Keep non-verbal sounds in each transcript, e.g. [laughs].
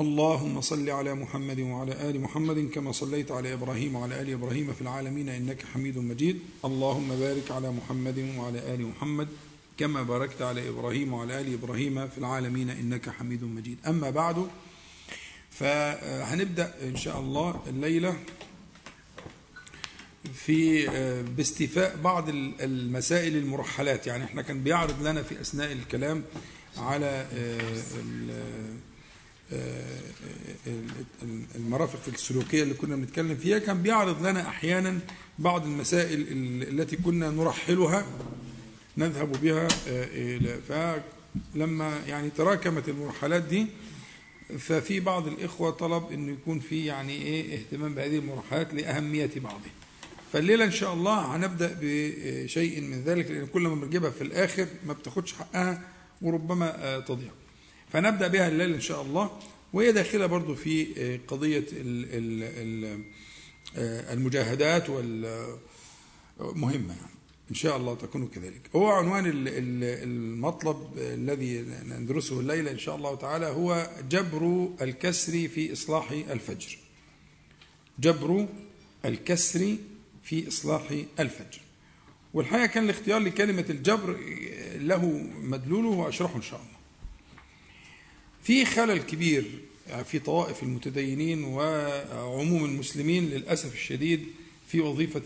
اللهم صل على محمد وعلى آل محمد كما صليت على إبراهيم وعلى آل إبراهيم في العالمين إنك حميد مجيد. اللهم بارك على محمد وعلى آل محمد كما باركت على إبراهيم وعلى آل إبراهيم في العالمين إنك حميد مجيد. أما بعد فهنبدأ إن شاء الله الليلة في باستيفاء بعض المسائل المرحلات. يعني إحنا كان بيعرض لنا في أثناء الكلام على المرافق السلوكية اللي كنا بنتكلم فيها كان بيعرض لنا أحيانا بعض المسائل التي كنا نرحلها نذهب بها فلما يعني تراكمت المرحلات دي ففي بعض الإخوة طلب أنه يكون في يعني إيه اهتمام بهذه المرحلات لأهمية بعضها. فالليلة إن شاء الله هنبدأ بشيء من ذلك لأن كل ما بنجيبها في الآخر ما بتاخدش حقها وربما تضيع. فنبدأ بها الليلة إن شاء الله. وهي داخلة برضو في قضية المجاهدات والمهمة يعني. إن شاء الله تكون كذلك. هو عنوان المطلب الذي ندرسه الليلة إن شاء الله تعالى هو جبر الكسر في إصلاح الفجر. جبر الكسر في إصلاح الفجر. والحقيقة كان الاختيار لكلمة الجبر له مدلوله وأشرحه إن شاء الله. في خلل كبير في طوائف المتدينين وعموم المسلمين للأسف الشديد في وظيفة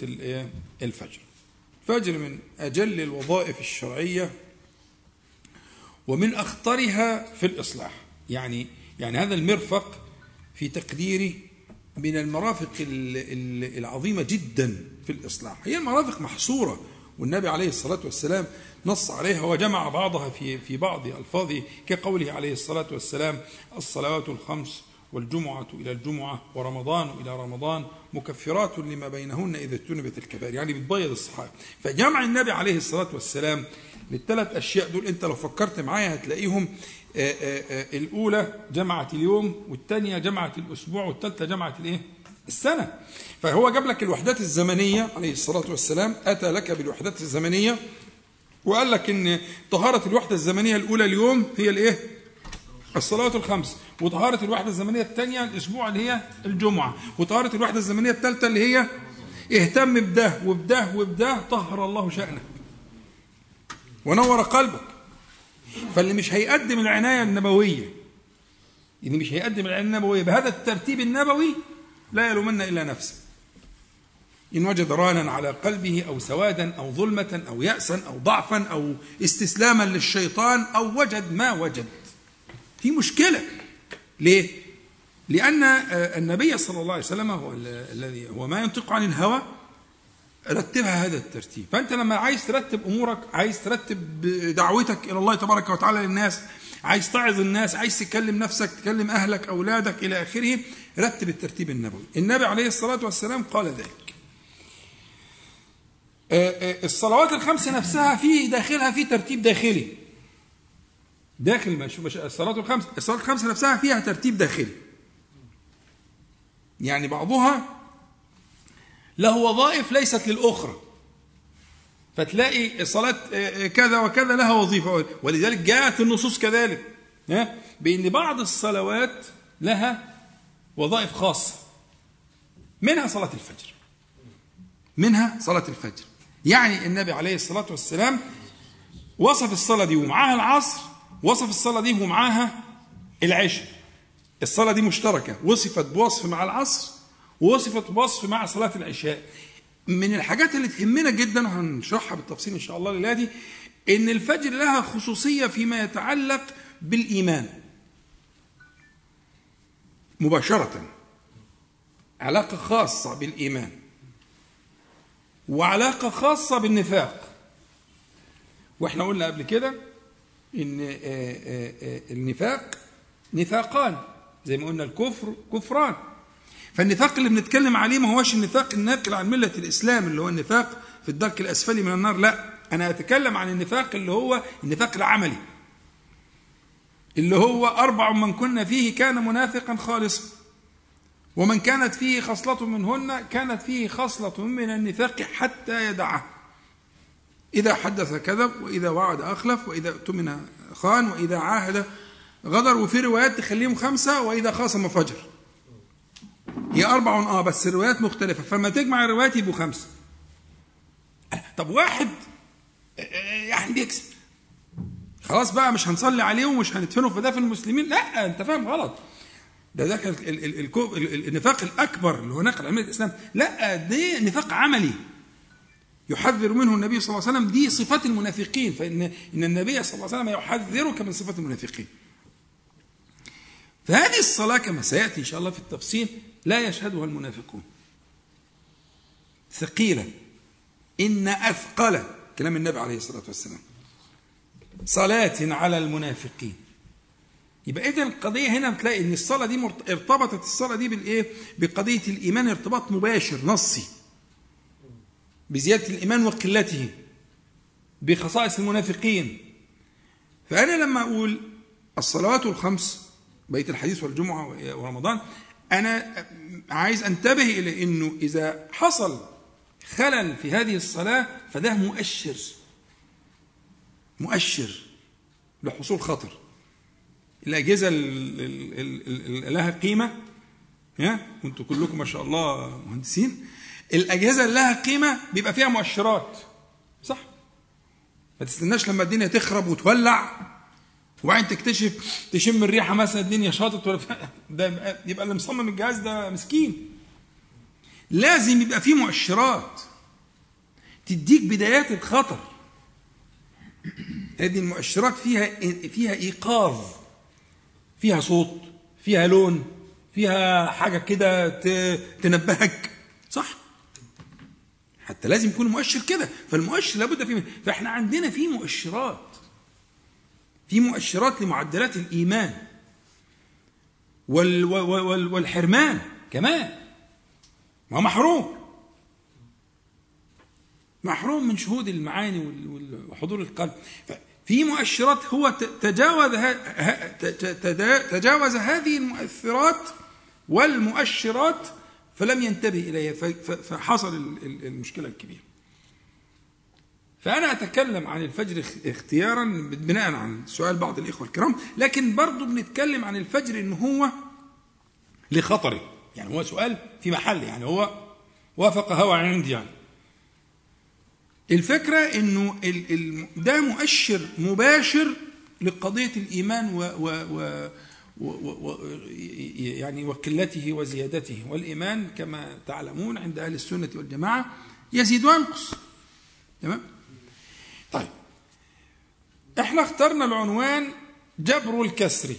الفجر. الفجر من أجل الوظائف الشرعية ومن أخطرها في الإصلاح. يعني يعني هذا المرفق في تقديري من المرافق العظيمة جدا في الإصلاح. هي المرافق محصورة والنبي عليه الصلاة والسلام نص عليها وجمع بعضها في في بعض ألفاظه كقوله عليه الصلاة والسلام الصلوات الخمس والجمعة إلى الجمعة ورمضان إلى رمضان مكفرات لما بينهن إذا اجتنبت الكبائر يعني بتبيض الصحابة فجمع النبي عليه الصلاة والسلام للثلاث أشياء دول أنت لو فكرت معايا هتلاقيهم آآ آآ الأولى جمعت اليوم والثانية جمعت الأسبوع والثالثة جمعت الإيه؟ السنة. فهو جاب لك الوحدات الزمنية عليه الصلاة والسلام أتى لك بالوحدات الزمنية وقال لك إن طهارة الوحدة الزمنية الأولى اليوم هي الإيه؟ الصلوات الخمس. وطهارة الوحدة الزمنية الثانية الأسبوع اللي هي الجمعة. وطهارة الوحدة الزمنية الثالثة اللي هي اهتم بده وبده وبده طهر الله شأنك. ونور قلبك. فاللي مش هيقدم العناية النبوية اللي مش هيقدم العناية النبوية بهذا الترتيب النبوي لا يلومن إلا نفسه. إن وجد رانا على قلبه أو سوادا أو ظلمة أو يأسا أو ضعفا أو استسلاما للشيطان أو وجد ما وجد. في مشكلة. ليه؟ لأن النبي صلى الله عليه وسلم هو الذي هو ما ينطق عن الهوى. رتبها هذا الترتيب. فأنت لما عايز ترتب أمورك عايز ترتب دعوتك إلى الله تبارك وتعالى للناس عايز تعظ الناس عايز تكلم نفسك تكلم أهلك أولادك إلى آخره رتب الترتيب النبوي. النبي عليه الصلاة والسلام قال ذلك. الصلوات الخمس نفسها في داخلها في ترتيب داخلي. داخل مش مش الصلاة الخمس الصلاة الخمس نفسها فيها ترتيب داخلي. يعني بعضها له وظائف ليست للأخرى. فتلاقي صلاة كذا وكذا لها وظيفة. ولذلك جاءت النصوص كذلك. بأن بعض الصلوات لها وظائف خاصة. منها صلاة الفجر. منها صلاة الفجر. يعني النبي عليه الصلاة والسلام وصف الصلاة دي ومعاها العصر وصف الصلاة دي ومعاها العشاء. الصلاة دي مشتركة. وصفت بوصف مع العصر ووصفت بوصف مع صلاة العشاء. من الحاجات اللي تهمنا جدا وهنشرحها بالتفصيل إن شاء الله الليلة دي إن الفجر لها خصوصية فيما يتعلق بالإيمان. مباشرة. علاقة خاصة بالإيمان. وعلاقة خاصة بالنفاق. وإحنا قلنا قبل كده إن النفاق نفاقان. زي ما قلنا الكفر كفران. فالنفاق اللي بنتكلم عليه ما هوش النفاق الناقل عن ملة الإسلام اللي هو النفاق في الدرك الأسفلي من النار لا. أنا أتكلم عن النفاق اللي هو النفاق العملي. اللي هو أربع من كنا فيه كان منافقا خالصا. ومن كانت فيه خصلة منهن كانت فيه خصلة من النفاق حتى يدعه. إذا حدث كذب وإذا وعد أخلف وإذا اؤتمن خان وإذا عاهد غدر. وفي روايات تخليهم خمسة وإذا خاصم فجر. هي أربع آه بس الروايات مختلفة. فلما تجمع الروايات يبقوا خمسة. طب واحد يعني بيكسب. خلاص بقى مش هنصلي عليه ومش هندفنه في دفن المسلمين. لا انت فاهم غلط. ده ده كان النفاق الأكبر اللي هو نقل عملية الإسلام. لا ده نفاق عملي. يحذر منه النبي صلى الله عليه وسلم دي صفات المنافقين. فان إن النبي صلى الله عليه وسلم يحذرك من صفات المنافقين. فهذه الصلاة كما سيأتي إن شاء الله في التفصيل لا يشهدها المنافقون. ثقيلة. إن أثقل كلام النبي عليه الصلاة والسلام. صلاة على المنافقين. يبقى اذا القضية هنا بتلاقي إن الصلاة دي ارتبطت الصلاة دي بالايه بقضية الإيمان ارتباط مباشر نصي. بزيادة الإيمان وقلته. بخصائص المنافقين. فأنا لما أقول الصلوات الخمس بيت الحديث والجمعة ورمضان أنا عايز أنتبه إلى أنه إذا حصل خلل في هذه الصلاة فده مؤشر. مؤشر لحصول خطر. الأجهزة اللي لها قيمة وأنتم كلكم ما شاء الله مهندسين. الأجهزة اللي لها قيمة بيبقى فيها مؤشرات صح؟ ما تستناش لما الدنيا تخرب وتولع وبعدين تكتشف تشم الريحة مثلا الدنيا شاطت ولا ده يبقى اللي مصمم الجهاز ده مسكين. لازم يبقى فيه مؤشرات تديك بدايات الخطر. هذه المؤشرات فيها فيها إيقاظ فيها صوت فيها لون فيها حاجة كده تنبهك صح؟ حتى لازم يكون مؤشر كده فالمؤشر لابد فيه فإحنا عندنا في مؤشرات في مؤشرات لمعدلات الإيمان وال وال والحرمان كمان ما محروم. محروم من شهود المعاني وحضور القلب. في مؤشرات هو تجاوز تجاوز هذه المؤثرات والمؤشرات فلم ينتبه إليها. فحصل المشكلة الكبيرة. فأنا أتكلم عن الفجر اختيارا بناء عن سؤال بعض الإخوة الكرام لكن برضو بنتكلم عن الفجر إن هو لخطره. يعني هو سؤال في محل يعني هو وافق هوى عندي يعني. الفكرة إنه ده مؤشر مباشر لقضية الإيمان و, و, و يعني وقلته وزيادته. والإيمان كما تعلمون عند أهل السنة والجماعة يزيد وينقص تمام؟ طيب. إحنا اخترنا العنوان جبر الكسر.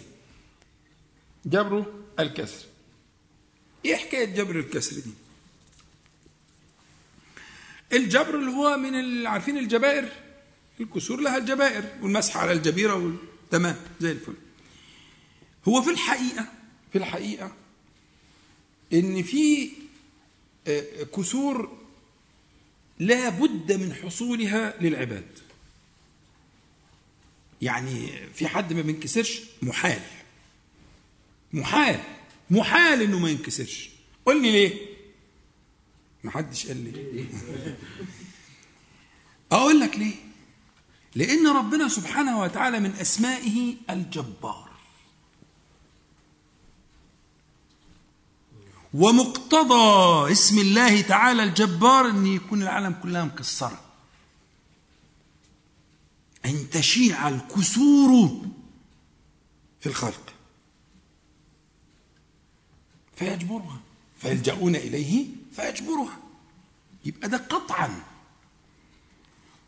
جبر الكسر. إيه حكاية جبر الكسر دي؟ الجبر اللي هو من عارفين الجبائر؟ الكسور لها الجبائر والمسح على الجبيرة تمام زي الفل. هو في الحقيقة في الحقيقة إن في آه، كسور لا بد من حصولها للعباد. يعني في حد ما بينكسرش محال. محال. محال إنه ما ينكسرش. قل لي ليه؟ ما حدش قال لي. [laughs] أقول لك ليه؟ لأن ربنا سبحانه وتعالى من أسمائه الجبار. ومقتضى اسم الله تعالى الجبار أن يكون العالم كلها مكسرة. أن تشيع الكسور في الخلق. فيجبرها. فيلجؤون إليه فيجبرها. يبقى ده قطعا.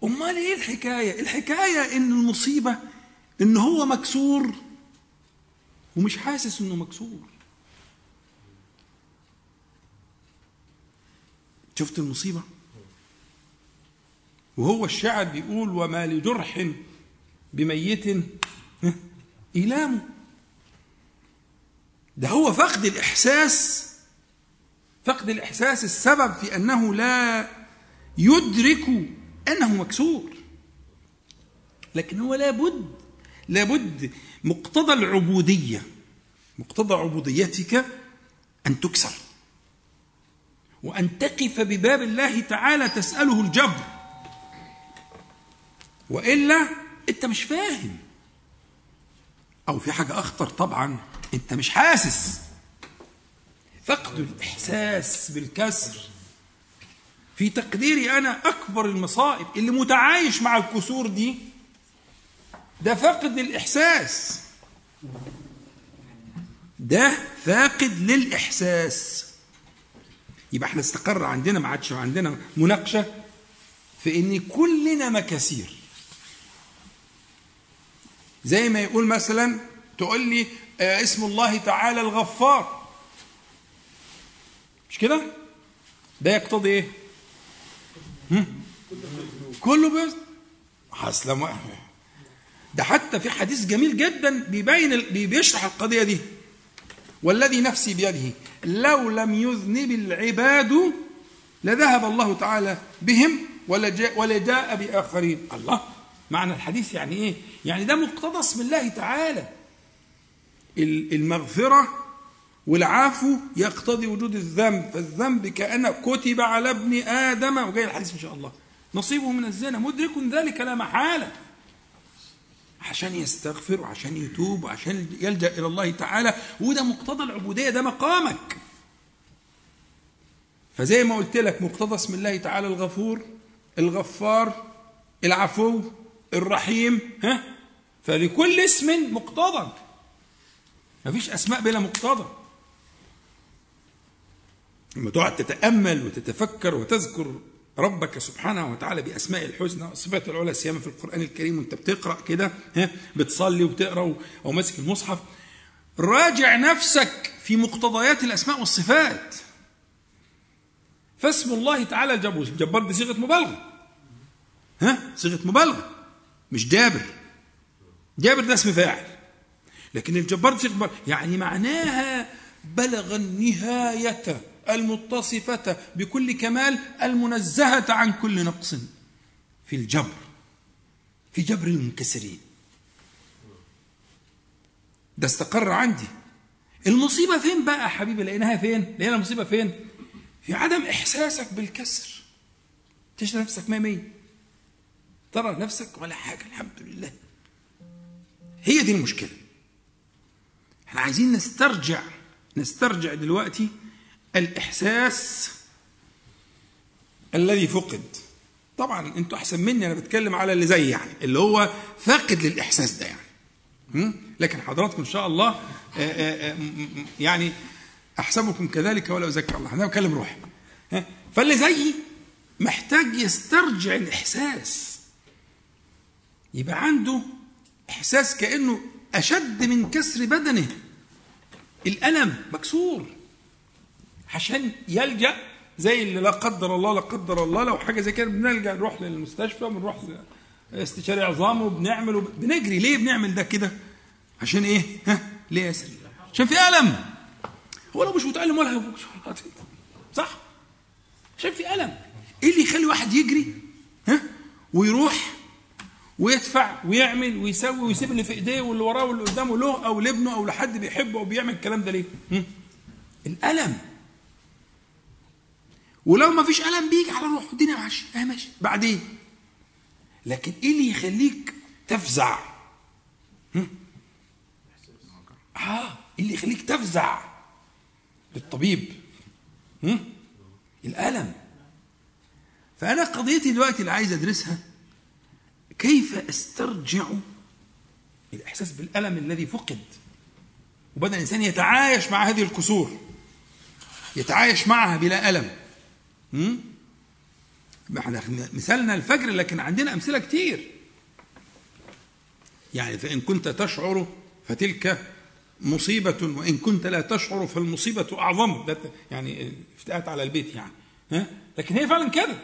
أمال إيه الحكاية؟ الحكاية إن المصيبة إن هو مكسور ومش حاسس إنه مكسور. شفت المصيبة؟ وهو الشاعر بيقول وما لجرح بميت إيلام ده هو فقد الإحساس فقد الإحساس السبب في أنه لا يدرك أنه مكسور. لكن هو لابد لابد مقتضى العبودية مقتضى عبوديتك أن تكسر. وأن تقف بباب الله تعالى تسأله الجبر. وإلا أنت مش فاهم. أو في حاجة أخطر طبعا أنت مش حاسس. فقد الإحساس بالكسر. في تقديري أنا أكبر المصائب اللي متعايش مع الكسور دي ده فاقد للإحساس ده فاقد للإحساس. يبقى إحنا استقر عندنا ما عادش عندنا مناقشة في إن كلنا مكاسير. زي ما يقول مثلا تقول لي آه، اسم الله تعالى الغفار. مش كده؟ ده يقتضي إيه؟ كله بس حسلم ده حتى في حديث جميل جدا بيبين بيشرح القضية دي. والذي نفسي بيده لو لم يذنب العباد لذهب الله تعالى بهم ولجاء, ولجاء بآخرين. الله. معنى الحديث يعني إيه؟ يعني ده مقتضى اسم الله تعالى. المغفرة والعفو يقتضي وجود الذنب فالذنب كأن كتب على ابن آدم وجاي الحديث إن شاء الله. نصيبه من الزنا مدرك ذلك لا محالة. عشان يستغفر وعشان يتوب وعشان يلجأ إلى الله تعالى. وده مقتضى العبودية ده مقامك. فزي ما قلت لك مقتضى اسم الله تعالى الغفور الغفار العفو الرحيم ها؟ فلكل اسم مقتضى. مفيش أسماء بلا مقتضى. لما تقعد تتأمل وتتفكر وتذكر ربك سبحانه وتعالى بأسماء الحسنى والصفات العلى سيما في القرآن الكريم وأنت بتقرأ كده ها بتصلي وبتقرأ أو ماسك المصحف. راجع نفسك في مقتضيات الأسماء والصفات. فاسم الله تعالى الجبار الجبار دي صيغة مبالغة. ها صيغة مبالغة مش جابر. جابر ده اسم فاعل. لكن الجبار دي صيغة مبالغة يعني معناها بلغ النهاية. المتصفة بكل كمال المنزهة عن كل نقص في الجبر في جبر المنكسرين. ده استقر عندي. المصيبة فين بقى حبيبي؟ لقيناها فين؟ لقينا المصيبة فين؟ في عدم إحساسك بالكسر. تشتري نفسك ما مية. ترى نفسك ولا حاجة الحمد لله. هي دي المشكلة. إحنا عايزين نسترجع نسترجع دلوقتي الإحساس الذي فقد. طبعا أنتوا أحسن مني أنا بتكلم على اللي زي يعني اللي هو فاقد للإحساس ده يعني. لكن حضراتكم إن شاء الله آه، آه، آه، يعني أحسبكم كذلك ولا اذكر الله. أنا بكلم روحي. فاللي زيي محتاج يسترجع الإحساس. يبقى عنده إحساس كأنه أشد من كسر بدنه. الألم مكسور. عشان يلجأ زي اللي لا قدر الله لا قدر الله لو حاجة زي كده بنلجأ نروح للمستشفى بنروح استشاري عظام وبنعمل بنجري. ليه بنعمل ده كده؟ عشان إيه؟ ها؟ ليه يا سيدي؟ عشان في ألم. هو لو مش متألم ولا هيفوق صح؟ عشان في ألم. إيه اللي يخلي واحد يجري؟ ها؟ ويروح ويدفع ويعمل ويسوي ويسيب اللي في إيديه واللي وراه واللي قدامه له أو لابنه أو لحد بيحبه أو بيعمل الكلام ده ليه؟ الألم. ولو ما فيش الم بيجي على روح الدنيا ماشي آه ماشي؟ بعدين. لكن إيه اللي يخليك تفزع؟ آه إيه اللي يخليك تفزع؟ للطبيب. هم؟ الالم فأنا قضيتي دلوقتي اللي عايز أدرسها كيف أسترجع الإحساس بالألم الذي فقد؟ وبدأ الإنسان يتعايش مع هذه الكسور. يتعايش معها بلا ألم. إحنا مثالنا الفجر لكن عندنا أمثلة كتير. يعني فإن كنت تشعر فتلك مصيبة وإن كنت لا تشعر فالمصيبة أعظم. ده يعني افتئات على البيت يعني. ها؟ لكن هي فعلا كده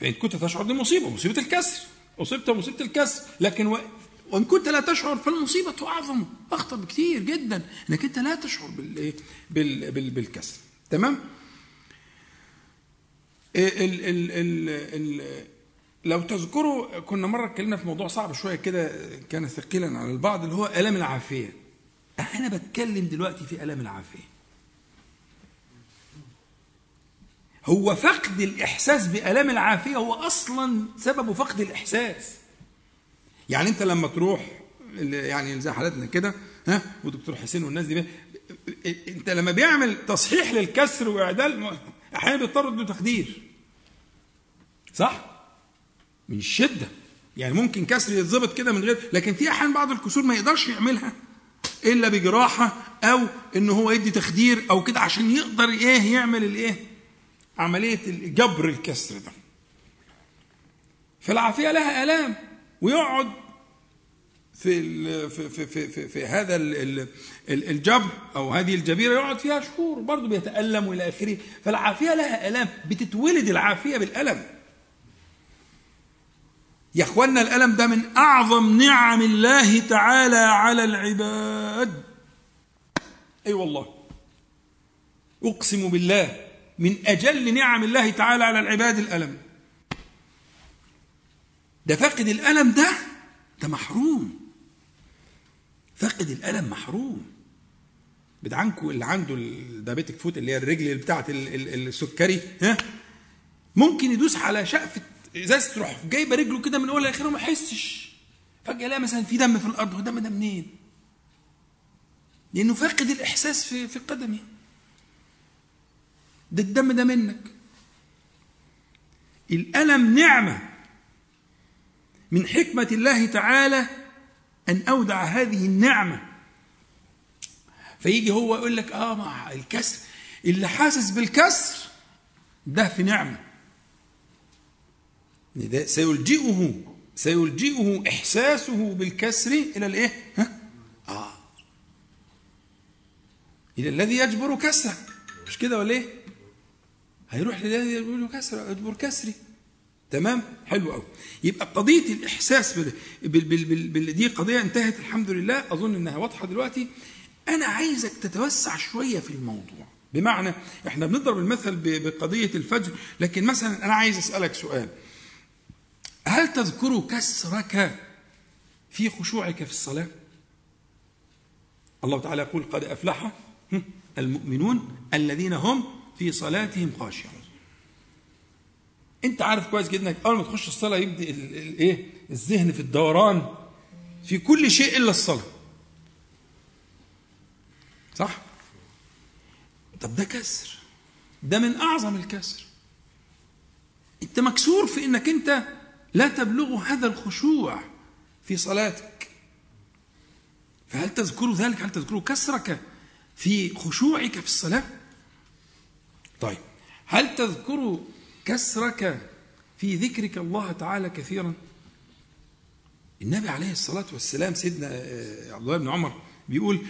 فإن كنت تشعر دي مصيبة مصيبة الكسر. أصبت مصيبة الكسر. لكن و... وإن كنت لا تشعر فالمصيبة أعظم أخطر بكثير جدا. إنك أنت لا تشعر بال... بال... بال... بالكسر. تمام؟ ال ال ال ال لو تذكروا كنا مرة اتكلمنا في موضوع صعب شوية كده كان ثقيلا على البعض اللي هو آلام العافية. أنا بتكلم دلوقتي في آلام العافية. هو فقد الإحساس بآلام العافية هو أصلا سببه فقد الإحساس. يعني أنت لما تروح يعني زي حالتنا كده ها ودكتور حسين والناس دي أنت لما بيعمل تصحيح للكسر وإعدال أحيانا بيضطر له تخدير. صح؟ من الشده يعني ممكن كسر يتظبط كده من غير لكن في أحيانا بعض الكسور ما يقدرش يعملها إلا بجراحة أو إن هو يدي تخدير أو كده عشان يقدر إيه يعمل الإيه؟ عملية جبر الكسر ده. فالعافية لها آلام ويقعد في في في في, في, في هذا الجبر أو هذه الجبيرة يقعد فيها شهور برضه بيتألم وإلى آخره. فالعافية لها آلام بتتولد العافية بالألم. يا إخوانا الألم ده من أعظم نعم الله تعالى على العباد. أي أيوة والله. أقسم بالله من أجل نعم الله تعالى على العباد الألم. ده فاقد الألم ده ده محروم. فاقد الألم محروم. بدعنكم اللي عنده الدابيتك فوت اللي هي الرجل بتاعت السكري ها؟ ممكن يدوس على شقفة ازازه تروح؟ جايبه رجله كده من اول لاخر وما يحسش. فجاه يلاقي مثلا في دم في الأرض والدم ده منين؟ لأنه فاقد الإحساس في في قدمه ده الدم ده منك. الألم نعمة من حكمة الله تعالى أن أودع هذه النعمة. فيجي هو يقول لك آه مع الكسر اللي حاسس بالكسر ده في نعمة. ده سيلجئه سيلجئه إحساسه بالكسر إلى الإيه؟ ها؟ آه إلى الذي يجبر كسره مش كده ولا إيه؟ هيروح للذي يجبر كسره يجبر كسري تمام حلو قوي يبقى قضية الإحساس بال... بال... بال... بال... دي قضية انتهت الحمد لله أظن إنها واضحة دلوقتي أنا عايزك تتوسع شوية في الموضوع بمعنى إحنا بنضرب المثل. بقضية الفجر لكن مثلا أنا عايز أسألك سؤال هل تذكر كسرك في خشوعك في الصلاة؟ الله تعالى يقول قد أفلح المؤمنون الذين هم في صلاتهم خاشعون. أنت عارف كويس جدا إنك أول ما تخش الصلاة يبدأ الايه الذهن في الدوران في كل شيء إلا الصلاة. صح؟ طب ده كسر. ده من أعظم الكسر. أنت مكسور في إنك أنت لا تبلغ هذا الخشوع في صلاتك. فهل تذكر ذلك؟ هل تذكر كسرك في خشوعك في الصلاة؟ طيب هل تذكر كسرك في ذكرك الله تعالى كثيرا؟ النبي عليه الصلاة والسلام سيدنا آه، عبد الله بن عمر بيقول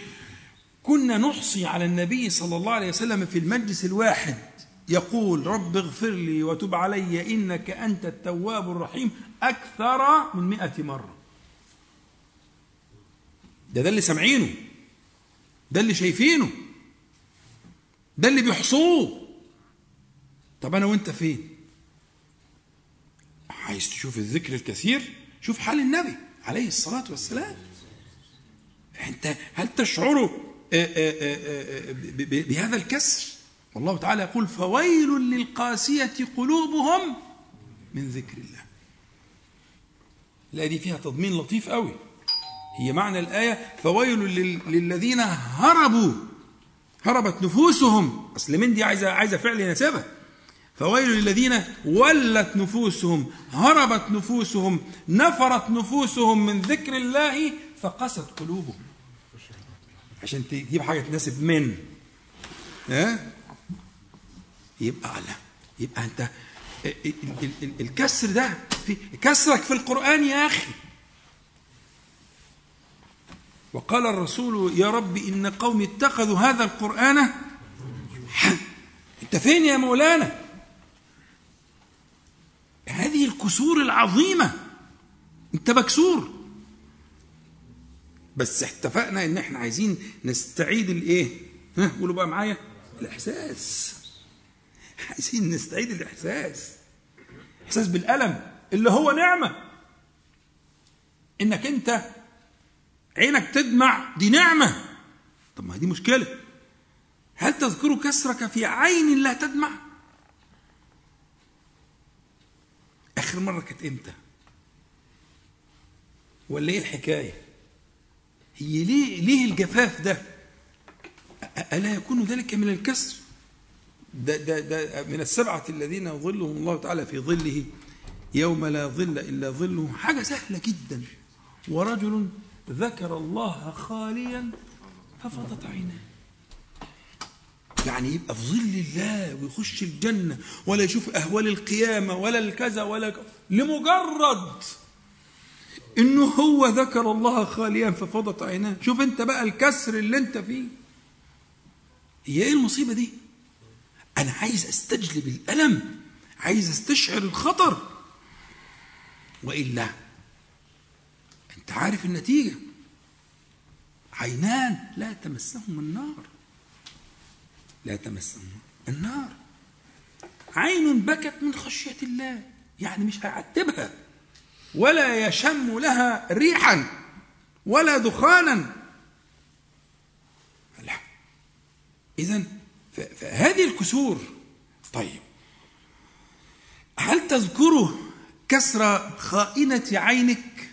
كنا نحصي على النبي صلى الله عليه وسلم في المجلس الواحد. يقول رب اغفر لي وتب علي إنك أنت التواب الرحيم أكثر من مئة مرة. ده ده اللي سامعينه. ده اللي شايفينه. ده اللي بيحصوه. طب أنا وأنت فين؟ عايز تشوف الذكر الكثير؟ شوف حال النبي عليه الصلاة والسلام. أنت هل تشعر آه، آه، آه، بهذا الكسر؟ والله تعالى يقول فويل للقاسية قلوبهم من ذكر الله. الآية دي فيها تضمين لطيف قوي. هي معنى الآية فويل للذين هربوا هربت نفوسهم. أصل من دي عايزة عايزة فعل يناسبها. فويل للذين ولت نفوسهم هربت نفوسهم نفرت نفوسهم من ذكر الله فقست قلوبهم. عشان تجيب حاجة تناسب من. ها؟ يبقى لا يبقى انت الكسر ده في كسرك في القرآن يا أخي. وقال الرسول يا رب إن قومي اتخذوا هذا القرآن أنت فين يا مولانا؟ هذه الكسور العظيمة. أنت مكسور. بس اتفقنا إن إحنا عايزين نستعيد الإيه؟ ها قولوا بقى معايا. الإحساس. عايزين نستعيد الإحساس. إحساس بالألم اللي هو نعمة. إنك أنت عينك تدمع دي نعمة. طب ما دي مشكلة. هل تذكر كسرك في عين لا تدمع؟ آخر مرة كانت إمتى؟ ولا إيه الحكاية؟ هي ليه ليه الجفاف ده؟ ألا يكون ذلك من الكسر؟ ده, ده, ده من السبعة الذين يظلهم الله تعالى في ظله يوم لا ظل إلا ظله. حاجة سهلة جدا. ورجل ذكر الله خاليا ففضت عيناه. يعني يبقى في ظل الله ويخش الجنة ولا يشوف أهوال القيامة ولا الكذا ولا ك... لمجرد إنه هو ذكر الله خاليا ففضت عيناه. شوف أنت بقى الكسر اللي أنت فيه. هي إيه المصيبة دي؟ أنا عايز أستجلب الألم عايز أستشعر الخطر. وإلا أنت عارف النتيجة. عينان لا تمسهم النار. لا تمسهم النار. عين بكت من خشية الله يعني مش هيعتبها. ولا يشم لها ريحا ولا دخانا. لا. إذا فهذه الكسور. طيب. هل تذكره كسر خائنة عينك؟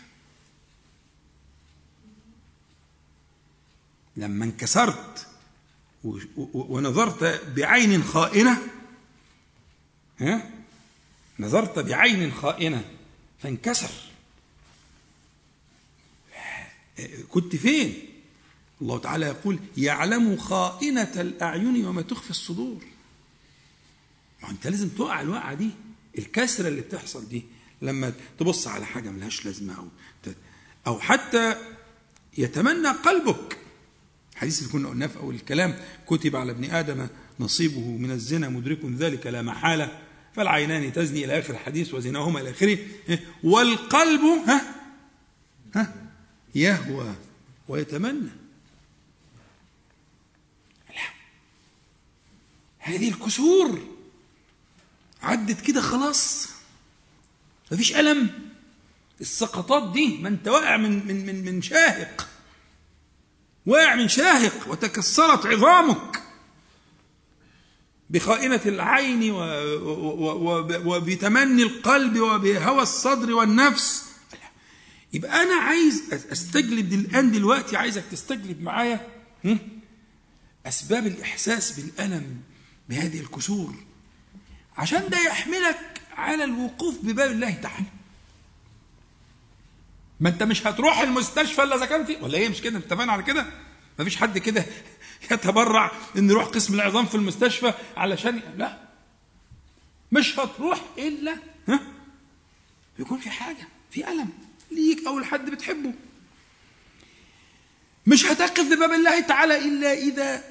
لما انكسرت ونظرت بعين خائنة ها؟ نظرت بعين خائنة فانكسر. كنت فين؟ الله تعالى يقول يعلم خائنة الأعين وما تخفي الصدور. ما أنت لازم تقع الوقعة دي الكسرة اللي بتحصل دي لما تبص على حاجة ملهاش لازمة أو أو حتى يتمنى قلبك. الحديث اللي كنا قلناه في أول الكلام كتب على ابن آدم نصيبه من الزنا مدرك ذلك لا محالة فالعينان تزني إلى آخر الحديث وزناهما إلى آخره. والقلب ها؟ ها؟ يهوى ويتمنى. هذه الكسور عدت كده خلاص. مفيش ألم. السقطات دي ما انت واقع من من من من شاهق. واقع من شاهق وتكسرت عظامك بخائنة العين وبتمني القلب وبهوى الصدر والنفس. يبقى أنا عايز أستجلب الآن دلوقتي عايزك تستجلب معايا أسباب الإحساس بالألم. بهذه الكسور عشان ده يحملك على الوقوف بباب الله تعالى. ما انت مش هتروح المستشفى إلا إذا كان في ولا إيه؟ مش كده؟ اتفقنا على كده؟ ما فيش حد كده [laughs] يتبرع إن يروح قسم العظام في المستشفى علشان لا. مش هتروح إلا ها؟ يكون في حاجة في ألم ليك أو لحد بتحبه. مش هتقف بباب الله تعالى إلا إذا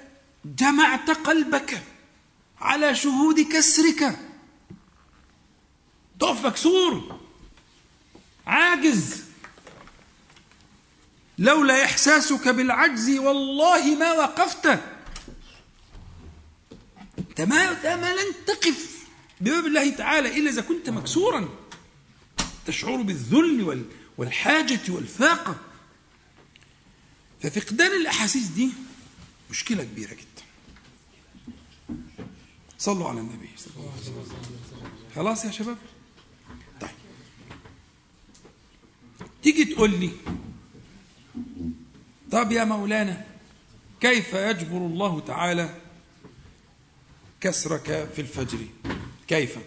جمعت قلبك. على شهود كسرك. تقف مكسور. عاجز. لولا إحساسك بالعجز والله ما وقفت. أنت ما, ما لن تقف بباب الله تعالى إلا إذا كنت مكسورا. تشعر بالذل والحاجة والفاقة. ففقدان الأحاسيس دي مشكلة كبيرة جدا. صلوا على النبي. صلى الله عليه وسلم خلاص يا شباب؟ طيب. تيجي تقول لي طب يا مولانا كيف يجبر الله تعالى كسرك في الفجر؟ كيف؟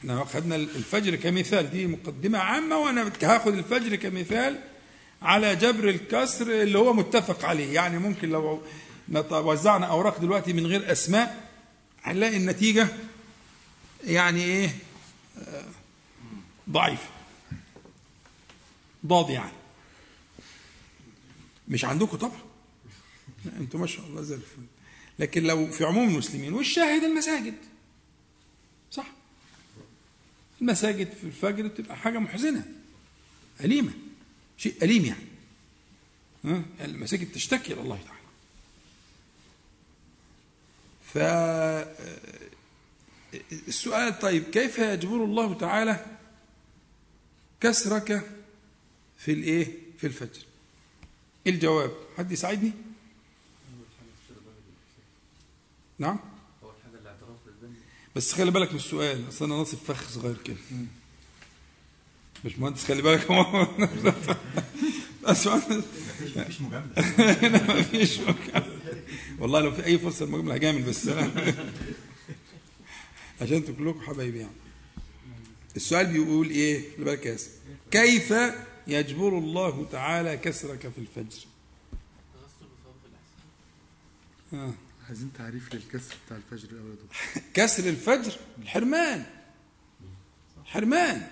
إحنا أخذنا الفجر كمثال دي مقدمة عامة وأنا هاخذ الفجر كمثال على جبر الكسر اللي هو متفق عليه. يعني ممكن لو وزعنا أوراق دلوقتي من غير أسماء هنلاقي النتيجة يعني إيه؟ ضعيفة ضاد يعني. مش عندكم طبعا. أنتم ما شاء الله زي الفل. لكن لو في عموم المسلمين والشاهد المساجد. صح؟ المساجد في الفجر بتبقى حاجة محزنة. أليمة. شيء أليم يعني. ها؟ المساجد تشتكي إلى الله تعالى. ف السؤال طيب كيف يجبر الله تعالى كسرك في الإيه؟ في الفجر؟ الجواب؟ حد يساعدني؟ نعم؟ بس خلي بالك من السؤال أصل أنا ناصب فخ صغير كده. مش مهندس خلي بالك. بس [laughs] مفيش مجاملة. [laughs] مفيش مجاملة. [laughs] [laughs] والله لو في أي فرصة المجامله هجامل بس. [laughs] عشان أنتوا كلكم حبايبي يعني. السؤال بيقول إيه؟ خلي بالك يا كيف يجبر الله تعالى كسرك في الفجر؟ آه. عايزين تعريف للكسر بتاع الفجر الأول [laughs] كسر الفجر؟ الحرمان. حرمان.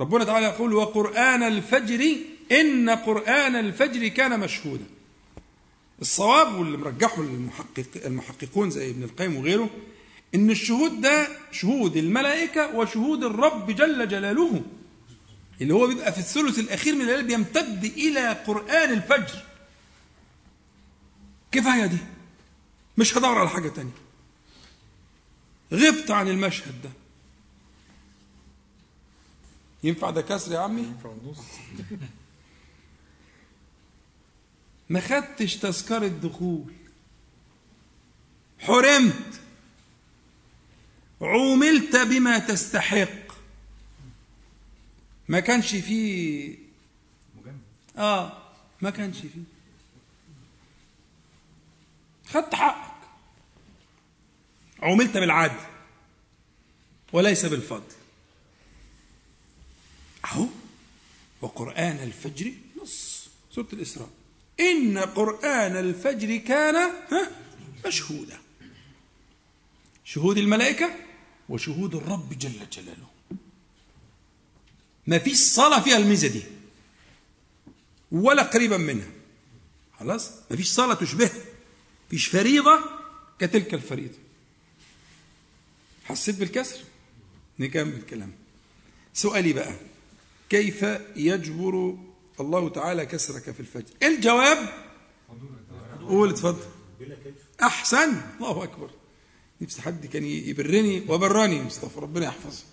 ربنا تعالى يقول وقرآن الفجر إن قرآن الفجر كان مشهودا. الصواب واللي مرجحه المحقق المحققون زي ابن القيم وغيره إن الشهود ده شهود الملائكة وشهود الرب جل جلاله اللي هو بيبقى في الثلث الأخير من الليل بيمتد إلى قرآن الفجر. كفايه دي؟ مش هدور على حاجة تانية. غبت عن المشهد ده. ينفع ده كسر يا عمي؟ ينفع ما خدتش تذكرة دخول. حرمت. عوملت بما تستحق. ما كانش فيه آه ما كانش فيه. خدت حقك. عوملت بالعدل. وليس بالفضل. أهو. وقرآن الفجر نص. سورة الإسراء. إن قرآن الفجر كان مشهودا. شهود الملائكة وشهود الرب جل جلاله. ما فيش صلاة فيها الميزة دي. ولا قريبا منها. خلاص؟ ما فيش صلاة تشبهها فيش فريضة كتلك الفريضة. حسيت بالكسر؟ نكمل كلام. سؤالي بقى. كيف يجبر الله تعالى كسرك في الفجر. الجواب؟ قول اتفضل. أحسن. الله أكبر. نفسي حد كان يبرني وبرني مصطفى ربنا يحفظه.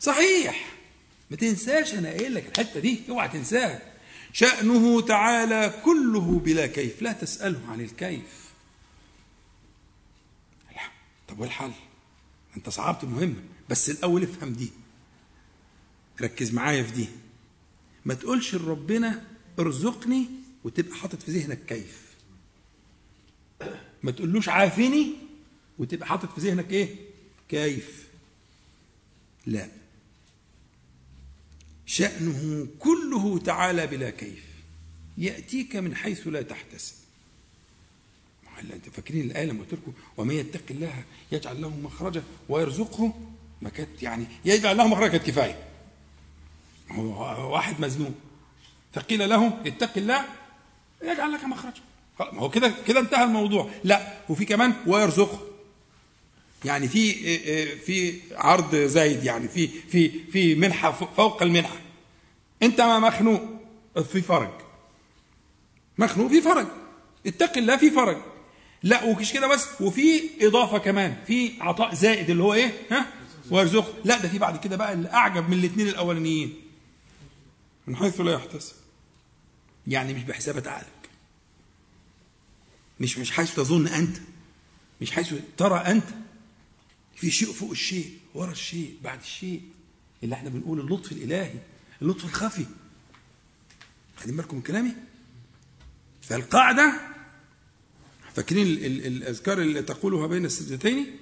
صحيح. ما تنساش أنا قايل لك الحتة دي اوعى تنساها. شأنه تعالى كله بلا كيف. لا تسأله عن الكيف. طب والحل؟ أنت صعبت المهمة بس الأول افهم دي. ركز معايا في دي. ما تقولش لربنا ارزقني وتبقى حاطط في ذهنك كيف. ما تقولوش عافني وتبقى حاطط في ذهنك إيه؟ كيف. لا. شأنه كله تعالى بلا كيف. يأتيك من حيث لا تحتسب. هلا انت فاكرين الآية لما قلت لكم ومن يتق الله يجعل له مخرجا ويرزقه ما كانت يعني يجعل له مخرجا كانت كفاية. هو واحد مزنوق. فقيل له اتق الله يجعل لك مخرجا. ما هو كده كده انتهى الموضوع. لا وفي كمان ويرزقه يعني في في عرض زايد يعني في في في منحة فوق المنحة. انت ما مخنوق في فرج. مخنوق في فرج. اتق الله في فرج. لا ومش كده بس. وفي إضافة كمان في عطاء زائد اللي هو إيه؟ ها؟ ويرزقه لا ده في بعد كده بقى اللي اعجب من الاثنين الأولانيين. من حيث لا يحتسب. يعني مش بحسابة عقلك. مش مش حيث تظن أنت. مش حيث ترى أنت. في شيء فوق الشيء ورا الشيء بعد الشيء. اللي إحنا بنقول اللطف الإلهي اللطف الخفي. خدين بالكم من كلامي؟ فالقاعدة فاكرين الأذكار اللي تقولها بين السجدتين؟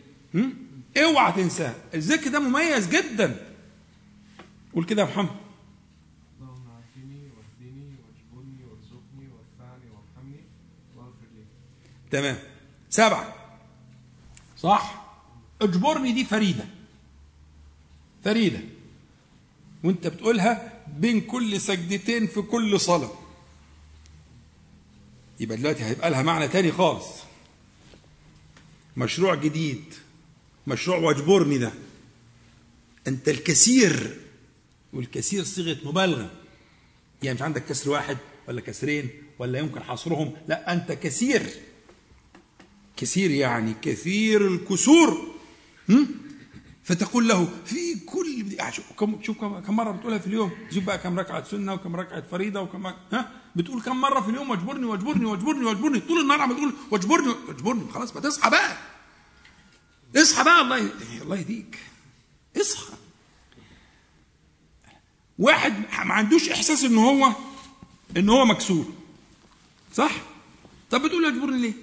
اوعى تنساها. الذكر ده مميز جدا. قول كده يا محمد اللهم عافني واهدني واجبرني وارزقني وارفعني وارحمني واغفر لي تمام. سبعة. صح. اجبرني دي فريدة. فريدة. وانت بتقولها بين كل سجدتين في كل صلاة. يبقى دلوقتي هيبقى لها معنى تاني خالص. مشروع جديد. مشروع واجبرني ده. انت الكثير والكثير صيغة مبالغة. يعني مش عندك كسر واحد ولا كسرين ولا يمكن حصرهم. لا انت كثير. كثير يعني كثير الكسور. فتقول له في كل كم شوف كم مرة بتقولها في اليوم. شوف بقى كم ركعة سنة وكم ركعة فريضة وكم ها؟ بتقول كم مرة في اليوم واجبرني واجبرني واجبرني واجبرني. طول النهار عم بتقول واجبرني واجبرني. خلاص ما تصحى بقى. اصحى بقى الله الله يهديك. اصحى. واحد ما عندوش إحساس إن هو إن هو مكسور. صح؟ طب بتقول اجبرني ليه؟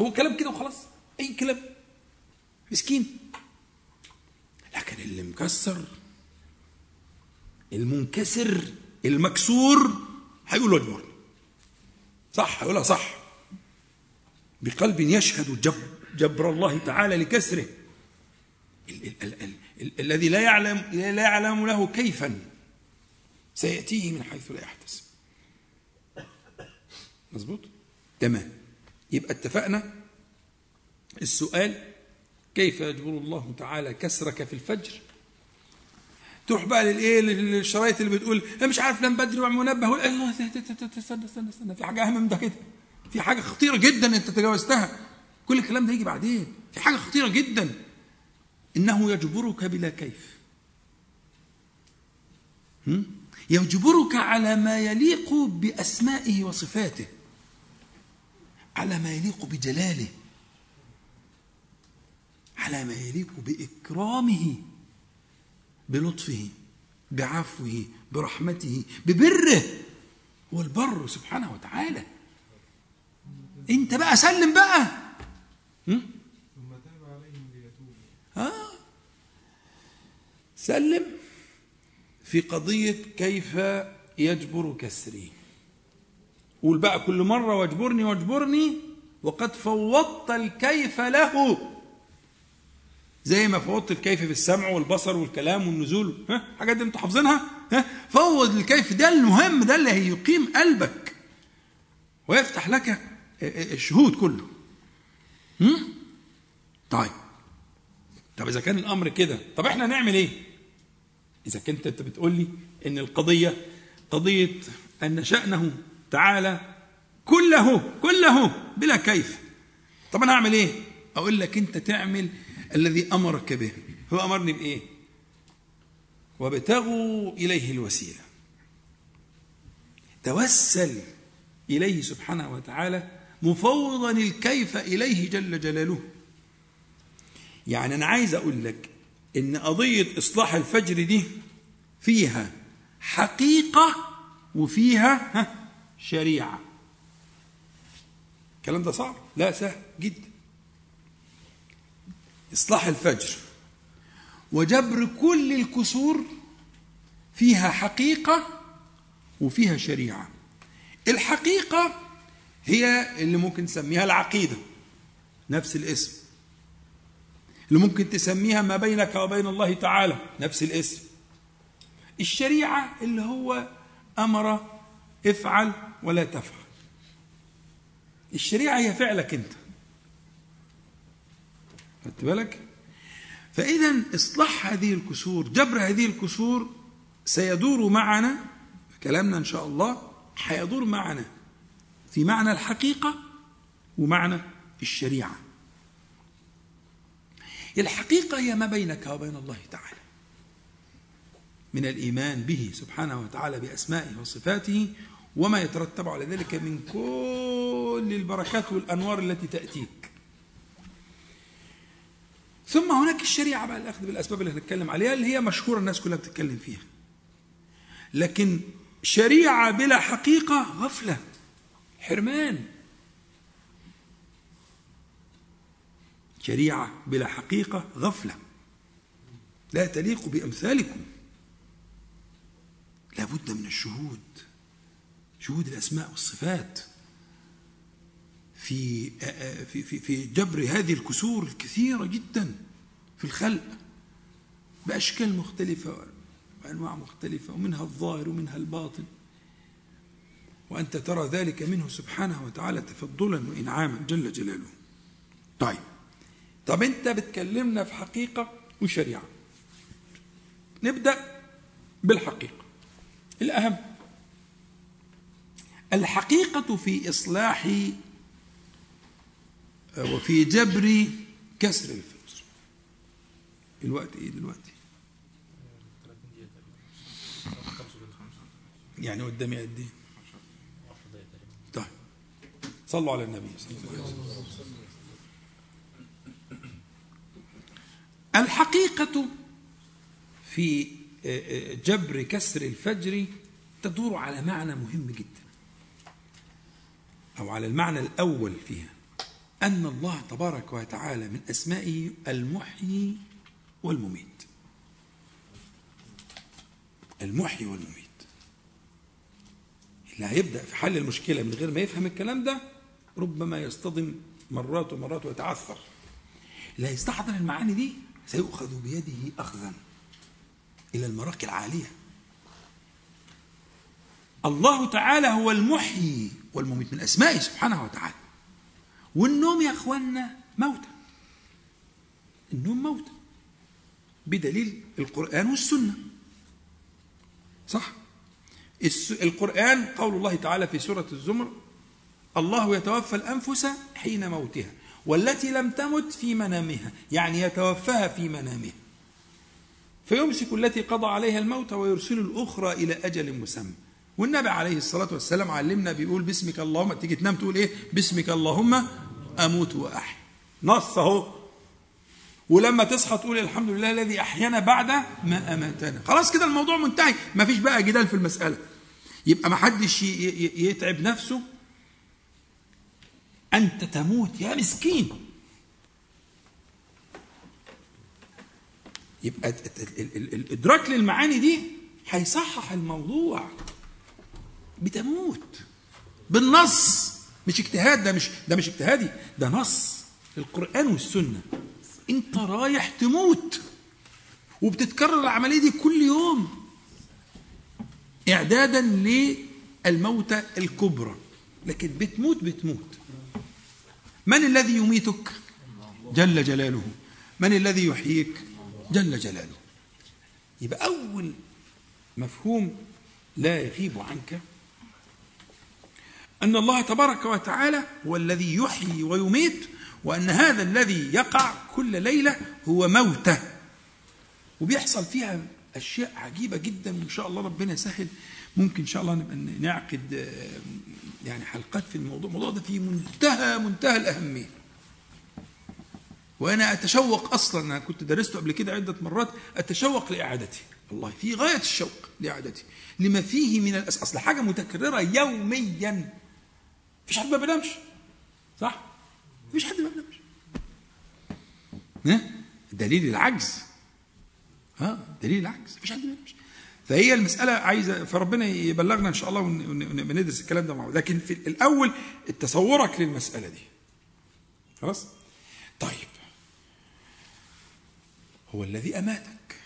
هو كلام كده وخلاص. أي كلام. مسكين. لكن اللي مكسر المنكسر المكسور هيقول اجبرني صح هيقولها صح. بقلب يشهد جب جبر الله تعالى لكسره. الذي لا يعلم لا يعلم له كيفا. سيأتيه من حيث لا يحتسب. مظبوط؟ تمام. يبقى اتفقنا؟ السؤال كيف يجبر الله تعالى كسرك في الفجر؟ تروح بقى للإيه للشرايط اللي بتقول أنا مش عارف نام بدري منبه الله استنى استنى استنى في حاجة أهم من ده كده. في حاجة خطيرة جدا أنت تجاوزتها. كل الكلام ده يجي بعدين. في حاجة خطيرة جدا. إنه يجبرك بلا كيف. يجبرك على ما يليق بأسمائه وصفاته. على ما يليق بجلاله. على ما يليق بإكرامه بلطفه بعفوه برحمته ببره هو البر سبحانه وتعالى. انت بقى سلم بقى. ثم تاب عليهم ليتوبوا آه. سلم في قضية كيف يجبر كسري. قول بقى كل مرة واجبرني واجبرني وقد فوضت الكيف له. زي ما فوضت الكيف في السمع والبصر والكلام والنزول ها؟ حاجات دي أنتوا حافظينها؟ ها؟ فوض الكيف ده المهم ده اللي هيقيم قلبك. ويفتح لك الشهود كله. هم؟ طيب. طب إذا كان الأمر كده طب إحنا نعمل إيه؟ إذا كنت أنت بتقول لي إن القضية قضية أن شأنه تعالى كله كله بلا كيف. طب أنا أعمل إيه؟ أقول لك أنت تعمل الذي أمرك به. هو أمرني بإيه؟ وابتغوا إليه الوسيلة. توسل إليه سبحانه وتعالى مفوضا الكيف إليه جل جلاله. يعني أنا عايز أقول لك إن قضية إصلاح الفجر دي فيها حقيقة وفيها شريعة. الكلام ده صعب. لا سهل جدا. إصلاح الفجر وجبر كل الكسور فيها حقيقة وفيها شريعة. الحقيقة هي اللي ممكن تسميها العقيدة نفس الاسم. اللي ممكن تسميها ما بينك وبين الله تعالى نفس الاسم. الشريعة اللي هو أمر افعل ولا تفعل. الشريعة هي فعلك أنت. خدت بالك؟ فإذا إصلاح هذه الكسور جبر هذه الكسور سيدور معنا كلامنا إن شاء الله حيدور معنا في معنى الحقيقة ومعنى الشريعة. الحقيقة هي ما بينك وبين الله تعالى. من الإيمان به سبحانه وتعالى بأسمائه وصفاته وما يترتب على ذلك من كل البركات والأنوار التي تأتيك. ثم هناك الشريعة بقى الأخذ بالأسباب اللي هنتكلم عليها اللي هي مشهورة الناس كلها بتتكلم فيها. لكن شريعة بلا حقيقة غفلة حرمان. شريعة بلا حقيقة غفلة. لا تليق بأمثالكم. لا بد من الشهود. شهود الأسماء والصفات في في في جبر هذه الكسور الكثيرة جدا في الخلق بأشكال مختلفة وأنواع مختلفة ومنها الظاهر ومنها الباطن. وأنت ترى ذلك منه سبحانه وتعالى تفضلا وإنعاما جل جلاله. طيب طب أنت بتكلمنا في حقيقة وشريعة. نبدأ بالحقيقة. الأهم الحقيقة في إصلاح وفي جبر كسر الفجر الوقت إيه دلوقتي؟ يعني قدامي قد إيه؟ طيب. صلوا على النبي. صلى الله عليه وسلم الحقيقة في جبر كسر الفجر تدور على معنى مهم جدا. أو على المعنى الأول فيها أن الله تبارك وتعالى من أسمائه المحيي والمميت. المحيي والمميت. اللي هيبدأ في حل المشكلة من غير ما يفهم الكلام ده ربما يصطدم مرات ومرات ويتعثر. اللي هيستحضر المعاني دي سيؤخذ بيده أخذا إلى المراقي العالية. الله تعالى هو المحيي والمميت من أسمائه سبحانه وتعالى. والنوم يا أخوانا موتى. النوم موتى. بدليل القرآن والسنة. صح؟ القرآن قول الله تعالى في سورة الزمر الله يتوفى الأنفس حين موتها والتي لم تمت في منامها يعني يتوفاها في منامها. فيمسك التي قضى عليها الموت ويرسل الأخرى إلى أجل مسمى. والنبي عليه الصلاة والسلام علمنا بيقول باسمك اللهم تيجي تنام تقول إيه؟ باسمك اللهم أموت وأحيا نص أهو. ولما تصحى تقول الحمد لله الذي أحيانا بعد ما أماتنا. خلاص كده الموضوع منتهي. ما فيش بقى جدال في المسألة. يبقى ما حدش يتعب نفسه. أنت تموت يا مسكين. يبقى الإدراك للمعاني دي هيصحح الموضوع. بتموت. بالنص. مش اجتهاد ده مش ده مش اجتهادي ده نص. القرآن والسنة. انت رايح تموت. وبتتكرر العملية دي كل يوم. إعدادا للموتى الكبرى. لكن بتموت بتموت. من الذي يميتك؟ جل جلاله. من الذي يحييك؟ جل جلاله. يبقى أول مفهوم لا يغيب عنك أن الله تبارك وتعالى هو الذي يحيي ويميت وأن هذا الذي يقع كل ليلة هو موتة. وبيحصل فيها أشياء عجيبة جدا وإن شاء الله ربنا يسهل ممكن إن شاء الله نبقى نعقد يعني حلقات في الموضوع. الموضوع ده في منتهى منتهى الأهمية. وأنا أتشوق أصلا أنا كنت درسته قبل كده عدة مرات أتشوق لإعادته والله في غاية الشوق لإعادته لما فيه من الأس... أصل حاجة متكررة يوميا. مفيش حد ما بينامش صح؟ مفيش حد ما بينامش؟ دليل العجز. ها؟ دليل العجز. مفيش حد ما بينامش فهي المسألة عايزة فربنا يبلغنا إن شاء الله وندرس الكلام ده معه لكن في الأول تصورك للمسألة دي. خلاص؟ طيب. هو الذي أماتك.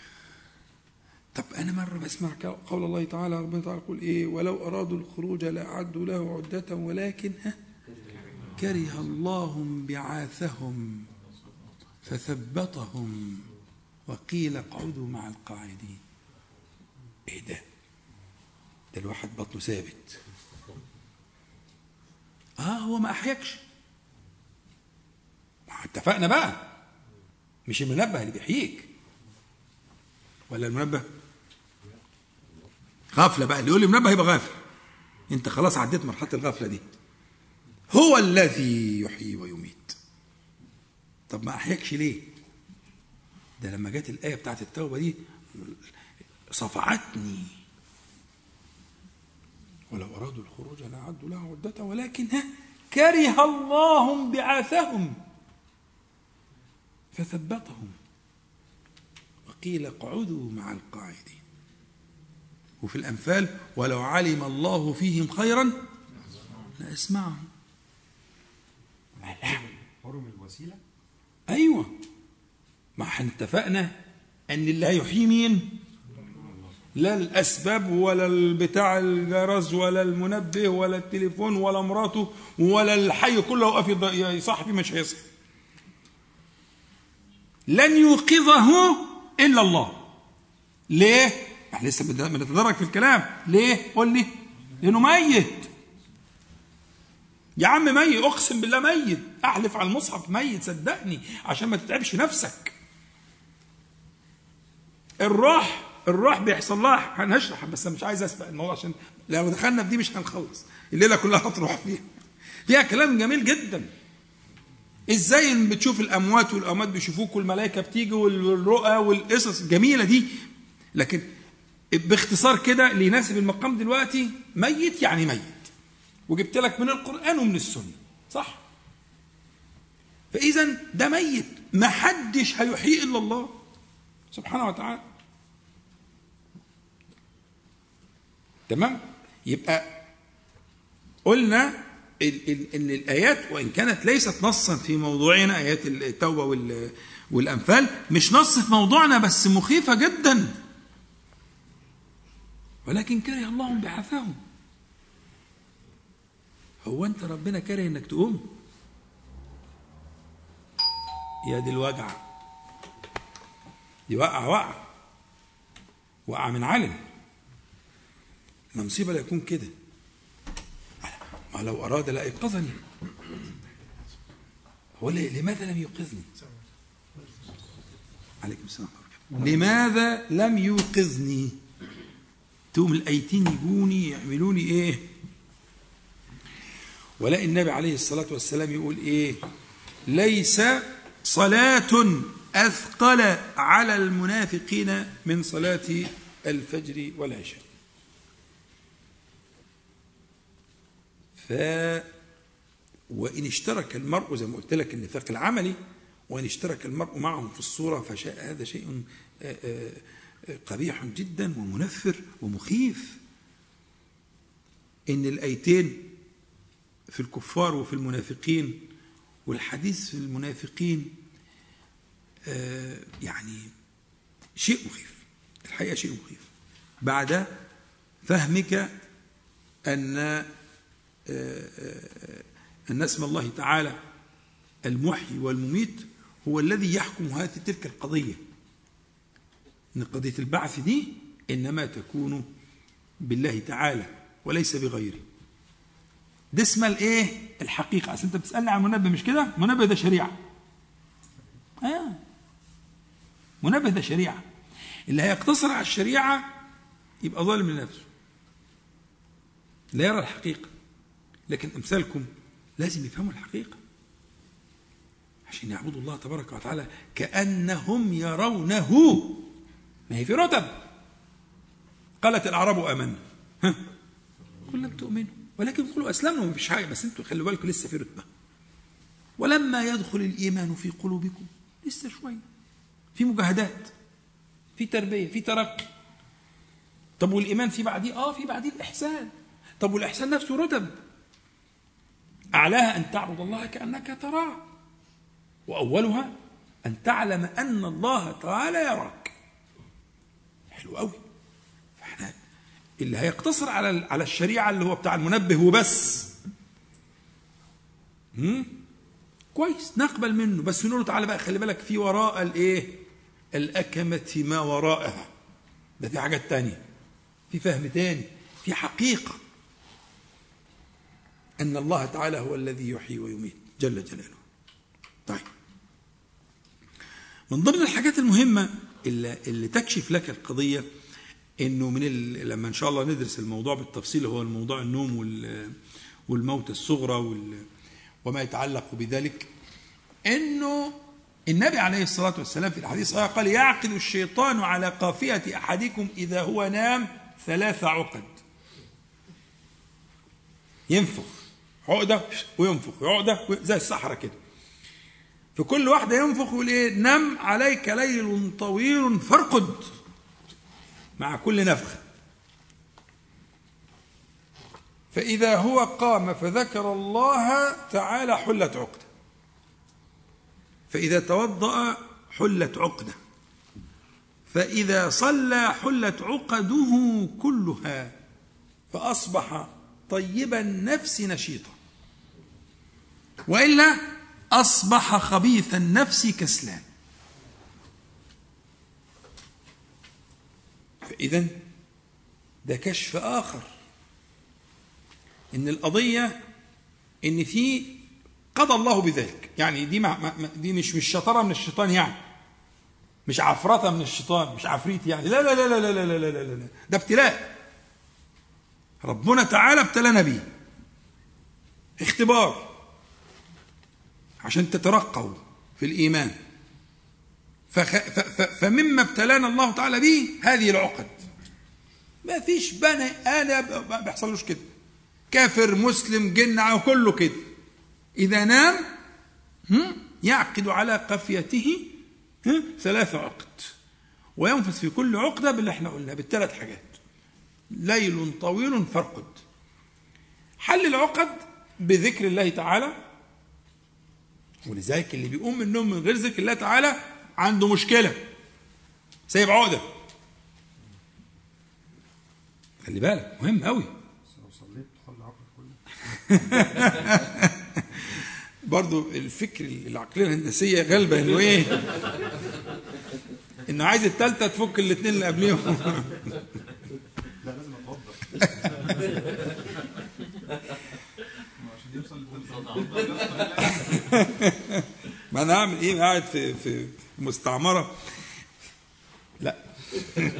طب أنا مرة بسمع قول الله تعالى ربنا تعالى يقول إيه؟ ولو أرادوا الخروج لأعدوا له عدة ولكن ها؟ كره الله بعاثهم فثبطهم وقيل اقعدوا مع القاعدين. إيه ده؟ ده الواحد بطنه ثابت. آه هو ما أحيكش. اتفقنا بقى. مش المنبه اللي بيحييك. ولا المنبه؟ غفلة بقى. اللي يقول لي منبه يبقى غافل. انت خلاص عديت مرحلة الغفلة دي. هو الذي يحيي ويميت. طب ما أحياكش ليه؟ ده لما جت الآية بتاعت التوبة دي صفعتني. ولو أرادوا الخروج لاعدوا له عدة ولكن ها كره الله بعاثهم فثبتهم. وقيل اقعدوا مع القاعدين. وفي الأنفال ولو علم الله فيهم خيرا لأسمعهم حرم الوسيلة؟ أيوة. ما إحنا اتفقنا أن اللي هيحيي مين؟ لا الأسباب ولا البتاع الجرس ولا المنبه ولا التليفون ولا مراته ولا الحي كله وقف يصح فيه مش هيصح لن يوقظه إلا الله. ليه؟ إحنا لسه بنتدرج في الكلام. ليه؟ قول لي. لأنه ميت. يا عم ميت. أقسم بالله ميت. أحلف على المصحف. ميت. صدقني. عشان ما تتعبش نفسك. الروح الروح بيحصل لها هنشرح بس مش عايز أسبق الموضوع عشان لو دخلنا في دي مش هنخلص. الليلة كلها هتروح فيها. فيها كلام جميل جدا. إزاي بتشوف الأموات والأموات بيشوفوك والملائكة بتيجي والرؤى والقصص الجميلة دي؟ لكن باختصار كده اللي يناسب المقام دلوقتي ميت يعني ميت. وجبت لك من القرآن ومن السنة صح؟ فاذا ده ميت ما حدش إلا الله سبحانه وتعالى. تمام؟ يبقى قلنا ان الآيات وإن كانت ليست نصا في موضوعنا آيات التوبة والأنفال مش نص في موضوعنا بس مخيفة جدا. ولكن كره الله بعثهم هو أنت ربنا كره إنك تقوم؟ يا دي الوجع. دي وقع وقع. وقع من علم. المصيبه لا يكون كده. ما لو أراد لايقظني هو لماذا لم يوقظني عليكم السلام لماذا لم يوقظني؟ تقوم الأيتين يجوني يعملوني إيه؟ ولا النبي عليه الصلاة والسلام يقول إيه؟ ليس صلاة أثقل على المنافقين من صلاة الفجر والعشاء. ف وإن اشترك المرء زي ما قلت لك النفاق العملي وإن اشترك المرء معهم في الصورة فشاء هذا شيء قبيح جدا ومنفر ومخيف. إن الآيتين في الكفار وفي المنافقين والحديث في المنافقين يعني شيء مخيف. الحقيقة شيء مخيف. بعد فهمك أن أن اسم الله تعالى المحيي والمميت هو الذي يحكم هذه تلك القضية. أن قضية البعث دي إنما تكون بالله تعالى وليس بغيره. ده اسمها الايه الحقيقة. أصل أنت بتسألني عن منبه مش كده؟ منبه ده شريعة. آه. منبه ده شريعة. اللي هيقتصر على الشريعة يبقى ظالم لنفسه. لا يرى الحقيقة. لكن أمثالكم لازم يفهموا الحقيقة. عشان يعبدوا الله تبارك وتعالى كأنهم يرونه. ما هي في رتب. قالت الأعراب آمنا. ها. قل لم تؤمنوا. ولكن قولوا أسلمنا ما فيش حاجة. بس أنتوا خلوا بالكم لسه في رتبة. ولما يدخل الإيمان في قلوبكم لسه شوية. في مجاهدات في تربية في ترقي. طب والإيمان في بعديه؟ آه في بعديه الإحسان. طب والإحسان نفسه رتب. أعلاها أن تعبد الله كأنك تراه. وأولها أن تعلم أن الله تعالى يراك. حلو قوي. فاحنا اللي هيقتصر على على الشريعة اللي هو بتاع المنبه وبس. هم؟ كويس نقبل منه. بس نقول له تعالى بقى خلي بالك في وراء الايه؟ الأكمة ما وراءها. ده في حاجات تانية. في فهم تاني. في حقيقة. أن الله تعالى هو الذي يحيي ويميت جل جلاله. طيب. من ضمن الحاجات المهمة اللي, تكشف لك القضية إنه من لما إن شاء الله ندرس الموضوع بالتفصيل هو الموضوع النوم وال والموت الصغرى وما يتعلق بذلك إنه النبي عليه الصلاة والسلام في الحديث قال يعقد الشيطان على قافية أحدكم إذا هو نام ثلاث عقد. ينفخ عقدة وينفخ عقدة زي الصحراء كده. في كل واحدة ينفخ يقول إيه نم عليك ليل طويل فارقد مع كل نفخه فإذا هو قام فذكر الله تعالى حلت عقدة. فإذا توضأ حلت عقدة. فإذا صلى حلت عقده كلها فأصبح طيب النفس نشيطا. وإلا أصبح خبيث النفس كسلان. فإذا ده كشف آخر. إن القضية إن في قضى الله بذلك. يعني دي ما دي مش مش شطارة من الشيطان يعني. مش عفرطة من الشيطان مش عفريت يعني. لا لا لا لا لا لا لا لا, لا, لا. ده ابتلاء. ربنا تعالى ابتلانا بيه اختبار. عشان تترقوا في الإيمان. فخ... ف... ف... فمما ابتلانا الله تعالى به هذه العقد. ما فيش بني آدم ما بيحصلوش كده. كافر مسلم جن كله كده. إذا نام يعقد على قفيته ثلاث عقد. وينفث في كل عقدة باللي إحنا قلنا بالثلاث حاجات. ليل طويل فارقد حل العقد بذكر الله تعالى ولذلك اللي بيقوم من النوم من غير ذكر الله تعالى عنده مشكلة. سايب عقدة. خلي بالك مهم قوي [laughs] برضو الفكر العقلية الهندسية غالبة إنه إيه؟ إنه عايز التالتة تفك الاثنين اللي قبليهم [laughs] لا لازم [laughs] ما أنا هعمل إيه قاعد في في مستعمرة. لا.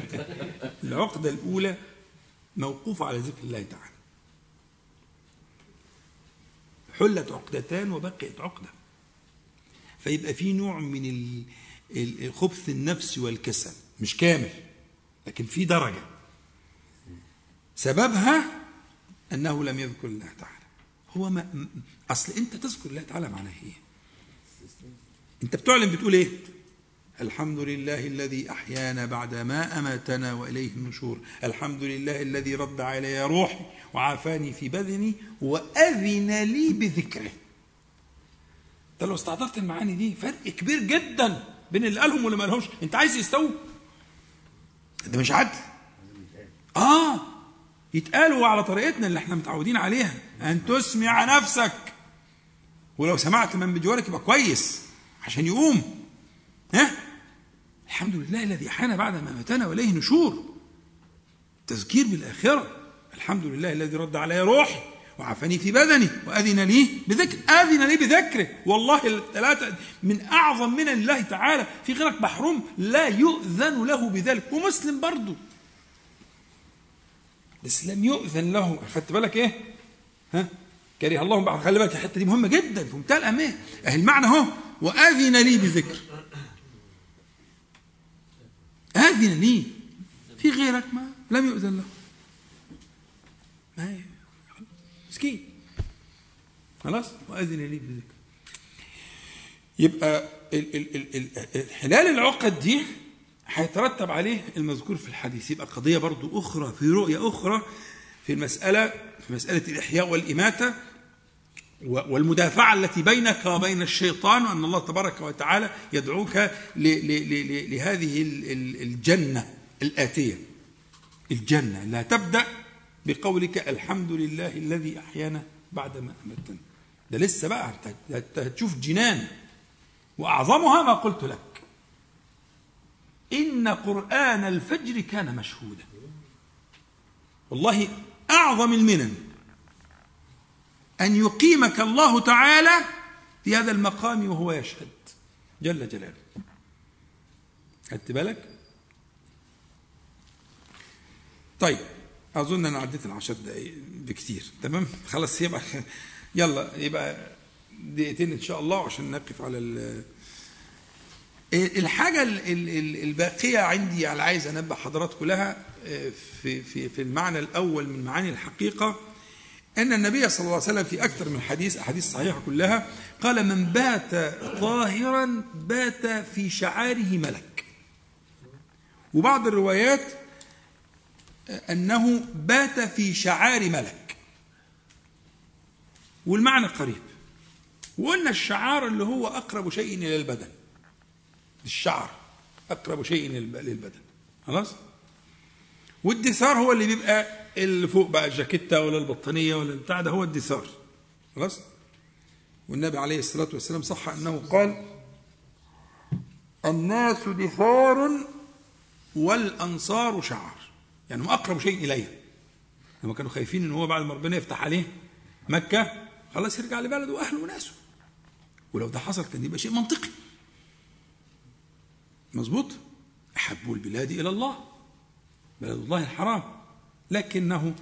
[laughs] العقدة الأولى موقوفه على ذكر الله تعالى. حلت عقدتان وبقيت عقدة. فيبقى في نوع من الخبث النفس والكسل. مش كامل لكن في درجة. سببها أنه لم يذكر الله تعالى. هو ما أصل أنت تذكر الله تعالى معناه إيه؟ أنت بتعلن بتقول إيه؟ الحمد لله الذي أحيانا بعد ما أماتنا وإليه النشور. الحمد لله الذي رد علي روحي وعافاني في بدني وأذن لي بذكره انت لو استحضرت المعاني دي فرق كبير جدا بين اللي قالهم واللي ما قالهمش. أنت عايز يستوي ده مش عدل. آه. يتقالوا على طريقتنا اللي إحنا متعودين عليها. أن تسمع نفسك. ولو سمعت من بجوارك يبقى كويس عشان يقوم. ها؟ الحمد لله الذي احانا بعد ما ماتنا وإليه نشور. تذكير بالآخرة. الحمد لله الذي رد علي روحي وعافاني في بدني وأذن لي بذكر. أذن لي بذكره. والله الثلاثة من أعظم من الله تعالى. في غيرك محروم لا يؤذن له بذلك. ومسلم برضه بس لم يؤذن له خدت بالك إيه؟ ها؟ كره الله بعد خلي بالك الحتة دي مهمة جدا في منتهى الاهميه اهي المعنى أهو. وأذن لي بذكر. أذن لي. في غيرك ما؟ لم يؤذن له. ما مسكين. خلاص؟ وأذن لي بذكر. يبقى حلال العقد دي هيترتب عليه المذكور في الحديث. يبقى قضية برضو أخرى في رؤية أخرى في المسألة في مسألة الإحياء والإماتة والمدافعة التي بينك وبين الشيطان وأن الله تبارك وتعالى يدعوك لهذه الجنة الآتية. الجنة. لا تبدأ بقولك الحمد لله الذي أحيانا بعدما أمتنا ده لسه بقى هتشوف جنان. وأعظمها ما قلت لك. إن قرآن الفجر كان مشهودا. والله أعظم المنن. أن يقيمك الله تعالى في هذا المقام وهو يشهد. جل جلاله. خدت بالك؟ طيب أظن أنا عديت العشر دقايق بكثير تمام؟ خلاص يبقى [laughs] يلا يبقى دقيقتين إن شاء الله عشان نقف على الحاجة الباقية عندي على عايز أنبه حضراتكم لها آه، في في في المعنى الأول من معاني الحقيقة أن النبي صلى الله عليه وسلم في أكثر من حديث أحاديث صحيحة كلها قال من بات طاهرا بات في شعاره ملك. وبعض الروايات آه، أنه بات في شعار ملك. والمعنى قريب. وقلنا الشعار اللي هو أقرب شيء إلى البدن. الشعر أقرب شيء للبدن. خلاص؟ والدثار هو اللي بيبقى اللي فوق بقى الجاكيتة ولا البطانية ولا البتاع ده هو الدثار. خلاص؟ والنبي عليه الصلاة والسلام صح أنه قال الناس دثار والأنصار شعر. يعني هم أقرب شيء إليها لما كانوا خايفين إن هو بعد ما ربنا يفتح عليه مكة خلاص يرجع لبلده وأهله وناسه. ولو ده حصل كان يبقى شيء منطقي. مظبوط؟ أحب البلاد إلى الله. بلد الله الحرام. لكنه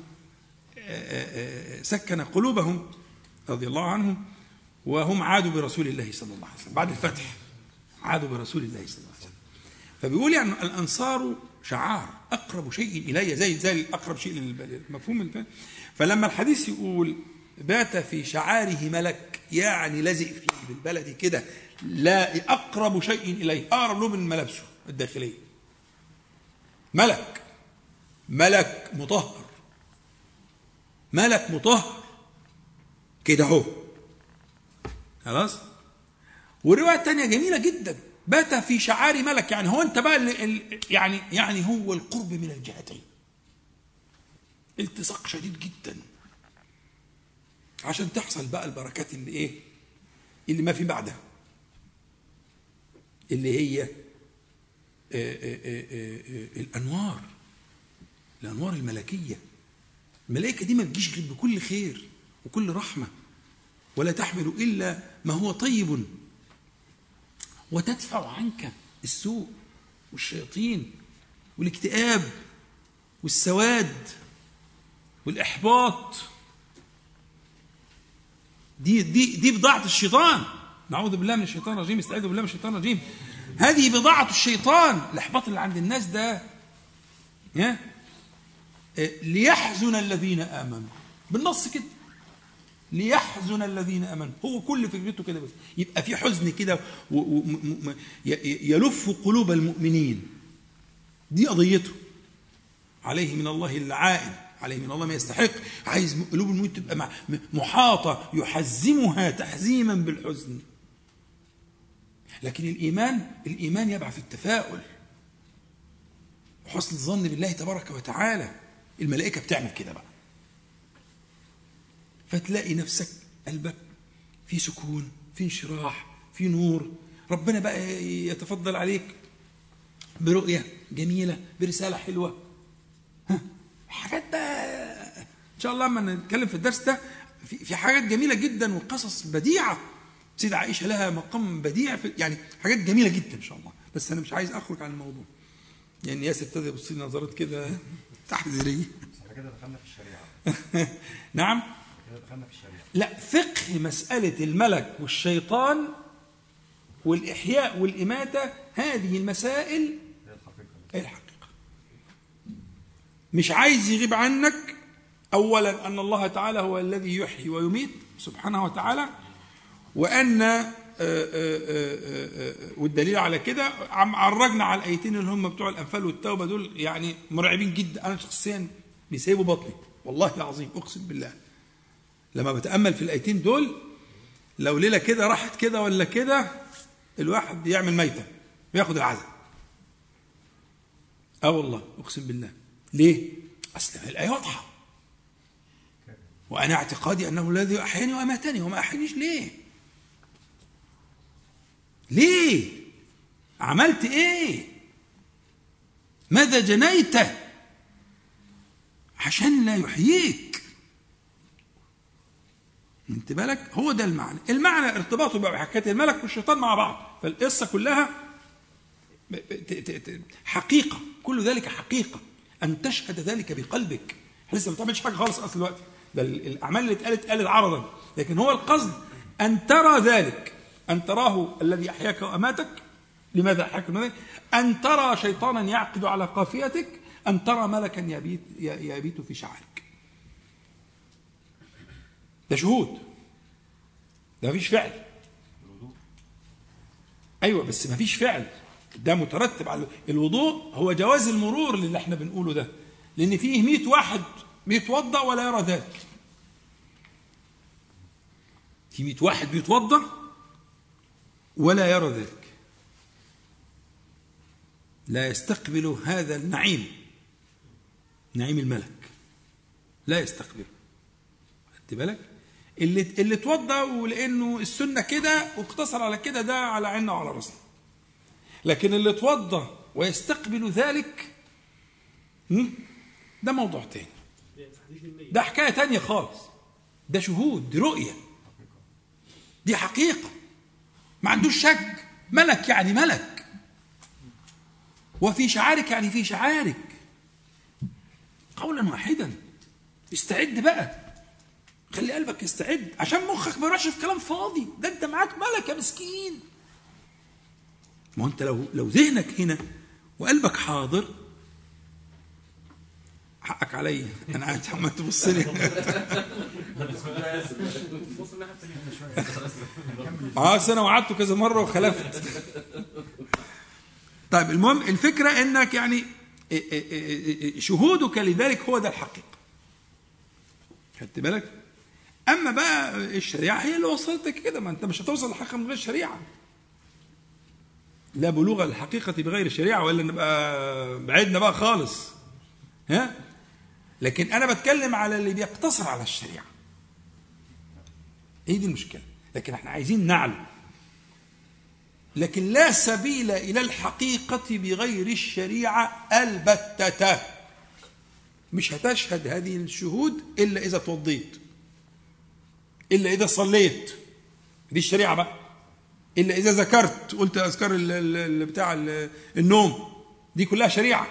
سكن قلوبهم رضي الله عنهم وهم عادوا برسول الله صلى الله عليه وسلم بعد الفتح. عادوا برسول الله صلى الله عليه وسلم. فبيقول يعني الأنصار شعار أقرب شيء إلي زي زي أقرب شيء للمفهوم فلما الحديث يقول بات في شعاره ملك يعني لزق فيه بالبلدي كده لا أقرب شيء إليه. أقرب له من ملابسه الداخلية. ملك. ملك مطهر. ملك مطهر. كده أهو. خلاص؟ ورواية تانية جميلة جدا. بات في شعار ملك. يعني هو أنت بقى ال يعني يعني هو القرب من الجهتين. التصاق شديد جدا. عشان تحصل بقى البركات اللي إيه؟ اللي ما في بعدها. اللي هي آآ آآ آآ الأنوار الأنوار الملكية. الملائكة دي ما تجيش غير بكل خير وكل رحمة ولا تحمل إلا ما هو طيب. وتدفع عنك السوء والشياطين والاكتئاب والسواد والإحباط. دي دي دي بضاعة الشيطان. نعوذ بالله من الشيطان الرجيم استعيذ بالله من الشيطان الرجيم. هذه بضاعة الشيطان. الإحباط اللي عند الناس ده يا ليحزن الذين آمنوا. بالنص كده. ليحزن الذين آمنوا. هو كل فكرته كده بس. يبقى في حزن كده يلف قلوب المؤمنين. دي قضيته. عليه من الله العائد عليه من الله ما يستحق. عايز قلوب المؤمنين تبقى محاطة. يحزمها تحزيما بالحزن. لكن الإيمان الإيمان يبعث التفاؤل. وحسن الظن بالله تبارك وتعالى. الملائكة بتعمل كده بقى. فتلاقي نفسك قلبك في سكون في انشراح في نور. ربنا بقى يتفضل عليك برؤية جميلة برسالة حلوة. ها حاجات بقى. إن شاء الله لما نتكلم في الدرس ده في حاجات جميلة جدا وقصص بديعة. سيدة عائشة لها مقام بديع في يعني حاجات جميلة جدا إن شاء الله. بس أنا مش عايز أخرج عن الموضوع. يعني ياسر ابتدى يبص لي نظرات كده تحذيرية كده دخلنا في الشريعة. [laughs] نعم. كده دخلنا في الشريعة. لا فقه مسألة الملك والشيطان والإحياء والإماتة هذه المسائل هي الحقيقة. هي الحقيقة. مش عايز يغيب عنك أولا أن الله تعالى هو الذي يحيي ويميت سبحانه وتعالى. وأن آه، آه، آه، والدليل على كده عرجنا على الآيتين اللي هم بتوع الأنفال والتوبة دول يعني مرعبين جدا. أنا شخصيا بيسيبوا بطني. والله العظيم أقسم بالله. لما بتأمل في الآيتين دول لو ليلة كده راحت كده ولا كده الواحد يعمل ميتة بياخد العزاء. آه والله أقسم بالله. ليه؟ أصل الآية واضحة. وأنا اعتقادي أنه الذي أحياني وأماتني وما أحيانيش ليه؟ ليه؟ عملت إيه؟ ماذا جنيت؟ عشان لا يحييك. انت بالك هو ده المعنى. المعنى ارتباطه بقى بحكايه الملك والشيطان مع بعض. فالقصة كلها حقيقة. كل ذلك حقيقة. أن تشهد ذلك بقلبك. لسه ما بتعملش حاجة خالص أصل دلوقتي. ده ال- الأعمال اللي اتقالت اتقالت عرضا. لكن هو القصد أن ترى ذلك. أن تراه الذي أحياك وأماتك. لماذا أحياك وأماتك؟ أن ترى شيطانا يعقد على قافيتك أن ترى ملكا يبيت يبيت في شعرك. ده شهود. ده مفيش فعل. أيوه بس مفيش فعل. ده مترتب على الوضوء. هو جواز المرور اللي إحنا بنقوله ده. لأن فيه 100 واحد. بيتوضا ولا يرى ذلك. في 100 واحد بيتوضا ولا يرى ذلك. لا يستقبل هذا النعيم نعيم الملك. لا يستقبله خدت بالك؟ اللي اللي اتوضى ولأنه السنة كده واقتصر على كده ده على عيننا وعلى راسنا لكن اللي اتوضى ويستقبل ذلك؟ ده موضوع تاني. ده حكاية تانية خالص. ده شهود دي رؤية. دي حقيقة. ما عندوش شك. ملك يعني ملك. وفي شعارك يعني في شعارك. قولا واحدا. استعد بقى. خلي قلبك يستعد. عشان مخك ما يروحش في كلام فاضي. ده انت معاك ملكه مسكين. ما انت لو لو ذهنك هنا وقلبك حاضر حقك عليا أنا قاعد عمال تبص لي [laughs] آه أنا وعدته كذا مرة وخلفت. طيب المهم الفكرة إنك يعني شهودك لذلك هو ده الحقيقة. خدت بالك؟ أما بقى الشريعة هي اللي وصلتك كده. ما أنت مش هتوصل للحقيقه من غير شريعة. لا بلوغ الحقيقة بغير الشريعه ولا نبقى بعدنا بقى خالص. ها؟ لكن أنا بتكلم على اللي بيقتصر على الشريعة. إيه دي المشكلة. لكن إحنا عايزين نعلم. لكن لا سبيل إلى الحقيقة بغير الشريعة البتة. مش هتشهد هذه الشهود إلا إذا توضيت. إلا إذا صليت. دي الشريعة بقى. إلا إذا ذكرت. قلت أذكار بتاع ال- النوم. دي كلها شريعة.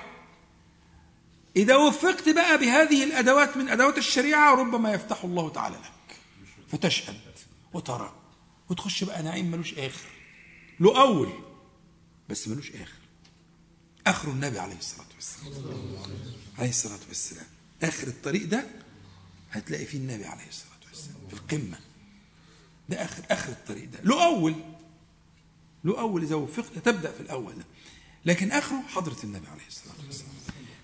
إذا وفقت بقى بهذه الأدوات من أدوات الشريعة ربما يفتح الله تعالى لك. فتشهد وترى. وتخش بقى نعيم ملوش آخر. له أول بس ملوش آخر. آخر النبي عليه الصلاة والسلام. عليه الصلاة والسلام. آخر الطريق ده هتلاقي فيه النبي عليه الصلاة والسلام في القمة. ده آخر آخر الطريق ده. له أول. له أول إذا وفقت تبدأ في الأول. ده لكن آخره حضرة النبي عليه الصلاة والسلام.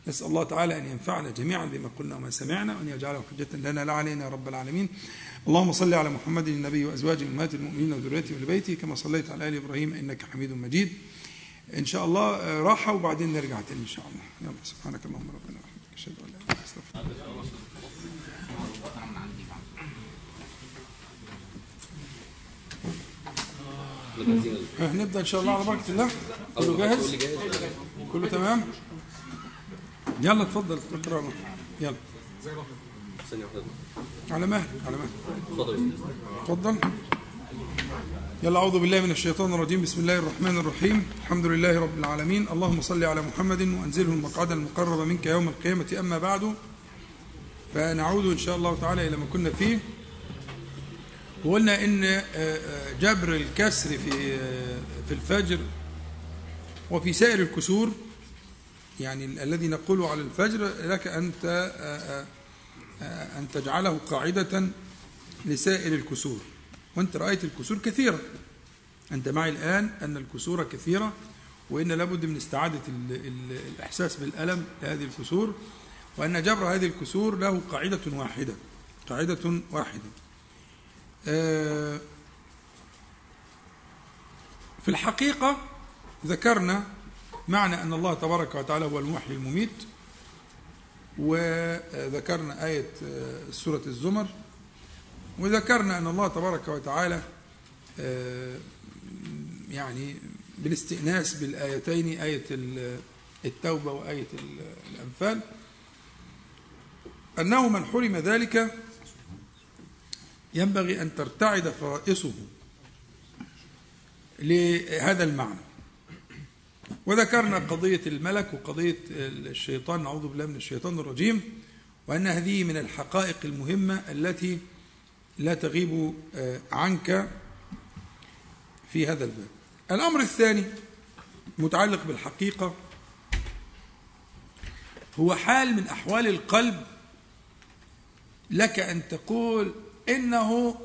نسأل الله تعالى أن ينفعنا جميعا بما قلنا وما سمعنا وأن يجعله حجة لنا لا علينا يا رب العالمين. اللهم صل على محمد النبي وأزواجه أمهات المؤمنين وذريته ولبيته كما صليت على آل إبراهيم إنك حميد مجيد. إن شاء الله آه، راحة وبعدين نرجع تاني إن شاء الله. يلا سبحانك اللهم ربنا وبحمدك. أشهد أن لا إله إلا أنت أستغفرك هنبدا إن شاء الله على بركة الله. كله جاهز؟ كله تمام؟ يلا اتفضل اقرا يلا. على مهلك على مهلك اتفضل. يلا أعوذ بالله من الشيطان الرجيم. بسم الله الرحمن الرحيم. الحمد لله رب العالمين. اللهم صل على محمد وأنزله المقعد المقرب منك يوم القيامة. أما بعد فنعود إن شاء الله تعالى إلى ما كنا فيه. وقلنا إن آه، آه، جبر الكسر في آه، في الفجر وفي سائر الكسور يعني ال- الذي نقوله على الفجر لك أن ت- آه، أن تجعله قاعدة لسائر الكسور. وأنت رأيت الكسور كثيرة. أنت معي الآن أن الكسور كثيرة وإن لابد من استعادة ال ال الإحساس بالألم لهذه الكسور وأن جبر هذه الكسور له قاعدة واحدة قاعدة واحدة. في الحقيقة ذكرنا معنى أن الله تبارك وتعالى هو المحيي المميت. وذكرنا آية آه، سورة الزمر. وذكرنا أن الله تبارك وتعالى آه، يعني بالاستئناس بالآيتين آية ال- التوبة وآية ال- الأنفال. أنه من حرم ذلك ينبغي أن ترتعد فرائصه لهذا المعنى. وذكرنا قضية الملك وقضية الشيطان نعوذ بالله من الشيطان الرجيم وأن هذه من الحقائق المهمة التي لا تغيب آه، عنك في هذا الباب. الأمر الثاني متعلق بالحقيقة هو حال من أحوال القلب لك أن تقول إنه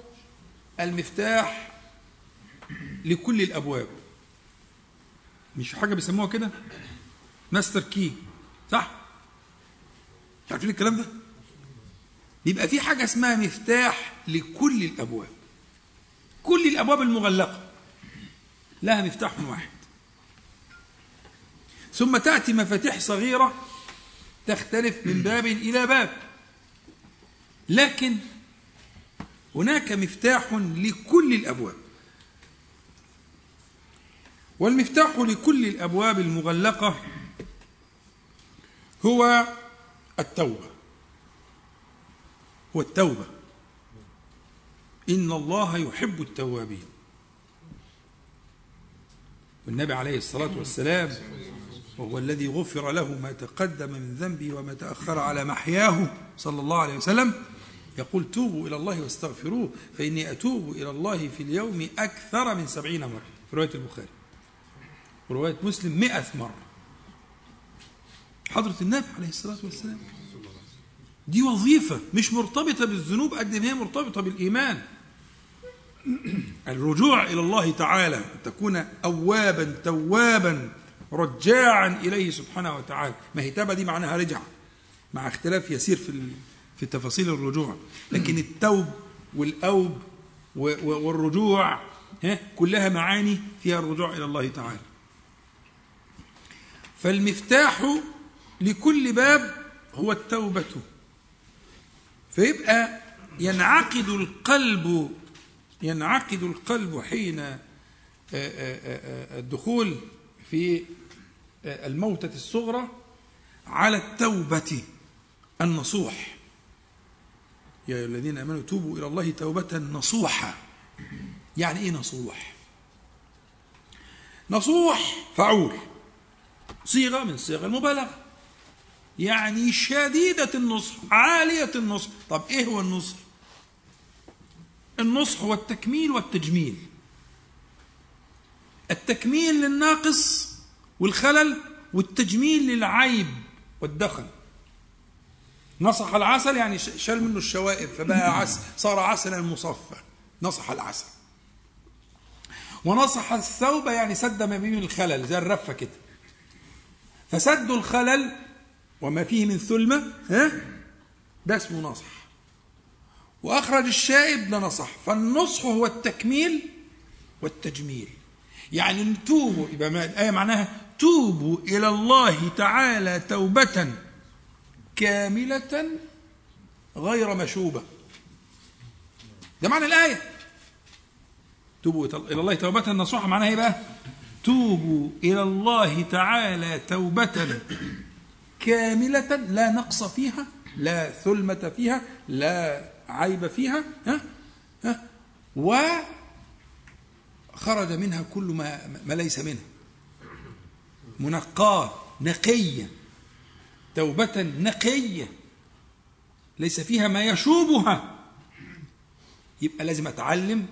المفتاح لكل الأبواب. مش في حاجة بيسموها كده؟ ماستر كي صح؟ مش عارفين الكلام ده؟ يبقى في حاجة اسمها مفتاح لكل الأبواب. كل الأبواب المغلقة لها مفتاح واحد. ثم تأتي مفاتيح صغيرة تختلف من باب إلى باب. لكن هناك مفتاح لكل الأبواب. والمفتاح لكل الأبواب المغلقة هو التوبة. هو التوبة. إن الله يحب التوابين. والنبي عليه الصلاة والسلام وهو الذي غفر له ما تقدم من ذنبه وما تأخر على محياه صلى الله عليه وسلم يقول توبوا إلى الله واستغفروه فإني أتوب إلى الله في اليوم أكثر من سبعين مرة. في رواية البخاري. ورواية مسلم مئة مرة. حضرة النبي عليه الصلاة والسلام. دي وظيفة مش مرتبطة بالذنوب قد ما هي مرتبطة بالإيمان. الرجوع إلى الله تعالى أن تكون أوابا توابا رجاعا إليه سبحانه وتعالى. ما هي تابة دي معناها رجع مع اختلاف يسير في في تفاصيل الرجوع. لكن التوب والأوب والرجوع ها كلها معاني فيها الرجوع إلى الله تعالى. فالمفتاح لكل باب هو التوبة. فيبقى ينعقد القلب ينعقد القلب حين آه، آه، آه، الدخول في الموتة الصغرى على التوبة النصوح. يا أيها الذين آمنوا توبوا إلى الله توبة نصوحا يعني إيه نصوح؟ نصوح فعول. صيغة من صيغ المبالغة. يعني شديدة النصح عالية النصح. طب إيه هو النصح؟ النصح هو التكميل والتجميل. التكميل للناقص والخلل والتجميل للعيب والدخل. نصح العسل يعني شال منه الشوائب فبقى [laughs] عسل صار عسلا مصفى. نصح العسل. ونصح الثوب يعني سد ما بين الخلل زي الرفة كده. فسد الخلل وما فيه من ثلمة ها؟ ده اسمه نصح. وأخرج الشائب ده نصح فالنصح هو التكميل والتجميل. يعني توبوا يبقى الآية معناها توبوا إلى الله تعالى توبة كاملة غير مشوبة. ده معنى الآية. توبوا إلى الله توبة نصوحه معناها إيه بقى؟ توبوا إلى الله تعالى توبة كاملة لا نقص فيها لا ثلمة فيها لا عيب فيها ها؟ ها؟ وخرج منها كل ما ما ليس منها منقاة نقية توبة نقية. ليس فيها ما يشوبها. يبقى لازم أتعلم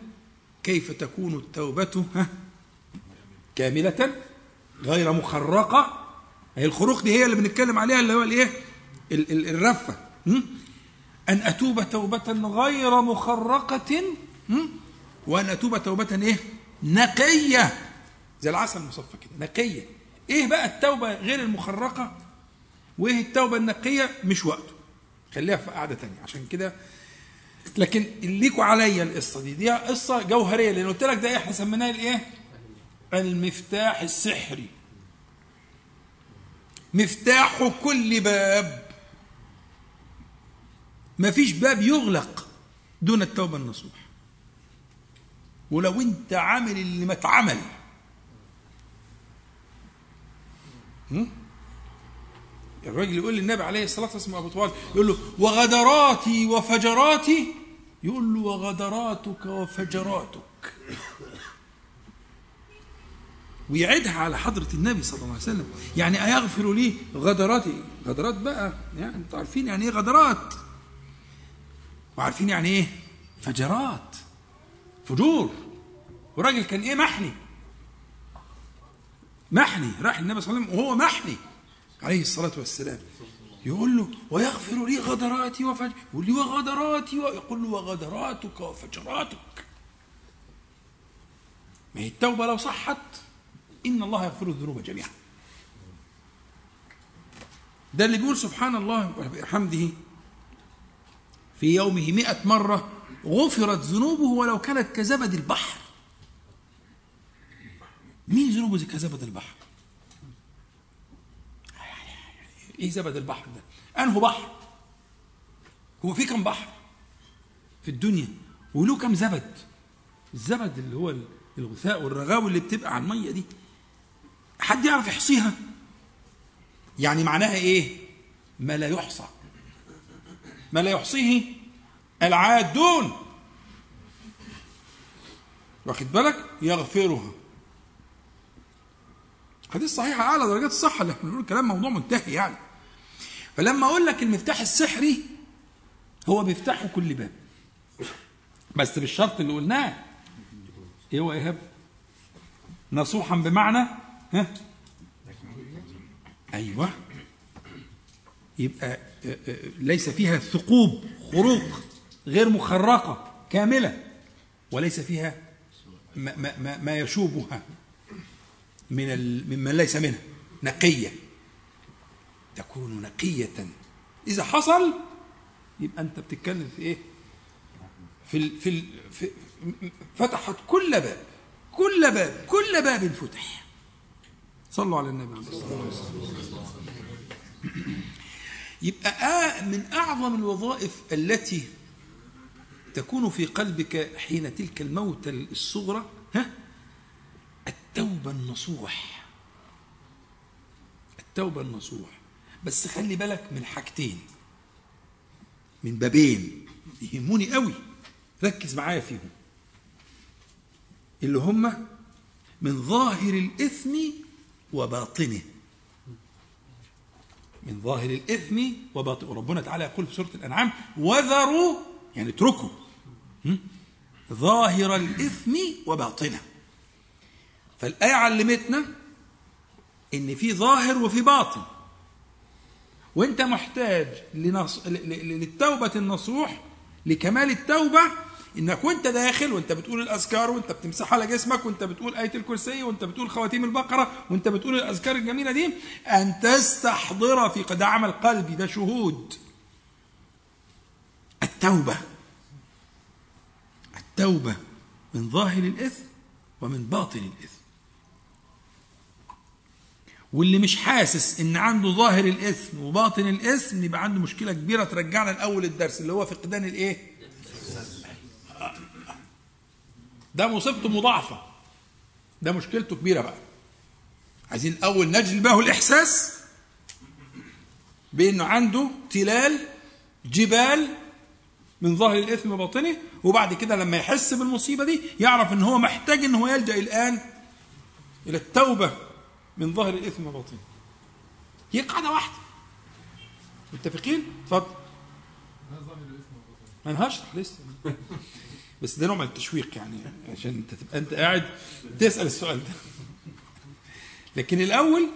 كيف تكون التوبة ها؟ كاملة غير مخرقة. هي الخروق دي هي اللي بنتكلم عليها اللي هو الإيه؟ ال- ال- الرفة. م? أن أتوب توبة غير مخرقة م? وأن أتوب توبة إيه؟ نقية. زي العسل المصفى كده نقية. إيه بقى التوبة غير المخرقة؟ وإيه التوبة النقية؟ مش وقته. خليها في قعدة تانية عشان كده. لكن ليكوا عليا القصة دي. دي قصة جوهرية لأن قلت لك ده إحنا سميناها الإيه؟ المفتاح السحري. مفتاح كل باب. ما فيش باب يغلق دون التوبة النصوح. ولو انت عامل اللي ما اتعمل؟ الراجل يقول للنبي عليه الصلاة والسلام أبو طوال يقول له وغدراتي وفجراتي؟ يقول له وغدراتك وفجراتك. ويعيدها على حضرة النبي صلى الله عليه وسلم. يعني أيغفر لي غدراتي؟ غدرات بقى. يعني أنتوا عارفين يعني إيه غدرات؟ وعارفين يعني إيه؟ فجرات. فجور. وراجل كان إيه؟ محني. محني. راح النبي صلى الله عليه وسلم وهو محني. عليه الصلاة والسلام. يقول له ويغفر لي غدراتي وفجر يقول لي وغدراتي و... يقول له وغدراتك وفجراتك. ما هي التوبة لو صحت إن الله يغفر الذنوب جميعا. ده اللي بيقول سبحان الله وبحمده في يومه مئة مرة غفرت ذنوبه ولو كانت كزبد البحر. مين ذنوبه كزبد البحر؟ إيه زبد البحر ده؟ انه بحر؟ هو في كم بحر في الدنيا؟ وله كم زبد؟ الزبد اللي هو الغثاء والرغاوي اللي بتبقى على المية دي. حد يعرف يحصيها؟ يعني معناها إيه؟ ما لا يحصى. ما لا يحصيه العادون. واخد بالك؟ يغفرها. حديث صحيح اعلى درجات الصحة اللي إحنا بنقول كلام موضوع منتهي يعني. فلما أقول لك المفتاح السحري هو بيفتحه كل باب. بس بالشرط اللي قلناه. إيه هو إيهاب؟ نصوحا بمعنى ها؟ أيوه. يبقى آه، آه، ليس فيها ثقوب خروق غير مخرقة كاملة. وليس فيها ما, ما, ما, ما يشوبها من ال... ممن ليس منها. نقية. تكون نقية. إذا حصل يبقى أنت بتتكلم في إيه؟ في ال... في, ال... في فتحت كل باب كل باب كل باب فتح. صلوا على النبي عليه الصلاة والسلام. يبقى آه من أعظم الوظائف التي تكون في قلبك حين تلك الموتة الصغرى ها؟ التوبة النصوح. التوبة النصوح. بس خلي بالك من حاجتين. من بابين. يهموني قوي. ركز معايا فيهم. اللي هم من ظاهر الإثم وباطنه. من ظاهر الإثم وباطنه وربنا تعالى يقول في سورة الأنعام وذروا يعني اتركوا? ظاهر الإثم وباطنه. فالآية علمتنا إن في ظاهر وفي باطن. وأنت محتاج للتوبة النصوح لكمال التوبة إنك وأنت داخل وأنت بتقول الأذكار وأنت بتمسح على جسمك وأنت بتقول آية الكرسي وأنت بتقول خواتيم البقرة وأنت بتقول الأذكار الجميلة دي أن تستحضر في ده عمل قلبي ده شهود. التوبة. التوبة من ظاهر الإثم ومن باطن الإثم. واللي مش حاسس إن عنده ظاهر الإثم وباطن الإثم يبقى عنده مشكلة كبيرة ترجعنا لأول الدرس اللي هو فقدان الإيه؟ ده مصيبته مضاعفة. ده مشكلته كبيرة بقى. عايزين الأول نجلبه الإحساس بإنه عنده تلال جبال من ظاهر الإثم وباطنه وبعد كده لما يحس بالمصيبة دي يعرف إن هو محتاج إن هو يلجأ الآن إلى التوبة من ظاهر الإثم وباطنه هي قاعدة واحدة. متفقين؟ اتفضل. ما هشرح لسه. بس ده نوع من التشويق يعني عشان انت تبقى انت قاعد تسأل السؤال ده. لكن الأول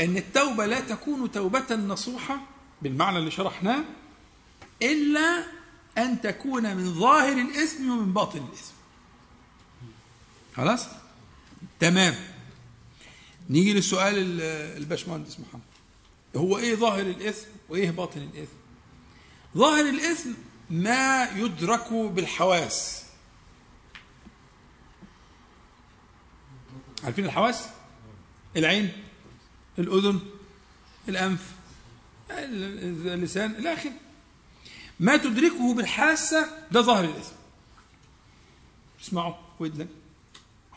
أن التوبة لا تكون توبة نصوحة بالمعنى اللي شرحناه إلا أن تكون من ظاهر الإثم ومن باطن الإثم. خلاص؟ تمام. نيجي للسؤال ال- الباشمهندس محمد. هو إيه ظاهر الإثم وإيه باطن الإثم؟ ظاهر الإثم ما يدرك بالحواس. عارفين الحواس؟ العين الأذن الأنف ال- اللسان إلى آخره. ما تدركه بالحاسة ده ظاهر الاثم اسمعوا ودنك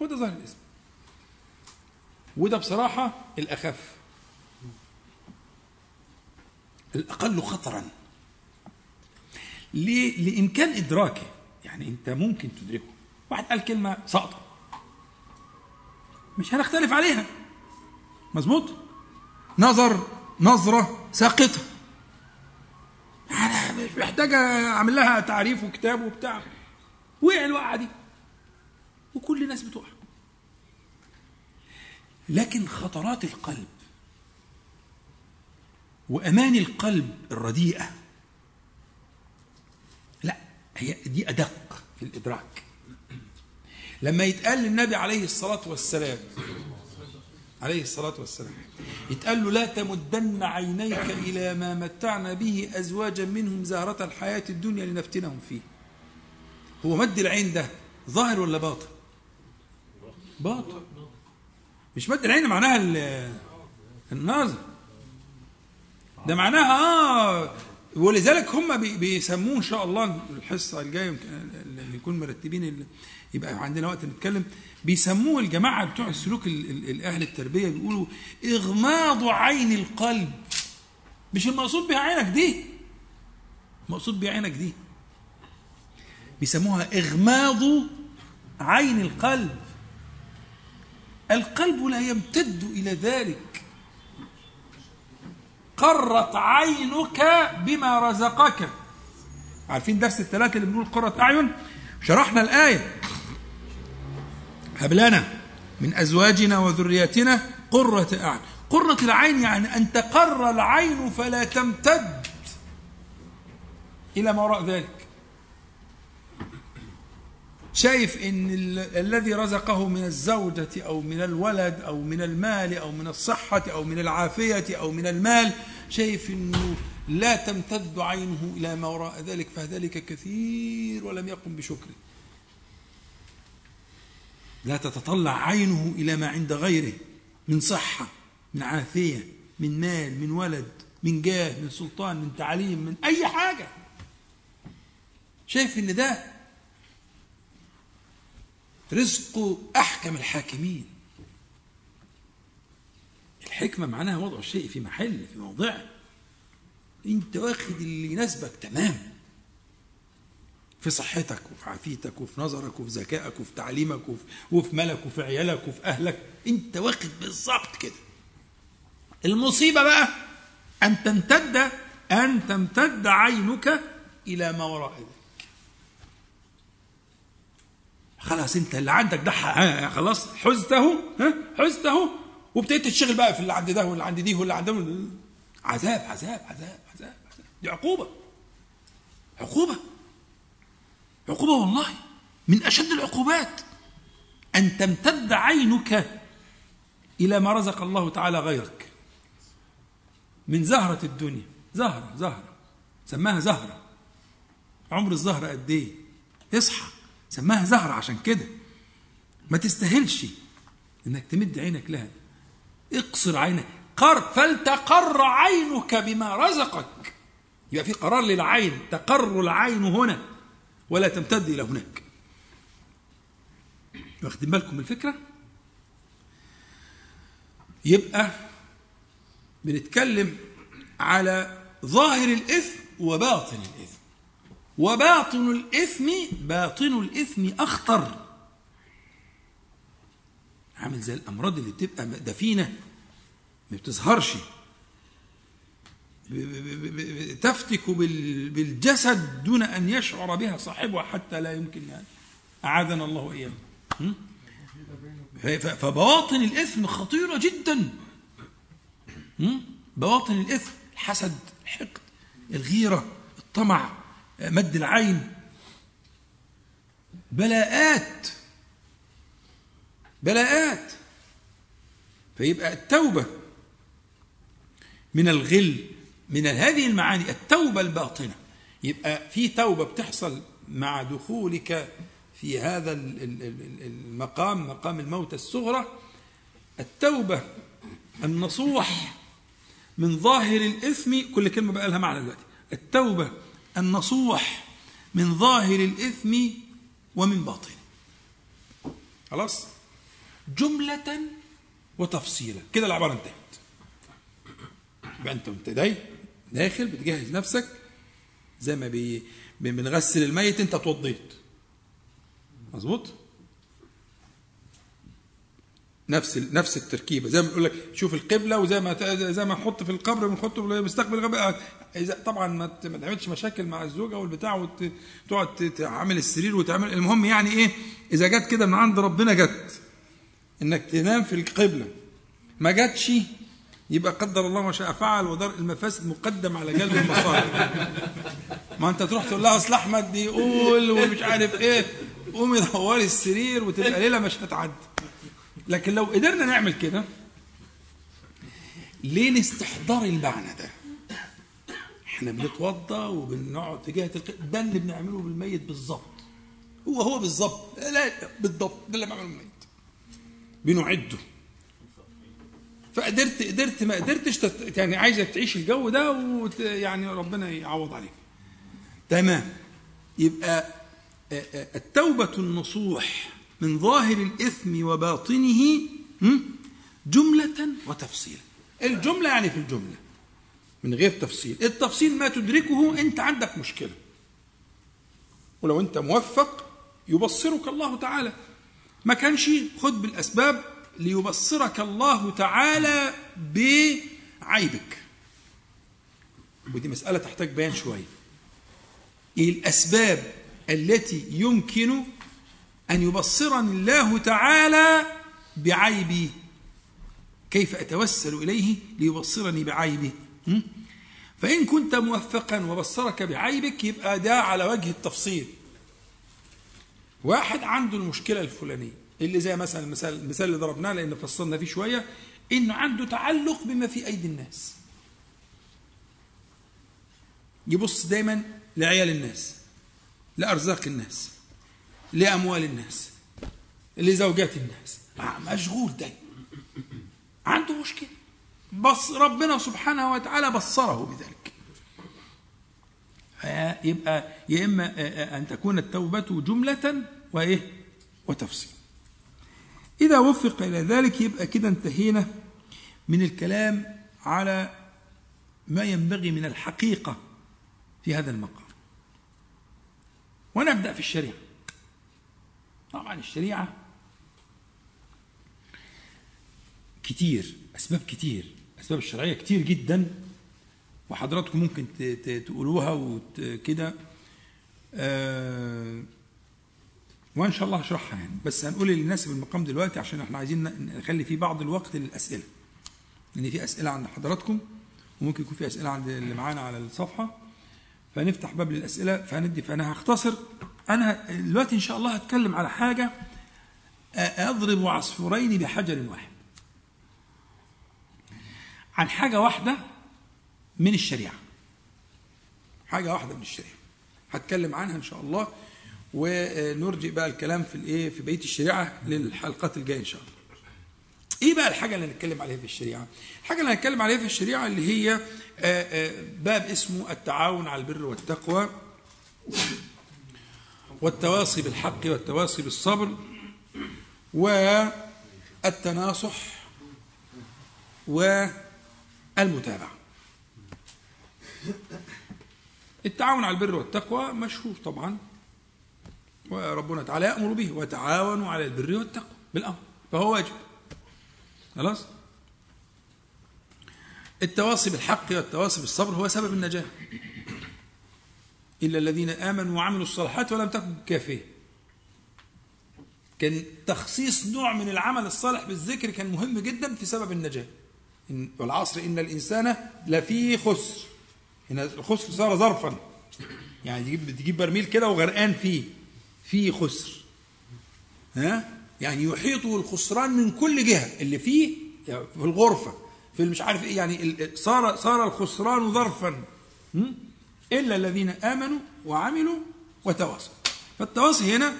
هو ده ظاهر الاثم وده بصراحة الأخف. الأقل خطرا؟ لإمكان إدراكه. يعني أنت ممكن تدركه. واحد قال كلمة ساقطه مش هنختلف عليها. مظبوط؟ نظر نظرة ساقطة. أنا مش محتاج أعمل لها تعريف وكتاب وبتاع. وقع الوقعة دي. وكل الناس بتقع. لكن خطرات القلب واماني القلب الرديئة هي دي أدق في الإدراك. لما يتقال للنبي عليه الصلاة والسلام عليه الصلاة والسلام يتقال له لا تمدن عينيك إلى ما متعنا به أزواجا منهم زهرة الحياة الدنيا لنفتنهم فيه. هو مد العين ده ظاهر ولا باطن؟ باطن. مش مد العين معناها ال- النظر ده معناها آه ولذلك هم بي- بيسموه إن شاء الله الحصة الجاية اللي يكون مرتبين يبقى عندنا وقت نتكلم. بيسموه الجماعة بتوع السلوك ال- ال- الأهل التربية بيقولوا إغماض عين القلب. مش المقصود بها عينك دي المقصود بها عينك دي. بيسموها إغماض عين القلب. القلب لا يمتد إلى ذلك. قرت عينك بما رزقك. عارفين درس الثلاثة اللي بنقول قرة أعين؟ شرحنا الآية. هب لنا من أزواجنا وذرياتنا قرة أعين. قرة العين يعني أن تقر العين فلا تمتد إلى ما وراء ذلك. شايف إن ال- الذي رزقه من الزوجة أو من الولد أو من المال أو من الصحة أو من العافية أو من المال شايف إنه لا تمتد عينه إلى ما وراء ذلك فذلك كثير ولم يقم بشكره. لا تتطلع عينه إلى ما عند غيره من صحة من عافية من مال من ولد من جاه من سلطان من تعليم من أي حاجة. شايف إن ده رزق أحكم الحاكمين. الحكمة معناها وضع الشيء في محل في موضعه أنت واخد اللي يناسبك تمام. في صحتك وفي عافيتك وفي نظرك وفي ذكائك وفي تعليمك وفي, ملك وفي عيالك وفي أهلك. أنت واخد بالظبط كده. المصيبة بقى أن تمتد أن تمتد عينك إلى ما وراء ذلك. خلاص انت اللي عندك ده ها خلاص حزته ها؟ حزته وابتديت تشتغل بقى في اللي عند ده واللي عند دي واللي عند عذاب عذاب عذاب عذاب, عذاب. دي عقوبة. عقوبة. عقوبة والله. من أشد العقوبات. أن تمتد عينك إلى ما رزق الله تعالى غيرك. من زهرة الدنيا. زهرة زهرة. سماها زهرة. عمر الزهرة قد إيه؟ اصحى. سماها زهرة عشان كده. ما تستاهلش إنك تمد عينك لها. اقصر عينك. قر فلتقر عينك بما رزقك. يبقى في قرار للعين. تقر العين هنا ولا تمتد إلى هناك. واخدين بالكم من الفكرة؟ يبقى بنتكلم على ظاهر الإثم وباطن الإثم. وباطن الإثم باطن الإثم أخطر. عامل زي الأمراض اللي بتبقى دفينة ما بتظهرش. تفتك بال- بالجسد دون أن يشعر بها صاحبها حتى لا يمكن يعني أعاذنا الله ف- فبواطن الإثم خطيرة جدا? بواطن الإثم الحسد الحقد الغيرة الطمع. مد العين. بلاءات. بلاءات. فيبقى التوبة من الغل من هذه المعاني التوبة الباطنة. يبقى في توبة بتحصل مع دخولك في هذا ال- ال- ال- المقام مقام الموت الصغرى. التوبة النصوح من ظاهر الإثم كل كلمة بقى لها معنى دلوقتي. التوبة النصوح من ظاهر الإثم ومن باطنه خلاص؟ جملة وتفصيلا. كده العبارة انتهت. يبقى انت وانت داخل بتجهز نفسك زي ما بنغسل الميت انت اتوضيت مظبوط؟ نفس نفس التركيبة. زي ما بنقول لك شوف القبلة وزي ما زي ما نحط في القبر بنحط في مستقبل القبر إذا طبعا ما تعملش مشاكل مع الزوجة والبتاع وتقعد تعمل السرير وتعمل المهم يعني إيه؟ إذا جت كده من عند ربنا جت. إنك تنام في القبلة. ما جاتش يبقى قدر الله ما شاء فعل ودرء المفاسد مقدم على جلب المصالح ما أنت تروح تقول لها أصل أحمد بيقول ومش عارف إيه. قومي دوري السرير وتبقى ليلة مش هتعدي. لكن لو قدرنا نعمل كده ليه نستحضر المعنى ده؟ إحنا بنتوضى وبنقعد جهة الق... ده اللي بنعمله بالميت بالظبط هو هو بالظبط لا بالضبط. ده اللي بعمله بالميت. بنعده. فقدرت قدرت ما قدرتش تت... يعني عايزك تعيش الجو ده وت... يعني ربنا يعوض عليك. تمام. يبقى التوبة النصوح من ظاهر الإثم وباطنه? جملة وتفصيلا الجملة يعني في الجملة من غير تفصيل. التفصيل ما تدركه أنت عندك مشكلة. ولو أنت موفق يبصرك الله تعالى. ما كانش خد بالأسباب ليبصرك الله تعالى بعيبك. ودي مسألة تحتاج بيان شوية. إيه الأسباب التي يمكن أن يبصرني الله تعالى بعيبي. كيف أتوسل إليه ليبصرني بعيبي? فإن كنت موفقا وبصرك بعيبك يبقى ده على وجه التفصيل. واحد عنده المشكلة الفلانية اللي زي مثلا المثال, المثال اللي ضربناه لأن فصلنا فيه شوية إنه عنده تعلق بما في أيدي الناس. يبص دايما لعيال الناس لأرزاق الناس. لأموال الناس لزوجات الناس. مشغول دايما عنده مشكلة. بص ربنا سبحانه وتعالى بصره بذلك. يبقى يا إما أن تكون التوبة جملة وإيه؟ وتفصيل. إذا وفق إلى ذلك يبقى كده انتهينا من الكلام على ما ينبغي من الحقيقة في هذا المقام. ونبدأ في الشريعة. طبعا الشريعة كتير أسباب كتير أسباب الشرعية كتير جدا وحضراتكم ممكن تقولوها وكده آه وإن شاء الله هشرحها يعني. بس هنقول اللي يناسب المقام دلوقتي عشان إحنا عايزين نخلي فيه بعض الوقت للأسئلة. لأن في أسئلة عند حضراتكم وممكن يكون في أسئلة عند اللي معانا على الصفحة. فنفتح باب للأسئلة فهندي فأنا هختصر. أنا دلوقتي إن شاء الله هتكلم على حاجة أضرب عصفورين بحجر واحد عن حاجة واحدة من الشريعة حاجة واحدة من الشريعة هتكلم عنها إن شاء الله ونرجئ بقى الكلام في الإيه في بقية الشريعة للحلقات الجاية إن شاء الله. إيه بقى الحاجة اللي هنتكلم عليها في الشريعة؟ الحاجة اللي هنتكلم عليها في الشريعة اللي هي باب اسمه التعاون على البر والتقوى والتواصي بالحق والتواصي بالصبر والتناصح والمتابعة. التعاون على البر والتقوى مشهور طبعا وربنا تعالى يأمر به وتعاونوا على البر والتقوى بالأمر فهو واجب. خلاص؟ التواصي بالحق والتواصي بالصبر هو سبب النجاة. إلا الذين آمنوا وعملوا الصالحات ولم تكن كافية. كان تخصيص نوع من العمل الصالح بالذكر كان مهم جدا في سبب النجاة. والعصر إن الإنسان لفي خسر. هنا الخسر صار ظرفا. يعني تجيب تجيب برميل كده وغرقان فيه. فيه خسر. ها؟ يعني يحيطه الخسران من كل جهة. اللي فيه في الغرفة. في مش عارف إيه يعني صار صار الخسران ظرفا. إلا الذين آمنوا وعملوا وتواصوا. فالتواصي هنا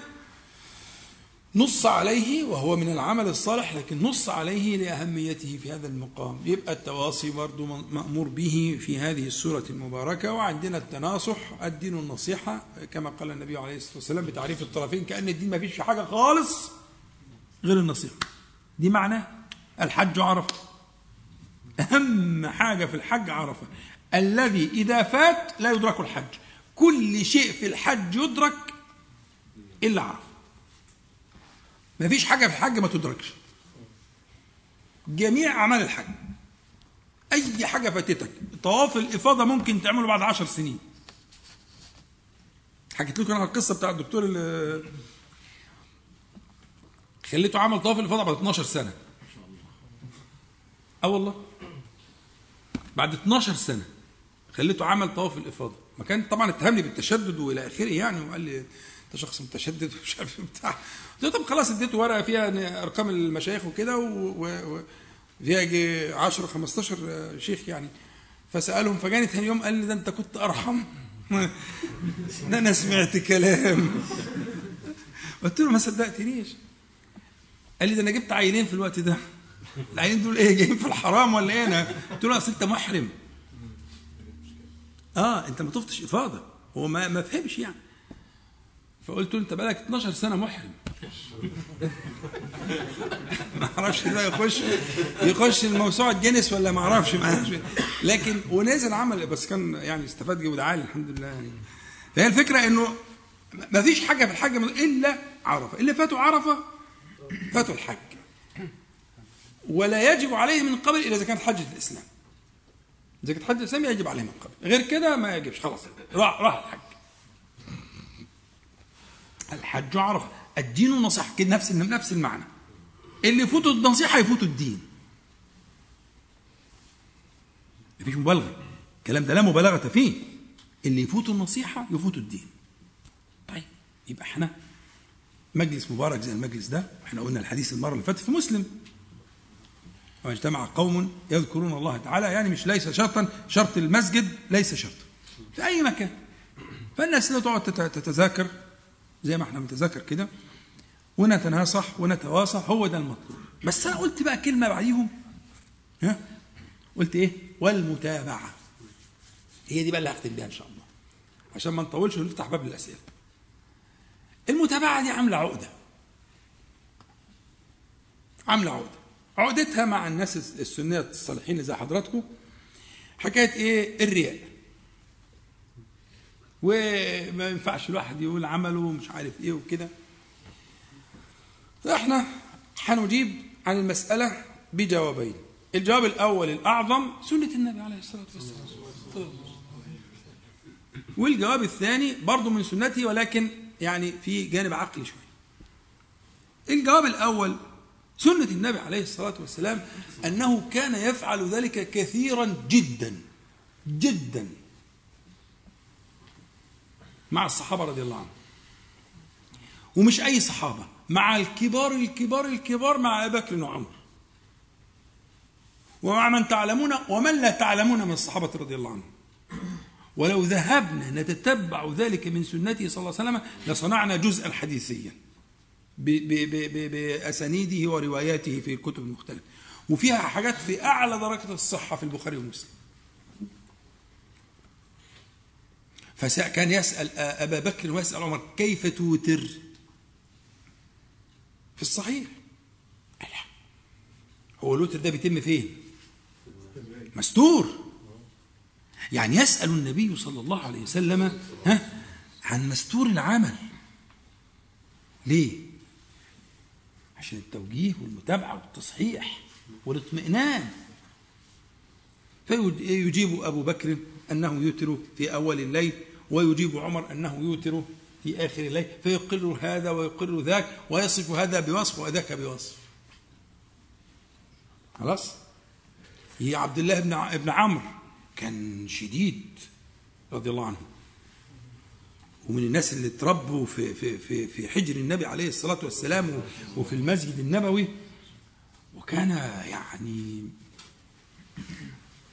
نص عليه وهو من العمل الصالح لكن نص عليه لأهميته في هذا المقام. يبقى التواصي برضو مأمور به في هذه السورة المباركة. وعندنا التناصح الدين النصيحة كما قال النبي عليه الصلاة والسلام بتعريف الطرفين كأن الدين ما فيش في حاجة خالص غير النصيحة. دي معناه الحج عرفة. أهم حاجة في الحج عرفة. الذي إذا فات لا يدرك الحج. كل شيء في الحج يدرك إلا عرفة. ما فيش حاجة في الحج ما تدركش. جميع أعمال الحج. أي حاجة فاتتك. طواف الإفاضة ممكن تعمله بعد عشر سنين. حكيت لكم أنا القصة بتاع الدكتور اللي خليته عمل طواف الإفاضة بعد 12 سنة. أه والله. بعد 12 سنة. خليته عمل طواف الإفاضة. ما كان طبعا اتهمني بالتشدد وإلى آخره يعني وقال لي أنت شخص متشدد ومش عارف بتاع. قلت له طب خلاص اديته ورقة فيها أرقام المشايخ وكده وفيها يجي 10 15 شيخ يعني. فسألهم فجاني ثاني يوم قال لي ده أنت كنت أرحم. ده [laughs] أنا سمعت كلام. قلت له ما صدقتنيش. قال لي ده أنا جبت عينين في الوقت ده. العينين دول إيه جايين في الحرام ولا إيه أنا؟ قلت له أصل أنت محرم. آه أنت ما طفتش إفاضة. هو ما ما فهمش يعني. فقلت له أنت بقالك 12 سنة محرم. [laughs] ما أعرفش ده يخش يخش الموسوعة جينيس ولا ما أعرفش لكن ونزل عمل بس كان يعني استفاد جهد عالي الحمد لله يعني. فهي الفكرة إنه ما فيش حاجة في الحج إلا عرفة. اللي فاتوا عرفة فاتوا الحج. ولا يجب عليه من قبل إلا إذا كانت حجة الإسلام. إذا كانت حجه الاسلام يجب عليه من قبل غير كده ما يجبش. خلاص. راح راح الحج. الحج عرفه الدين نصيحة. كده نفس نفس المعنى. اللي يفوتوا النصيحة يفوتوا الدين. مفيش مبالغة. الكلام ده لا مبالغة فيه. اللي يفوتوا النصيحة يفوتوا الدين. طيب. يبقى إحنا مجلس مبارك زي المجلس ده. إحنا قلنا الحديث المرة اللي فاتت في مسلم. واجتمع قوم يذكرون الله تعالى يعني مش ليس شرطا شرط المسجد ليس شرطا في أي مكان. فالناس لا تقعد تت- تتذاكر زي ما إحنا بنتذاكر كده ونتناصح ونتواصى هو ده المطلوب. بس أنا قلت بقى كلمة بعديهم. ها؟ قلت إيه؟ والمتابعة. هي دي بقى اللي هختم بيها إن شاء الله. عشان ما نطولش ونفتح باب الاسئله المتابعة دي عاملة عقدة. عاملة عقدة. عقدتها مع الناس السنية الصالحين زي حضراتكم. حكاية إيه؟ الرياء. وما ينفعش الواحد يقول عمله ومش عارف إيه وكده. فاحنا هنجيب عن المسألة بجوابين. الجواب الأول الأعظم سنة النبي عليه الصلاة والسلام. والجواب الثاني برضه من سنته ولكن يعني في جانب عقلي شوية. الجواب الأول سنة النبي عليه الصلاة والسلام أنه كان يفعل ذلك كثيرا جدا جدا. مع الصحابة رضي الله عنهم. ومش أي صحابة مع الكبار الكبار الكبار مع أبي بكر وعمر. ومع من تعلمون ومن لا تعلمون من الصحابة رضي الله عنهم. ولو ذهبنا نتتبع ذلك من سنته صلى الله عليه وسلم لصنعنا جزءا حديثيا. بأسانيده ورواياته في الكتب المختلفة. وفيها حاجات في أعلى درجة الصحة في البخاري ومسلم. فكان يسأل أبا بكر ويسأل عمر كيف توتر؟ في الصحيح. لا. هو الوتر ده بيتم فين؟ مستور. يعني يسأل النبي صلى الله عليه وسلم ها عن مستور العمل. ليه؟ عشان التوجيه والمتابعة والتصحيح والاطمئنان. فيجيب أبو بكر أنه يوتر في أول الليل ويجيب عمر أنه يوتر في آخر الليل. فيقر هذا ويقر ذاك ويصف هذا بوصف وذاك بوصف. خلاص؟ هي عبد الله بن عمرو كان شديد رضي الله عنه. ومن الناس اللي اتربوا في في في في حجر النبي عليه الصلاة والسلام وفي المسجد النبوي. وكان يعني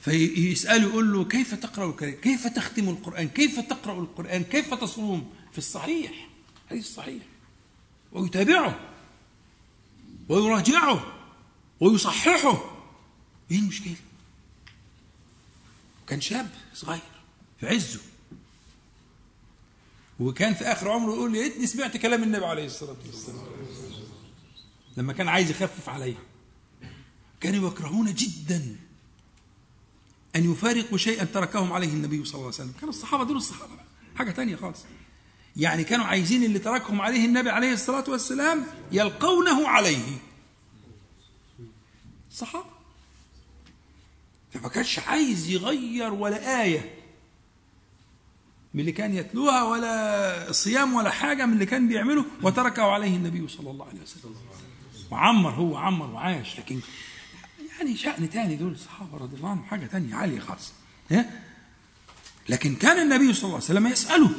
فيسأله يقول له كيف تقرأ القرآن كيف تختم القرآن؟ كيف تقرأ القرآن؟ كيف تصوم؟ في الصحيح. حديث صحيح ويتابعه. ويراجعه. ويصححه. إيه المشكلة؟ كان شاب صغير في عزه. وكان في آخر عمره يقول لي ريتني سمعت كلام النبي عليه الصلاة والسلام. لما كان عايز يخفف عليه كانوا يكرهون جدا أن يفارقوا شيئا تركهم عليه النبي صلى الله عليه وسلم. كانوا الصحابة دول الصحابة. حاجة تانية خالص. يعني كانوا عايزين اللي تركهم عليه النبي عليه الصلاة والسلام يلقونه عليه. الصحابه فما كانش عايز يغير ولا آية. من اللي كان يتلوها ولا صيام ولا حاجة من اللي كان بيعمله وتركه عليه النبي صلى الله عليه وسلم. وعمر هو عمر وعاش لكن يعني شأن تاني دول الصحابة رضي الله عنهم حاجة تانية عالية خالص. ها؟ لكن كان النبي صلى الله عليه وسلم يسأله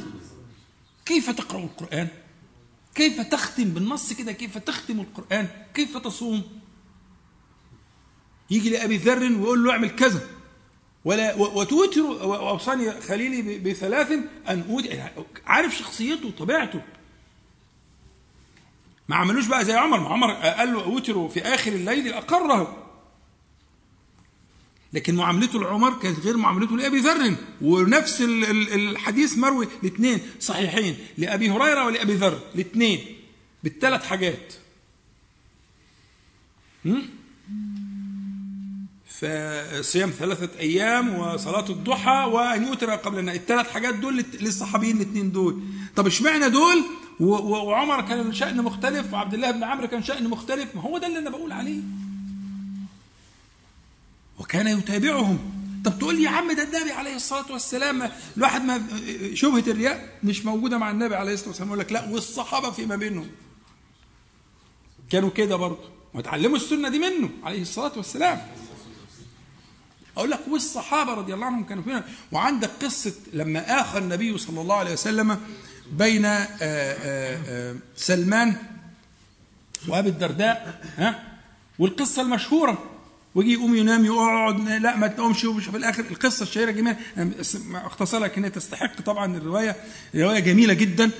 كيف تقرأ القرآن؟ كيف تختم بالنص كده؟ كيف تختم القرآن؟ كيف تصوم؟ يجي لأبي ذر ويقول له اعمل كذا. ولا وتوتر واوصاني خليلي بثلاث أن أودي عارف شخصيته وطبيعته ما عملوش بقى زي عمر. ما عمر قال له اوتروا في آخر الليل أقره. لكن معاملته لعمر كانت غير معاملته لأبي ذر. ونفس ال- ال- الحديث مروي الاثنين. صحيحين. لأبي هريرة ولأبي ذر. الاثنين. بالثلاث حاجات. فصيام ثلاثة أيام وصلاة الضحى وأن يوتر قبل النوم الثلاث حاجات دول للصحابيين الاثنين دول. طب اشمعنى دول؟ وعمر كان شأن مختلف وعبد الله بن عمرو كان شأن مختلف. ما هو ده اللي أنا بقول عليه. وكان يتابعهم. طب تقول لي يا عم ده النبي عليه الصلاة والسلام الواحد ما شبهة الرياء مش موجودة مع النبي عليه الصلاة والسلام. يقول لك لا والصحابة فيما بينهم. كانوا كده برضه. وتعلموا السنة دي منه عليه الصلاة والسلام. أقول لك والصحابه رضي الله عنهم كانوا فينا وعندك قصة لما اخى النبي صلى الله عليه وسلم بين آه، آه، آه، سلمان وأبي الدرداء ها؟ والقصة المشهورة ويجي يقوم ينام يقعد لا ما تقومش ومش في الآخر القصة الشهيرة جميلة. اختصر لك انها تستحق طبعا الرواية. رواية جميلة جدا.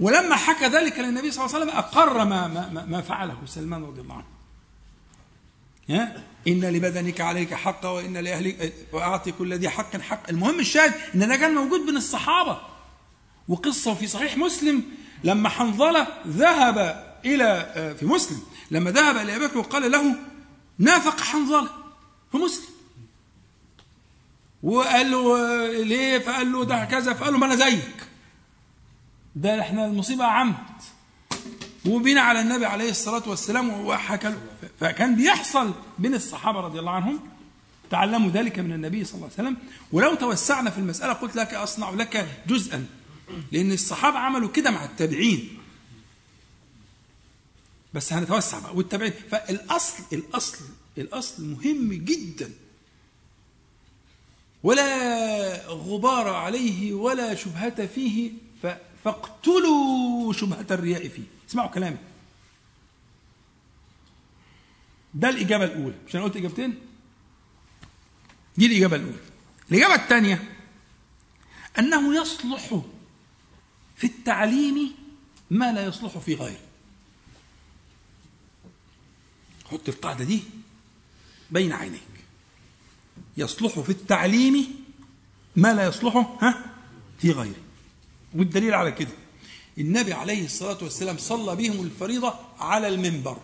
ولما حكى ذلك للنبي صلى الله عليه وسلم أقر ما ما, ما فعله سلمان رضي الله عنه. إن لبدنك عليك حقا وإن لاهلك وأعطي كل ذي حق حق. المهم الشاهد إن ده كان موجود بين الصحابة. وقصة في صحيح مسلم لما حنظلة ذهب إلى في مسلم لما ذهب إلى أبي بكر وقال له نافق حنظلة. في مسلم. وقال له ليه؟ فقال له ده كذا. فقال له ما أنا زيك. ده إحنا المصيبة عمد. وبين على النبي عليه الصلاة والسلام وحكى له فكان بيحصل بين الصحابة رضي الله عنهم تعلموا ذلك من النبي صلى الله عليه وسلم. ولو توسعنا في المسألة قلت لك أصنع لك جزءا لأن الصحابة عملوا كده مع التابعين. بس هنتوسع بقى. والتابعين فالاصل الاصل الأصل مهم جدا. ولا غبار عليه ولا شبهة فيه فاقتلوا شبهة الرياء فيه. اسمعوا كلامي. ده الإجابة الأولى. مش أنا قلت إجابتين؟ دي الإجابة الأولى. الإجابة الثانية أنه يصلح في التعليم ما لا يصلح في غيره. حط القاعدة دي بين عينيك. يصلح في التعليم ما لا يصلح ها في غيره. والدليل على كده النبي عليه الصلاة والسلام صلى بهم الفريضة على المنبر.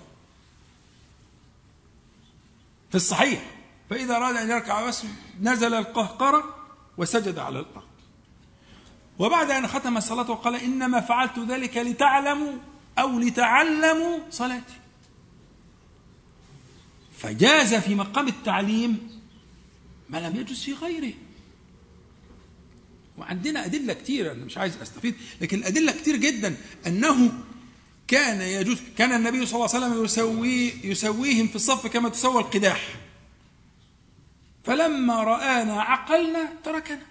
في الصحيح. فإذا أراد أن يركع نزل القهقرة وسجد على الأرض. وبعد أن ختم الصلاة وقال إنما فعلت ذلك لتعلموا أو لتعلموا صلاتي. فجاز في مقام التعليم ما لم يجوز في غيره. وعندنا أدلة كتير أنا مش عايز أستفيد لكن أدلة كتير جدا أنه كان يجوز كان النبي صلى الله عليه وسلم يسوي يسويهم في الصف كما تسوى القداح. فلما رآنا عقلنا تركنا.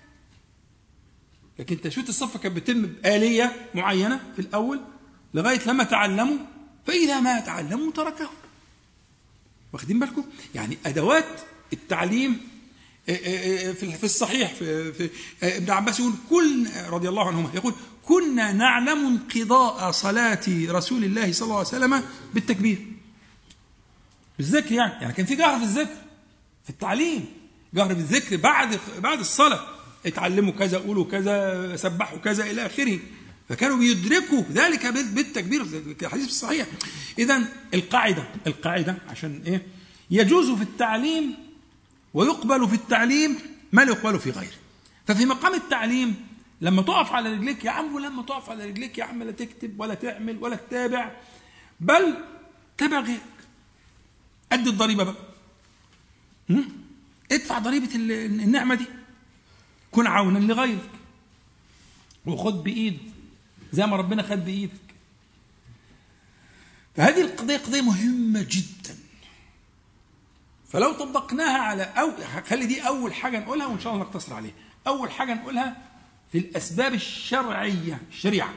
لكن تشوت الصف كانت بتتم بآلية معينة في الأول لغاية لما تعلموا فإذا ما تعلموا تركهم واخدين بالكم؟ يعني أدوات التعليم في الصحيح في, في ابن عباس يقول كل رضي الله عنهما يقول كنا نعلم انقضاء صلاة رسول الله صلى الله عليه وسلم بالتكبير. بالذكر يعني يعني كان في جهر في الذكر في التعليم جهر بالذكر بعد بعد الصلاة اتعلموا كذا قولوا كذا سبحوا كذا إلى آخره. فكانوا بيدركوا ذلك بالتكبير في الحديث الصحيح. إذا القاعدة القاعدة عشان إيه يجوز في التعليم ويقبل في التعليم ما لا يقبل في غيره. ففي مقام التعليم لما تقف على رجليك يا عم ولما تقف على رجليك يا عم لا تكتب ولا تعمل ولا تتابع بل تابع غيرك أدي الضريبة بقى. ادفع ضريبة النعمة دي. كن عونا لغيرك. وخد بإيد زي ما ربنا خد بإيدك. فهذه القضية قضية مهمة جدا. فلو طبقناها على أو خلي دي أول حاجة نقولها وإن شاء الله نقتصر عليها. أول حاجة نقولها في الأسباب الشرعية الشريعة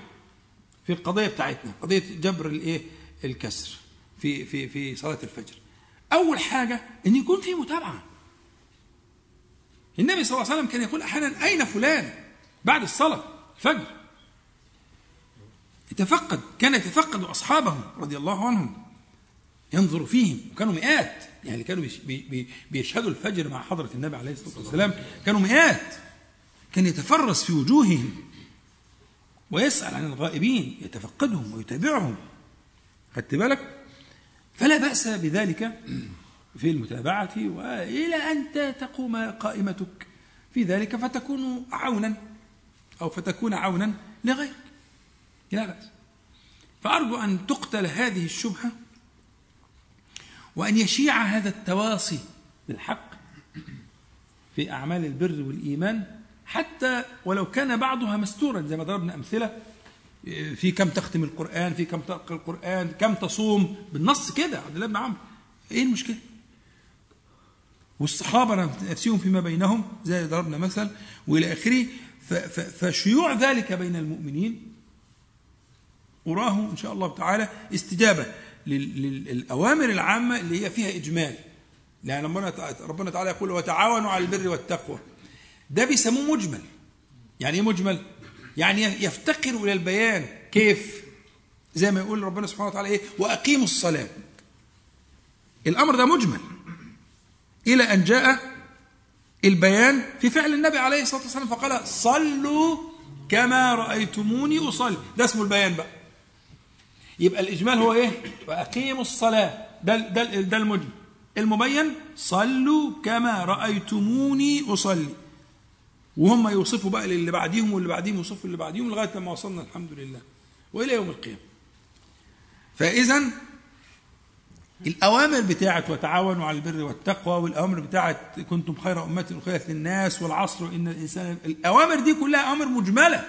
في القضية بتاعتنا قضية جبر الإيه؟ الكسر في في في صلاة الفجر. أول حاجة إن يكون في متابعة. النبي صلى الله عليه وسلم كان يقول أحيانا أين فلان بعد الصلاة الفجر؟ يتفقد كان يتفقد أصحابه رضي الله عنهم. ينظر فيهم. وكانوا مئات. يعني كانوا بي بي بيشهدوا الفجر مع حضرة النبي عليه الصلاة والسلام. كانوا مئات. كان يتفرس في وجوههم. ويسأل عن الغائبين. يتفقدهم ويتابعهم. خدت بالك؟ فلا بأس بذلك في المتابعة. وإلى أن تقوم قائمتك في ذلك فتكون عونا. أو فتكون عونا لغيرك. لا بأس. فأرجو أن تقتل هذه الشبهة. وأن يشيع هذا التواصي بالحق في أعمال البر والإيمان حتى ولو كان بعضها مستورا زي ما ضربنا أمثلة في كم تختم القرآن في كم تقرأ القرآن كم تصوم بالنص كده عبد الله بن عمرو. إيه المشكلة؟ والصحابة نفسهم فيما بينهم زي ضربنا مثل وإلى آخره فشيوع ذلك بين المؤمنين أراه إن شاء الله تعالى استجابة. للأوامر العامة اللي هي فيها إجمال. لأن ربنا ربنا تعالى يقول وتعاونوا على البر والتقوى. ده بيسموه مجمل. يعني إيه مجمل؟ يعني يفتقر إلى البيان كيف؟ زي ما يقول ربنا سبحانه وتعالى إيه؟ وأقيموا الصلاة. الأمر ده مجمل. إلى أن جاء البيان في فعل النبي عليه الصلاة والسلام فقال صلوا كما رأيتموني أصلي. ده اسمه البيان بقى. يبقى الإجمال هو إيه؟ وأقيموا الصلاة. ده, ده, ده المجمل. المبين؟ صلوا كما رأيتموني أصلي. وهم يوصفوا بقى للي بعديهم واللي بعديهم يوصفوا اللي بعديهم لغاية لما وصلنا الحمد لله. وإلى يوم القيامة. فإذا الأوامر بتاعت وتعاونوا على البر والتقوى والأوامر بتاعت كنتم خير أمة أخرجت للناس والعصر إن الإنسان الأوامر دي كلها أوامر مجملة.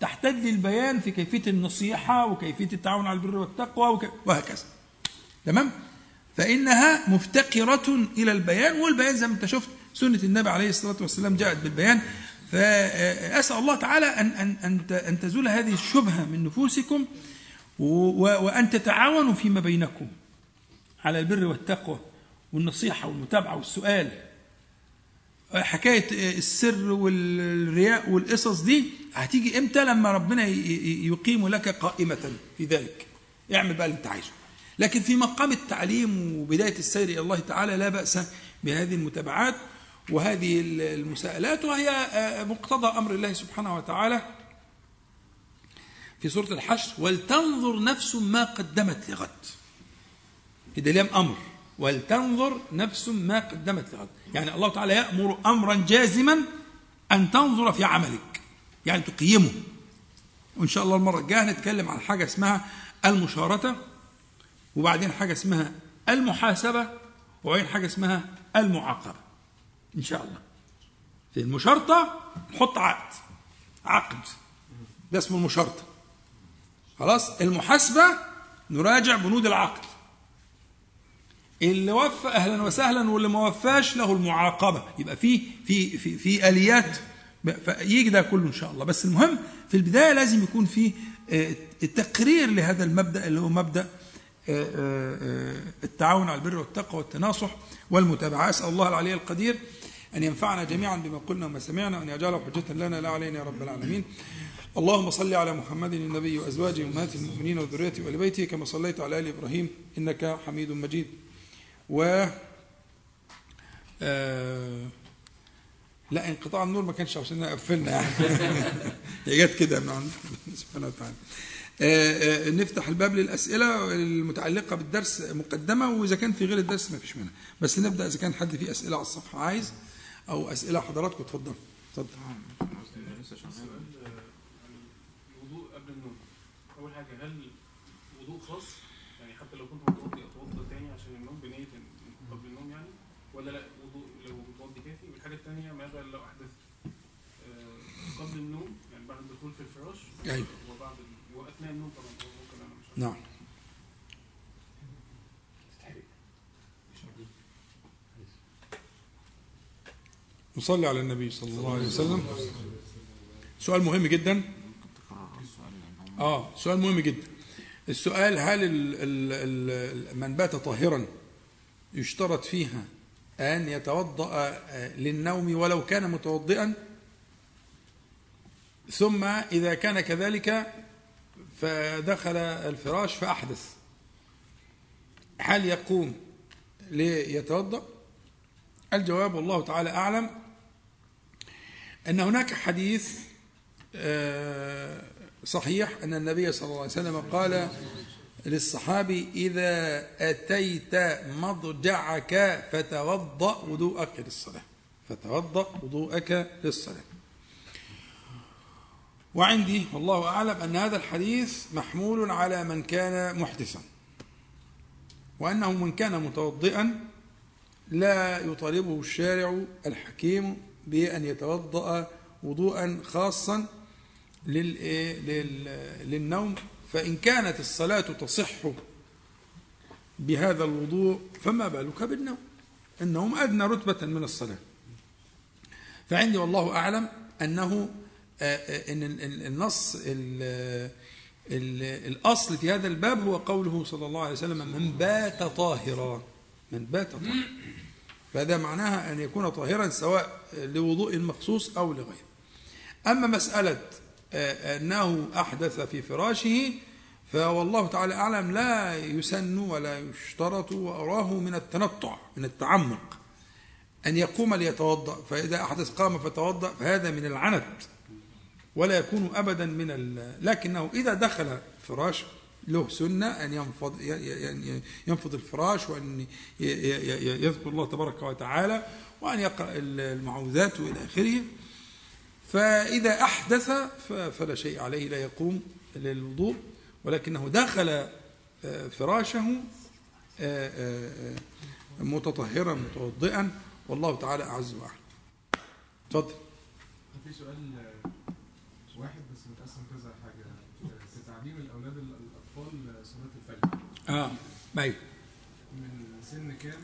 تحتاج للبيان في كيفية النصيحة وكيفية التعاون على البر والتقوى. وهكذا. تمام؟ فإنها مفتقرة إلى البيان والبيان زي ما أنت شفت سنة النبي عليه الصلاة والسلام جاءت بالبيان. فأسأل الله تعالى أن أن أن أن تزول هذه الشبهة من نفوسكم وأن تتعاونوا فيما بينكم على البر والتقوى والنصيحة والمتابعة والسؤال. حكاية السر والرياء والقصص دي هتيجي إمتى لما ربنا يقيم لك قائمة في ذلك؟ اعمل بقى اللي أنت عايزه. لكن في مقام التعليم وبداية السير إلى الله تعالى لا بأس بهذه المتابعات وهذه المساءلات وهي آه، مقتضى أمر الله سبحانه وتعالى في سورة الحشر ولتنظر نفس ما قدمت لغد. ده لام أمر. ولتنظر نفس ما قدمت لغد. يعني الله تعالى يأمر أمرا جازما أن تنظر في عملك. يعني تقيمه. وإن شاء الله المرة الجاية نتكلم عن حاجة اسمها المشارطه وبعدين حاجة اسمها المحاسبة وبعدين حاجة اسمها المعاقبة. إن شاء الله. في المشارطة نحط عقد. عقد. ده اسمه المشارطة. خلاص؟ المحاسبة نراجع بنود العقد. اللي وفى أهلا وسهلا واللي ما وفاش له المعاقبة. يبقى في في في في آليات. يجي ده كله إن شاء الله. بس المهم في البداية لازم يكون في آه، تقرير لهذا المبدأ اللي هو مبدأ آه، آه، التعاون على البر والتقوى والتناصح والمتابعة. أسأل الله العلي القدير أن ينفعنا جميعا بما قلنا وما سمعنا وأن يجعله حجة لنا لا علينا يا رب العالمين. اللهم صل على محمد النبي وأزواجه امهات المؤمنين وذريته وال بيته كما صليت على آل إبراهيم إنك حميد مجيد. و آه لا انقطاع النور ما كانش عشان قفلنا يعني. [laughs] هي جت كده من عند سبحانه وتعالى آه آه نفتح الباب للأسئلة المتعلقة بالدرس مقدمة وإذا كان في غير الدرس ما فيش منها بس نبدأ إذا كان حد فيه أسئلة على الصفحة عايز أو أسئلة حضراتكم اتفضل. اتفضل الوضوء قبل النوم اول حاجة هل وضوء خاص يعني حتى لو كنت متوضي اتوضى تاني عشان النوم بنيه إن- قبل النوم يعني ولا لا وضوء لو متوضي كافي والحاجة الثانية ماذا لو احدثت آه، قبل النوم يعني بعد الدخول في الفراش أيوة. وبعد ال- واثناء النوم طبعا هو ممكن أنا مش عارف. نعم. نصلي على النبي صلى الله عليه وسلم. سؤال مهم جدا. آه سؤال مهم جدا. السؤال هل من بات طاهرا يشترط فيها أن يتوضأ للنوم ولو كان متوضئا؟ ثم إذا كان كذلك فدخل الفراش فأحدث. هل يقوم ليتوضأ؟ الجواب والله تعالى أعلم أن هناك حديث آه، صحيح أن النبي صلى الله عليه وسلم قال للصحابي إذا أتيت مضجعك فتوضأ وضوءك للصلاة. فتوضأ وضوءك للصلاة. وعندي والله أعلم أن هذا الحديث محمول على من كان محدثا وأنه من كان متوضئا لا يطالبه الشارع الحكيم بأن يتوضأ وضوءا خاصا للنوم فإن كانت الصلاة تصح بهذا الوضوء فما بالك بالنوم؟ النوم أدنى رتبة من الصلاة. فعندي والله أعلم أنه آه، آه، ال- النص ال- ال- الأصل في هذا الباب هو قوله صلى الله عليه وسلم من بات طاهرا. من بات طاهرا. فهذا معناها أن يكون طاهرا سواء لوضوء مخصوص أو لغيره. أما مسألة آه، أنه أحدث في فراشه فوالله تعالى أعلم لا يسن ولا يشترط وأراه من التنطع من التعمق أن يقوم ليتوضأ. فإذا أحدث قام فتوضأ فهذا من العنت. ولا يكون أبدا من. لكنه إذا دخل فراش له سنة أن ينفض ي- ي- ي- ينفض الفراش وأن يذكر الله تبارك وتعالى وأن يقرأ المعوذات وإلى آخره فإذا أحدث فلا شيء عليه لا يقوم للوضوء ولكنه دخل آه، فراشه آه، آه، متطهرا متوضئا والله تعالى أعز وأعلم اتفضل في سؤال آه، واحد بس متقسم كذا حاجة آه، في تعليم الأولاد ال- الأطفال آه، صلاة الفجر آه أيوه من سن كام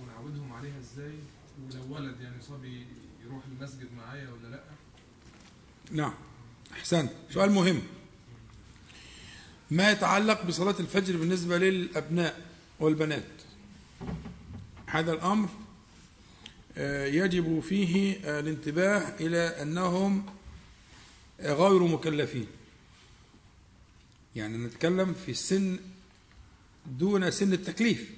ونعودهم عليها إزاي؟ ولو ولد يعني صبي يروح المسجد معايا ولا لأ؟ نعم. أحسنت. سؤال مهم. ما يتعلق بصلاة الفجر بالنسبة للأبناء والبنات؟ هذا الأمر آه، يجب فيه آه، الانتباه إلى أنهم آه، غير مكلفين. يعني نتكلم في السن دون سن التكليف.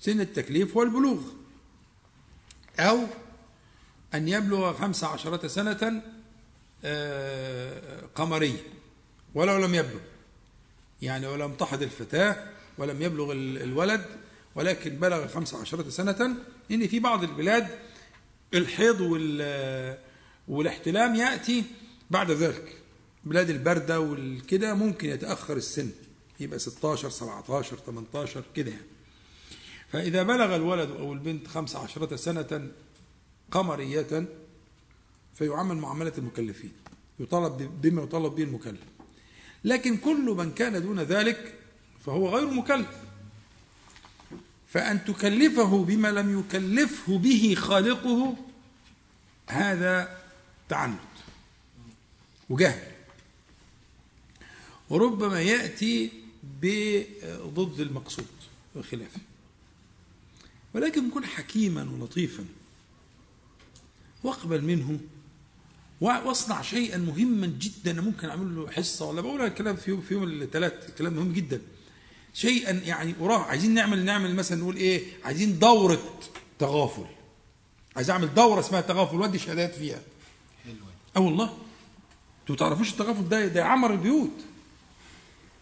سن التكليف هو البلوغ. أو أن يبلغ خمس عشرة سنة آه، قمرية. ولو لم يبلغ. يعني ولم تحض الفتاة ولم يبلغ ال- الولد ولكن بلغ خمس عشرة سنة. إن في بعض البلاد الحيض وال- والاحتلام يأتي بعد ذلك. بلاد البردة والكده ممكن يتأخر السن. يبقى 16 17 18 كده يعني. فإذا بلغ الولد أو البنت خمس عشرة سنة قمرية فيعامل معاملة المكلفين يطالب بما يطالب به المكلف. لكن كل من كان دون ذلك فهو غير مكلف. فأن تكلفه بما لم يكلفه به خالقه هذا تعنت وجهل. وربما يأتي بضد المقصود وخلافه ولكن كن حكيما ولطيفا. واقبل منه. واصنع شيئا مهما جدا. ممكن أعمل له حصة ولا بقول الكلام في يوم في يوم الثلاث. كلام مهم جدا. شيئا يعني وراه عايزين نعمل نعمل مثلا نقول إيه؟ عايزين دورة تغافل. عايز أعمل دورة اسمها تغافل. ودي شهادات فيها. آه والله. أنتوا تعرفوش التغافل ده؟ ده عمر البيوت.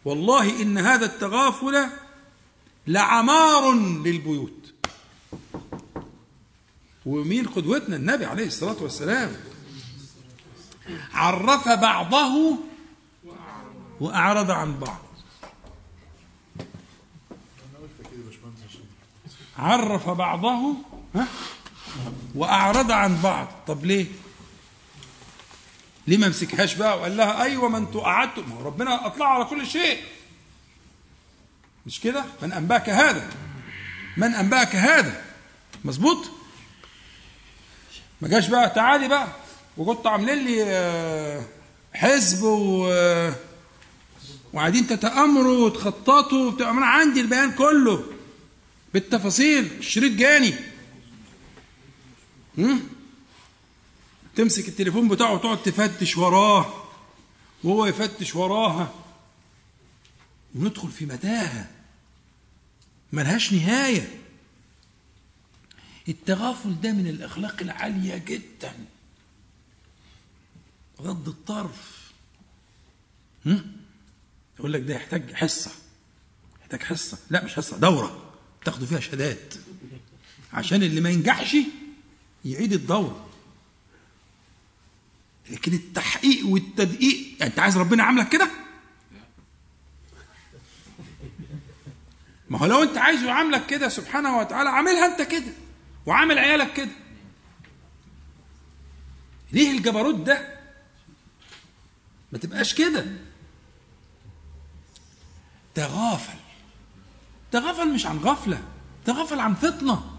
والله إن هذا التغافل لعمار للبيوت. ومين قدوتنا؟ النبي عليه الصلاة والسلام. عرف بعضه وأعرض عن بعض. عرف بعضه ها؟ وأعرض عن بعض. طب ليه؟ ليه ما مسكهاش بقى؟ وقال لها أيوه ما أنتوا قعدتوا ما هو ربنا أطلع على كل شيء. مش كده؟ من أنباك هذا. من أنباك هذا. مظبوط؟ ما جاش بقى؟ تعالي بقى. وكنتوا عاملين لي آه، حزب و آه، وقاعدين تتأمروا وتخططوا وبتاع. أنا عندي البيان كله بالتفاصيل. الشريط جاني؟ تمسك التليفون بتاعه وتقعد تفتش وراه وهو يفتش وراها. وندخل في متاهة. ملهاش نهاية. التغافل ده من الأخلاق العالية جدا. غض الطرف؟ يقول لك ده يحتاج حصة. يحتاج حصة. لا مش حصة دورة. تاخدوا فيها شهادات. عشان اللي ما ينجحش يعيد الدورة. لكن التحقيق والتدقيق أنت عايز ربنا عاملك كده؟ ما هو لو أنت عايزه يعاملك كده سبحانه وتعالى عاملها أنت كده وعامل عيالك كده. ليه الجبروت ده؟ ما تبقاش كده. تغافل. تغافل مش عن غفلة تغافل عن فطنة.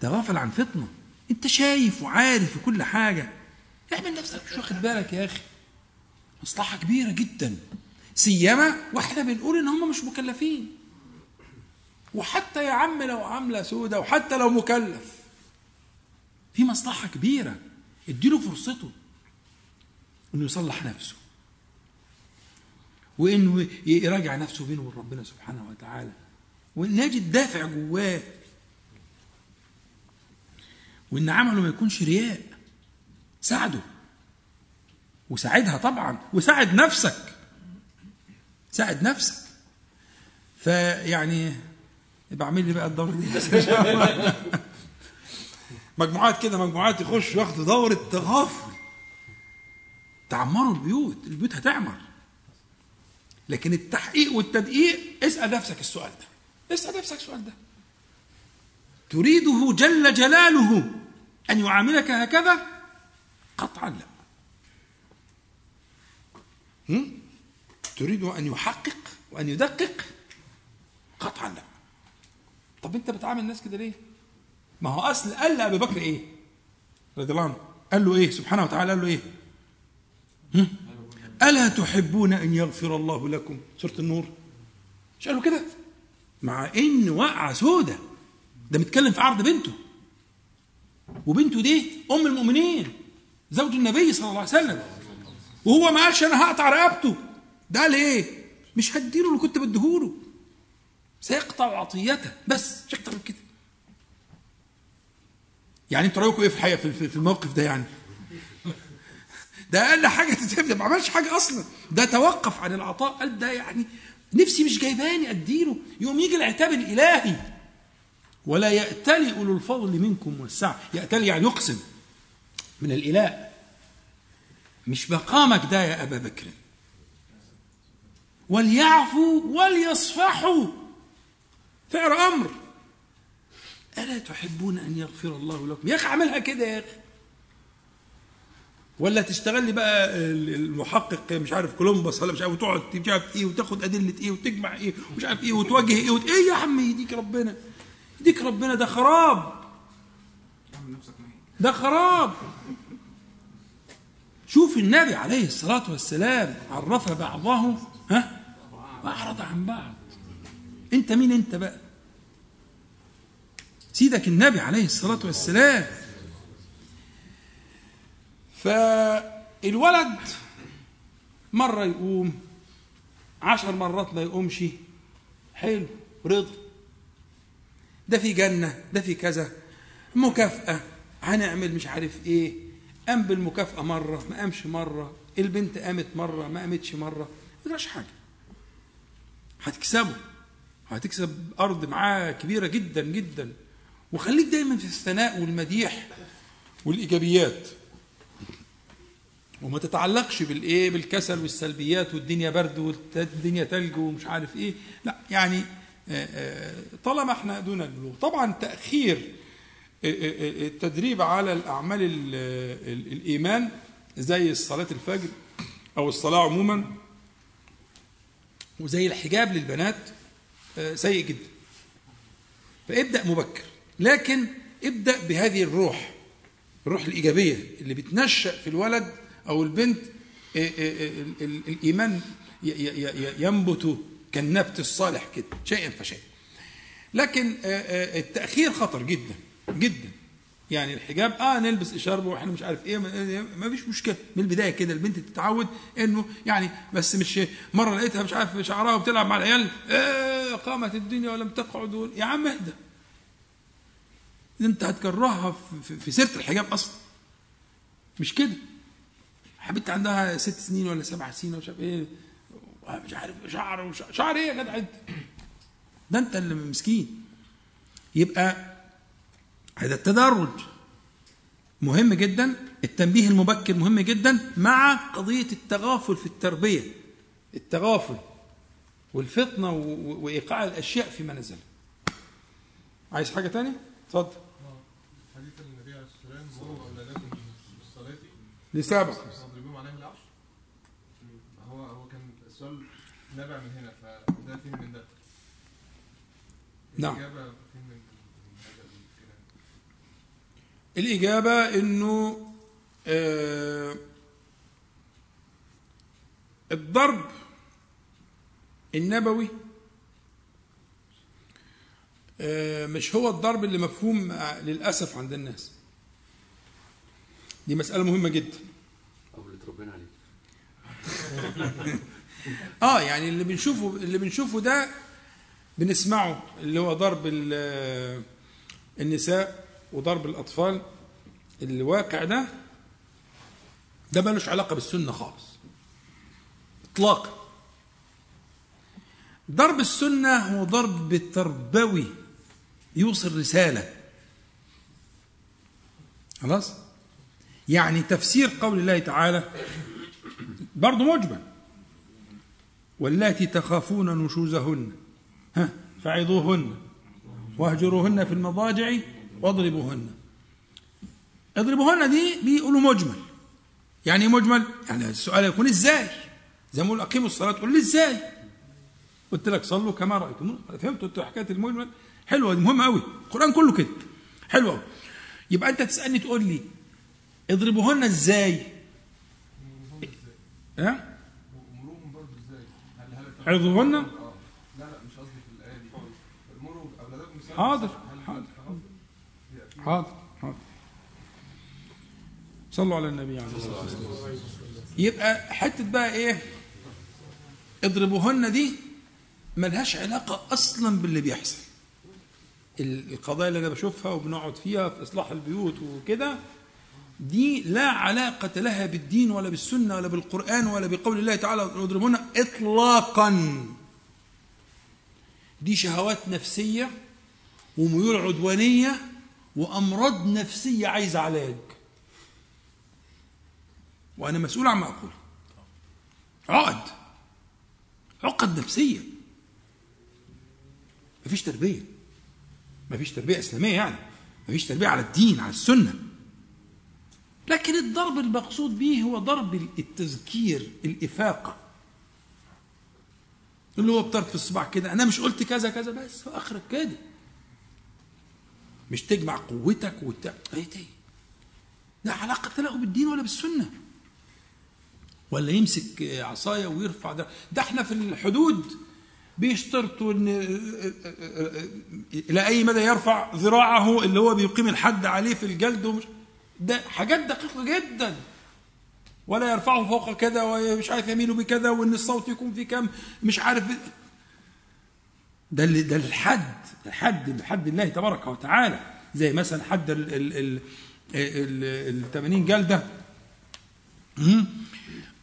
تغافل عن فطنة. انت شايف وعارف وكل حاجة. اعمل نفسك. مش واخد بالك يا أخي؟ مصلحة كبيرة جدا. سيما وإحنا بنقول إن هم مش مكلفين. وحتى يا عم لو عاملة سودة وحتى لو مكلف. في مصلحة كبيرة. اديله فرصته. إنه يصلح نفسه. وإنه يراجع نفسه بينه وبين ربنا سبحانه وتعالى. وان يجد دافع جواه. وإن عمله ما يكونش رياء. ساعده. وساعدها طبعا. وساعد نفسك. ساعد نفسك. فيعني يبقى اعمل لي بقى الدوره دي. [laughs] مجموعات كده مجموعات يخش ياخدوا دوره تغافل تعمروا البيوت. البيوت هتعمر. لكن التحقيق والتدقيق اسأل نفسك السؤال ده. اسأل نفسك السؤال ده. تريده جل جلاله أن يعاملك هكذا؟ قطعا لا؟ تريد أن يحقق وأن يدقق؟ قطعا لا. طب أنت بتعامل الناس كده ليه؟ ما هو أصل قال لأبي بكر إيه؟ رضي الله عنه. قال له إيه؟ سبحانه وتعالى قال له هم؟ ألا تحبون أن يغفر الله لكم؟ سورة النور. مش قالوا كده. مع إن وقعة سودة. ده متكلم في عرض بنته. وبنته دي أم المؤمنين زوج النبي صلى الله عليه وسلم. وهو ما قالش أنا هقطع رقبته. ده قال إيه؟ مش هديله اللي كنت بديهوله. سيقطع عطيته. بس مش أكتر من كده. يعني أنتوا رأيكم إيه في الحقيقة في الموقف ده يعني؟ ده أقل حاجة تتم ما عملش حاجة أصلا. ده توقف عن العطاء. قال ده يعني نفسي مش جايباني أديله. يوم يجي العتاب الإلهي ولا يأتلي أولو الفضل منكم والسعة. يأتلي يعني يقسم. من الإله. مش مقامك ده يا أبا بكر. وليعفوا وليصفحوا. فعل أمر. ألا تحبون أن يغفر الله لكم؟ يا أخي اعملها كده يا أخي. ولا تشتغل لي بقى المحقق مش عارف كولومبوس ولا مش عارف وتقعد عارف إيه وتاخد أدلة إيه وتجمع إيه ومش عارف إيه وتواجه إيه. إيه يا عم يديك ربنا؟ يديك ربنا ده خراب. ده خراب. شوف النبي عليه الصلاة والسلام عرف بعضه ها؟ وأعرض عن بعض. أنت مين أنت بقى؟ سيدك النبي عليه الصلاة والسلام. فالولد مرة يقوم عشر مرات ما يقومش. حلو رضا. ده في جنة ده في كذا. مكافأة. هنعمل مش عارف إيه. قام بالمكافأة مرة ما قامش مرة. البنت قامت مرة ما قامتش مرة. ما يجراش حاجة. هتكسبه. هتكسب أرض معاه كبيرة جدا جدا. وخليك دايما في الثناء والمديح والإيجابيات. وما تتعلقش بالإيه بالكسل والسلبيات والدنيا برد والدنيا تلج ومش عارف إيه. لا يعني طالما إحنا دون البلوغ. طبعا تأخير التدريب على الأعمال الإيمان زي صلاة الفجر أو الصلاة عموما وزي الحجاب للبنات سيء جدا. فابدأ مبكر. لكن ابدأ بهذه الروح الروح الإيجابية اللي بتنشأ في الولد أو البنت الإيمان ينبت كالنبت الصالح كده شيئا فشيئا. لكن التأخير خطر جدا جدا. يعني الحجاب آه نلبس اشارب وإحنا مش عارف إيه ما فيش مشكلة. من البداية كده البنت تتعود إنه يعني بس مش مرة لقيتها مش عارف شعرها وبتلعب مع العيال آه قامت الدنيا ولم تقعد. يا عم اهدى. انت هتكرهها في, في سيرة الحجاب أصلا. مش كده؟ حبيبتي عندها ست سنين ولا سبع سنين ولا مش عارف إيه. مش عارف شعر وش... شعر إيه يا جدع انت؟ ده انت اللي مسكين. يبقى هذا التدرج مهم جدا التنبيه المبكر مهم جدا مع قضية التغافل في التربية. التغافل والفطنة وإيقاع الأشياء في منازلها عايز حاجة تانية؟ اتفضل. حديث النبي عليه الصلاة والسلام مروا أولادكم بالصلاة. لسبب واضربوهم عليهم العشر هو هو كان السؤال نابع من هنا فده فين من ده. نعم. الإجابة إنه آه الضرب النبوي آه مش هو الضرب اللي مفهوم آه، للأسف عند الناس. دي مسألة مهمة جدا. أو اللي اتربينا عليه آه يعني اللي بنشوفه اللي بنشوفه ده بنسمعه اللي هو ضرب ال- النساء وضرب الأطفال الواقع ده ده ملوش علاقة بالسنة خالص. اطلاقا. ضرب السنة هو ضرب تربوي يوصل رسالة. خلاص؟ يعني تفسير قول الله تعالى برضه مجمل واللاتي تخافون نشوزهن ها فعظوهن واهجروهن في المضاجع واضربوهن. اضربوهن دي بيقولوا مجمل. يعني إيه مجمل؟ يعني السؤال يكون إزاي؟ زي ما بقول أقيموا الصلاة تقول لي إزاي؟ قلت لك صلوا كما رأيتم. فهمت؟ قلت حكاية المجمل. حلوة دي مهمه قوي القرآن كله كده. حلو قوي يبقى أنت تسألني تقول لي اضربوهن إزاي؟ ها؟ آه لا لا مش قصدي في الايه دي مروا اولادكم حاضر، حاضر. حاضر حاضر. صلوا على النبي عليه الصلاة والسلام. يبقى حتة بقى إيه؟ اضربوهن دي ملهاش علاقة أصلا باللي بيحصل. ال- القضايا اللي أنا بشوفها وبنقعد فيها في إصلاح البيوت وكده دي لا علاقة لها بالدين ولا بالسنة ولا بالقرآن ولا بقول الله تعالى اضربوهن إطلاقا. دي شهوات نفسية وميول عدوانية وأمراض نفسية عايزة علاج. وأنا مسؤول عما أقول. عقد. عقد نفسية. مفيش تربية. مفيش تربية إسلامية يعني. مفيش تربية على الدين على السنة. لكن الضرب المقصود به هو ضرب التذكير الإفاقة اللي هو بطرف الصباع كده أنا مش قلت كذا كذا بس آخرك كده. مش تجمع قوتك وت... إيه ده لا علاقة له بالدين ولا بالسنة. ولا يمسك عصاية ويرفع ده. ده إحنا في الحدود بيشترطوا إن إلى أي مدى يرفع ذراعه اللي هو بيقيم الحد عليه في الجلد ومش ده حاجات دقيقة جدا. ولا يرفعه فوق كذا ومش عارف يميله بكذا وإن الصوت يكون في كم مش عارف. ده ده الحد الحد الحد الله تبارك وتعالى. زي مثلا حد ال ال ال ال ال 80 جلده. آآ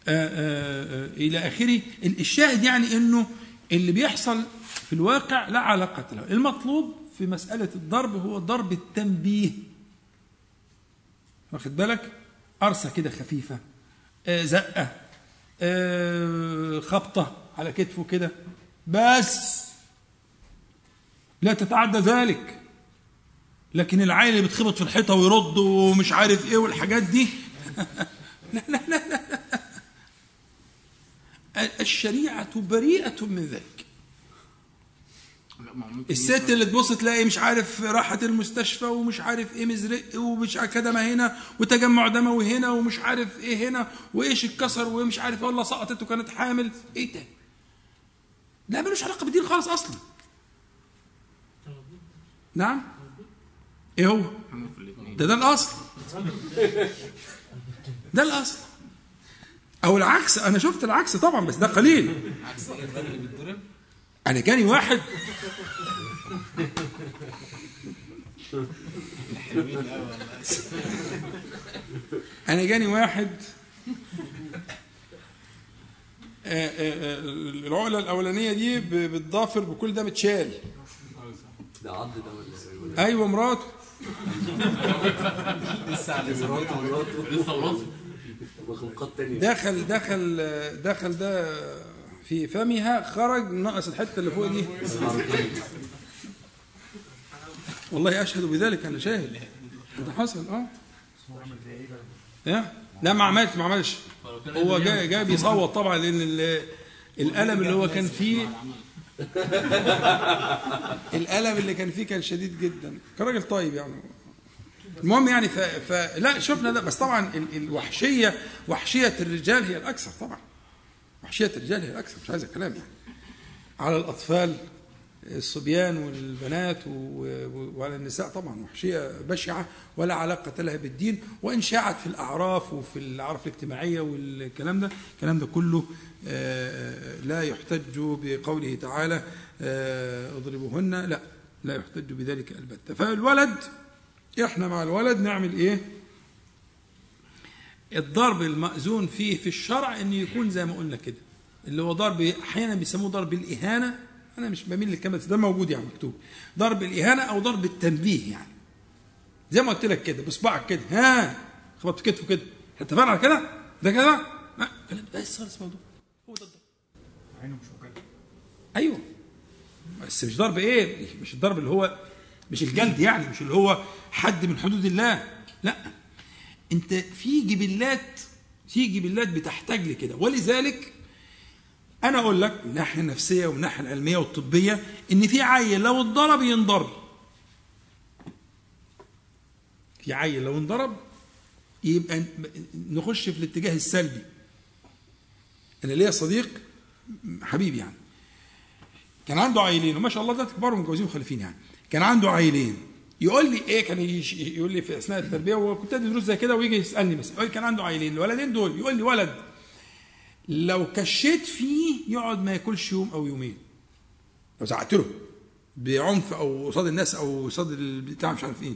آآ إلى آخره. الشاهد يعني إنه اللي بيحصل في الواقع لا علاقة له. المطلوب في مسألة الضرب هو ضرب التنبيه. واخد بالك؟ قرصة كده خفيفة آه زقة آه خبطة على كتفه كده بس لا تتعدى ذلك. لكن العيل اللي بتخبط في الحيطة ويرد ومش عارف إيه والحاجات دي [laughs] لا لا لا لا الشريعة بريئة من ذلك. الست اللي تبص تلاقي مش عارف راحت المستشفى ومش عارف إيه مزرق ومش كدمة هنا وتجمع دموي هنا ومش عارف إيه هنا وإيش اتكسر ومش عارف والله سقطت وكانت حامل. إيه ده؟ لا ملوش علاقة بالدين خالص أصلا. نعم؟ إيه هو؟ ده ده الأصل. ده الأصل. أو العكس أنا شفت العكس طبعا بس ده قليل. أنا جاني واحد. أنا جاني واحد. آآ آآ العقلة الأولانية دي بالضافر بكل ده متشال ده عض ده ولا أيوه مراته. لسه على مراته مراته. لسه مراته. مخلوقات تانية. دخل دخل دخل ده في فمها خرج ناقص الحتة اللي فوق دي. والله أشهد بذلك أنا شاهد. ده حصل آه. لا ما عملش ما عملش. هو جاي جاي بيصوت طبعا لأن ال- الألم اللي هو كان فيه [laughs] الألم اللي كان فيه كان شديد جدا. كان راجل طيب يعني. المهم يعني ف... ف... لا شفنا ده. بس طبعا ال... الوحشية وحشية الرجال هي الأكثر طبعا. وحشية الرجال هي الاكثر مش عايز كلام يعني. على الأطفال الصبيان والبنات وعلى النساء طبعا وحشية بشعة ولا علاقة لها بالدين. وإن شاعت في الأعراف وفي الاعراف الاجتماعية والكلام ده الكلام ده كله آه، لا يحتج بقوله تعالى آه، اضربوهن. لا لا يحتج بذلك البتة فالولد إحنا مع الولد نعمل إيه؟ الضرب المأذون فيه في الشرع ان يكون زي ما قلنا كده. اللي هو ضرب أحيانا بيسموه ضرب الإهانة. أنا مش بميل للكلمه بس ده موجود يعني مكتوب. ضرب الإهانة أو ضرب التنبيه يعني. زي ما قلت لك كده بصبعك كده. ها خبطت كتفه كده. اتفقنا على كده؟ ده كده؟ لا. كلام بس خالص الموضوع. هو ده الضرب. عينه مش مكلف. أيوه. بس مش ضرب إيه؟ مش الضرب اللي هو مش الجلد يعني مش اللي هو حد من حدود الله. لا. انت في جبلات في جبلات بتحتاج لكده. ولذلك أنا أقول لك من الناحيه النفسية ومن الناحيه العلمية والطبية إن في عيل لو اتضرب ينضرب. في عيل لو انضرب يبقى نخش في الاتجاه السلبي. أنا ليا صديق حبيبي يعني. كان عنده عيلين وما شاء الله ده كبار ومتجوزين ومخلفين يعني. كان عنده عيلين. يقول لي إيه كان يقول لي في أثناء التربية وكنت أدي دروس زي كده ويجي يسألني بس يقول كان عنده عيلين الولدين دول يقول لي ولد لو كشيت فيه يقعد ما ياكلش يوم أو يومين. لو زعقت له بعنف أو قصاد الناس أو قصاد البتاع مش عارف إيه.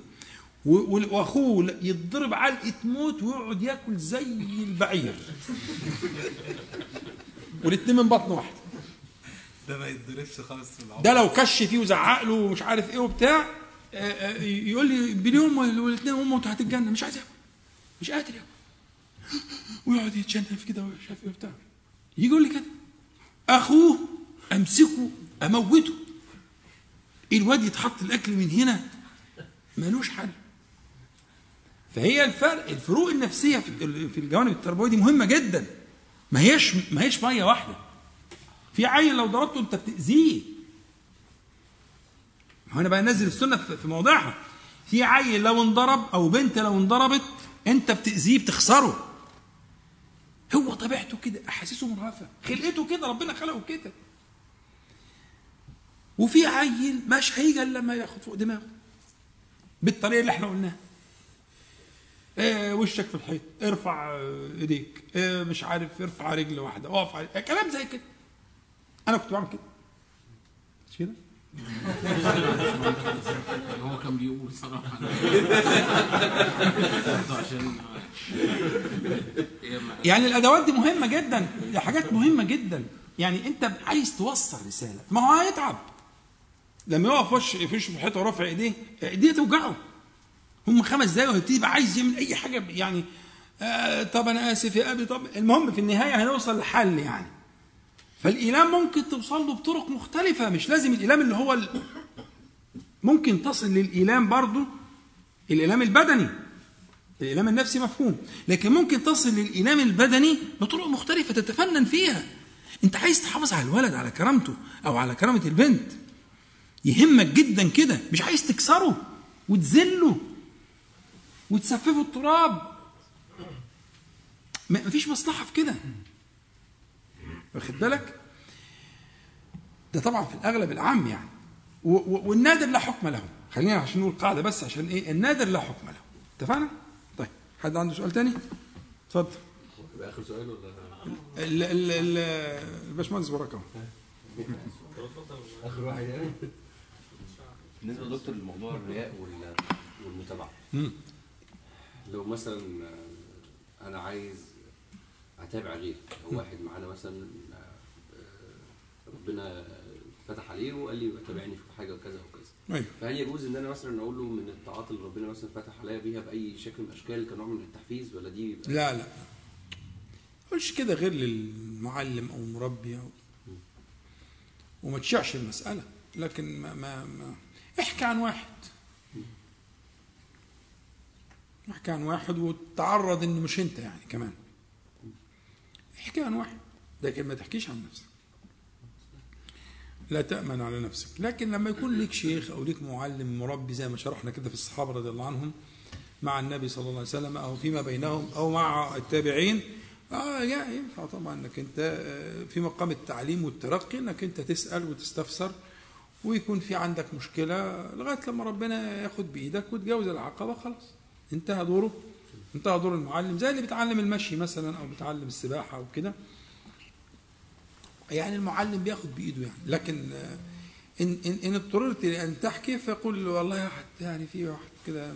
وأخوه يتضرب علقة موت ويقعد ياكل زي البعير. [laughs] والاتنين من بطن واحد. ده ما يتضربش خالص في العمر. ده لو كش فيه وزعق له ومش عارف إيه وبتاع يقول لي باليوم والاثنين أمة هتتجنن مش عايز ياكل مش قادر ياكل ويقعد يتشنف كده ومش عارف إيه وبتاع. يجي يقول لي كده أخوه أمسكه أموته. الواد يتحط الأكل من هنا ملوش حل. فهي الفرق الفروق النفسية في الجوانب التربوية دي مهمة جدا. ما هيش ما هيش مية واحدة. في عيل لو ضربته أنت بتأذيه. هنا بقى ننزل السنة في موضعها. في عيل لو انضرب أو بنت لو انضربت أنت بتأذيه بتخسره. هو طبيعته كده أحاسيسه مرهفة. خلقته كده ربنا خلقه كده. وفي عيل مش هيجي إلا لما ياخد فوق دماغه. بالطريقة اللي إحنا قلناها. إيه وشك في الحيط. ارفع آه، إيديك. إيه مش عارف ارفع رجل واحدة. اقف كلام زي كده. أنا كنت بعمل كده. مش كده؟ هو كان بيقول صراحة. يعني الأدوات دي مهمة جدا. دي حاجات مهمة جدا. يعني أنت عايز توصل رسالة. ما هو هيتعب. لما يقف وش يفش في الحيطه ورافع إيديه إيديه توجعه. هم خمس دقايق وهيبتدي يبقى عايز يعمل أي حاجة يعني آه طب أنا آسف يا أبي طب المهم في النهاية هنوصل لحل يعني. فالإيلام ممكن توصل له بطرق مختلفة مش لازم الإيلام اللي هو. ممكن تصل للإيلام برضه الإيلام البدني. الإيلام النفسي مفهوم لكن ممكن تصل للإيلام البدني بطرق مختلفة تتفنن فيها. أنت عايز تحافظ على الولد على كرامته أو على كرامة البنت. يهمك جدا كده مش عايز تكسره وتذله وتسففه التراب. مفيش مصلحة في كده. واخد بالك؟ ده طبعا في الأغلب العام يعني. والنادر لا حكم له. خلينا عشان نقول قاعدة بس عشان إيه؟ النادر لا حكم له. اتفقنا؟ طيب حد عنده سؤال تاني؟ اتفضل. اخر سؤال ولا؟ ال- ال- ال- الباشمهندس بركه آخر واحد يعني؟ بالنسبة لدكتور لموضوع الرياء وال- والمتابعة. لو مثلا أنا عايز أتابع غيري أو واحد معانا مثلا آه، ربنا فتح عليه وقال لي تابعني في حاجة وكذا وكذا. أيوه. فهل يجوز إن أنا مثلا أقول له من الطاعات اللي ربنا مثلا فتح عليا بيها بأي شكل من الأشكال كنوع من التحفيز ولا دي لا لا. تقولش كده غير للمعلم أو المربي أو وما تشعش المسألة. لكن ما, ما, ما احكي عن واحد. احكي عن واحد وتعرض إنه مش أنت يعني كمان. احكي عن واحد لكن ما تحكيش عن نفسك. لا تأمن على نفسك. لكن لما يكون لك شيخ أو لك معلم مربي زي ما شرحنا كده في الصحابة رضي الله عنهم مع النبي صلى الله عليه وسلم أو فيما بينهم أو مع التابعين آه يا- ينفع طبعا إنك أنت آه، في مقام التعليم والترقي إنك أنت تسأل وتستفسر ويكون في عندك مشكلة لغاية لما ربنا ياخد بإيدك وتجاوز العقبة خلاص. انتهى دوره. انتهى دور المعلم زي اللي بيتعلم المشي مثلا أو بيتعلم السباحة أو كده. يعني المعلم بياخد بإيده يعني. لكن آه، إن إن إن اضطررت لأن تحكي فقل والله واحد يعني في واحد كده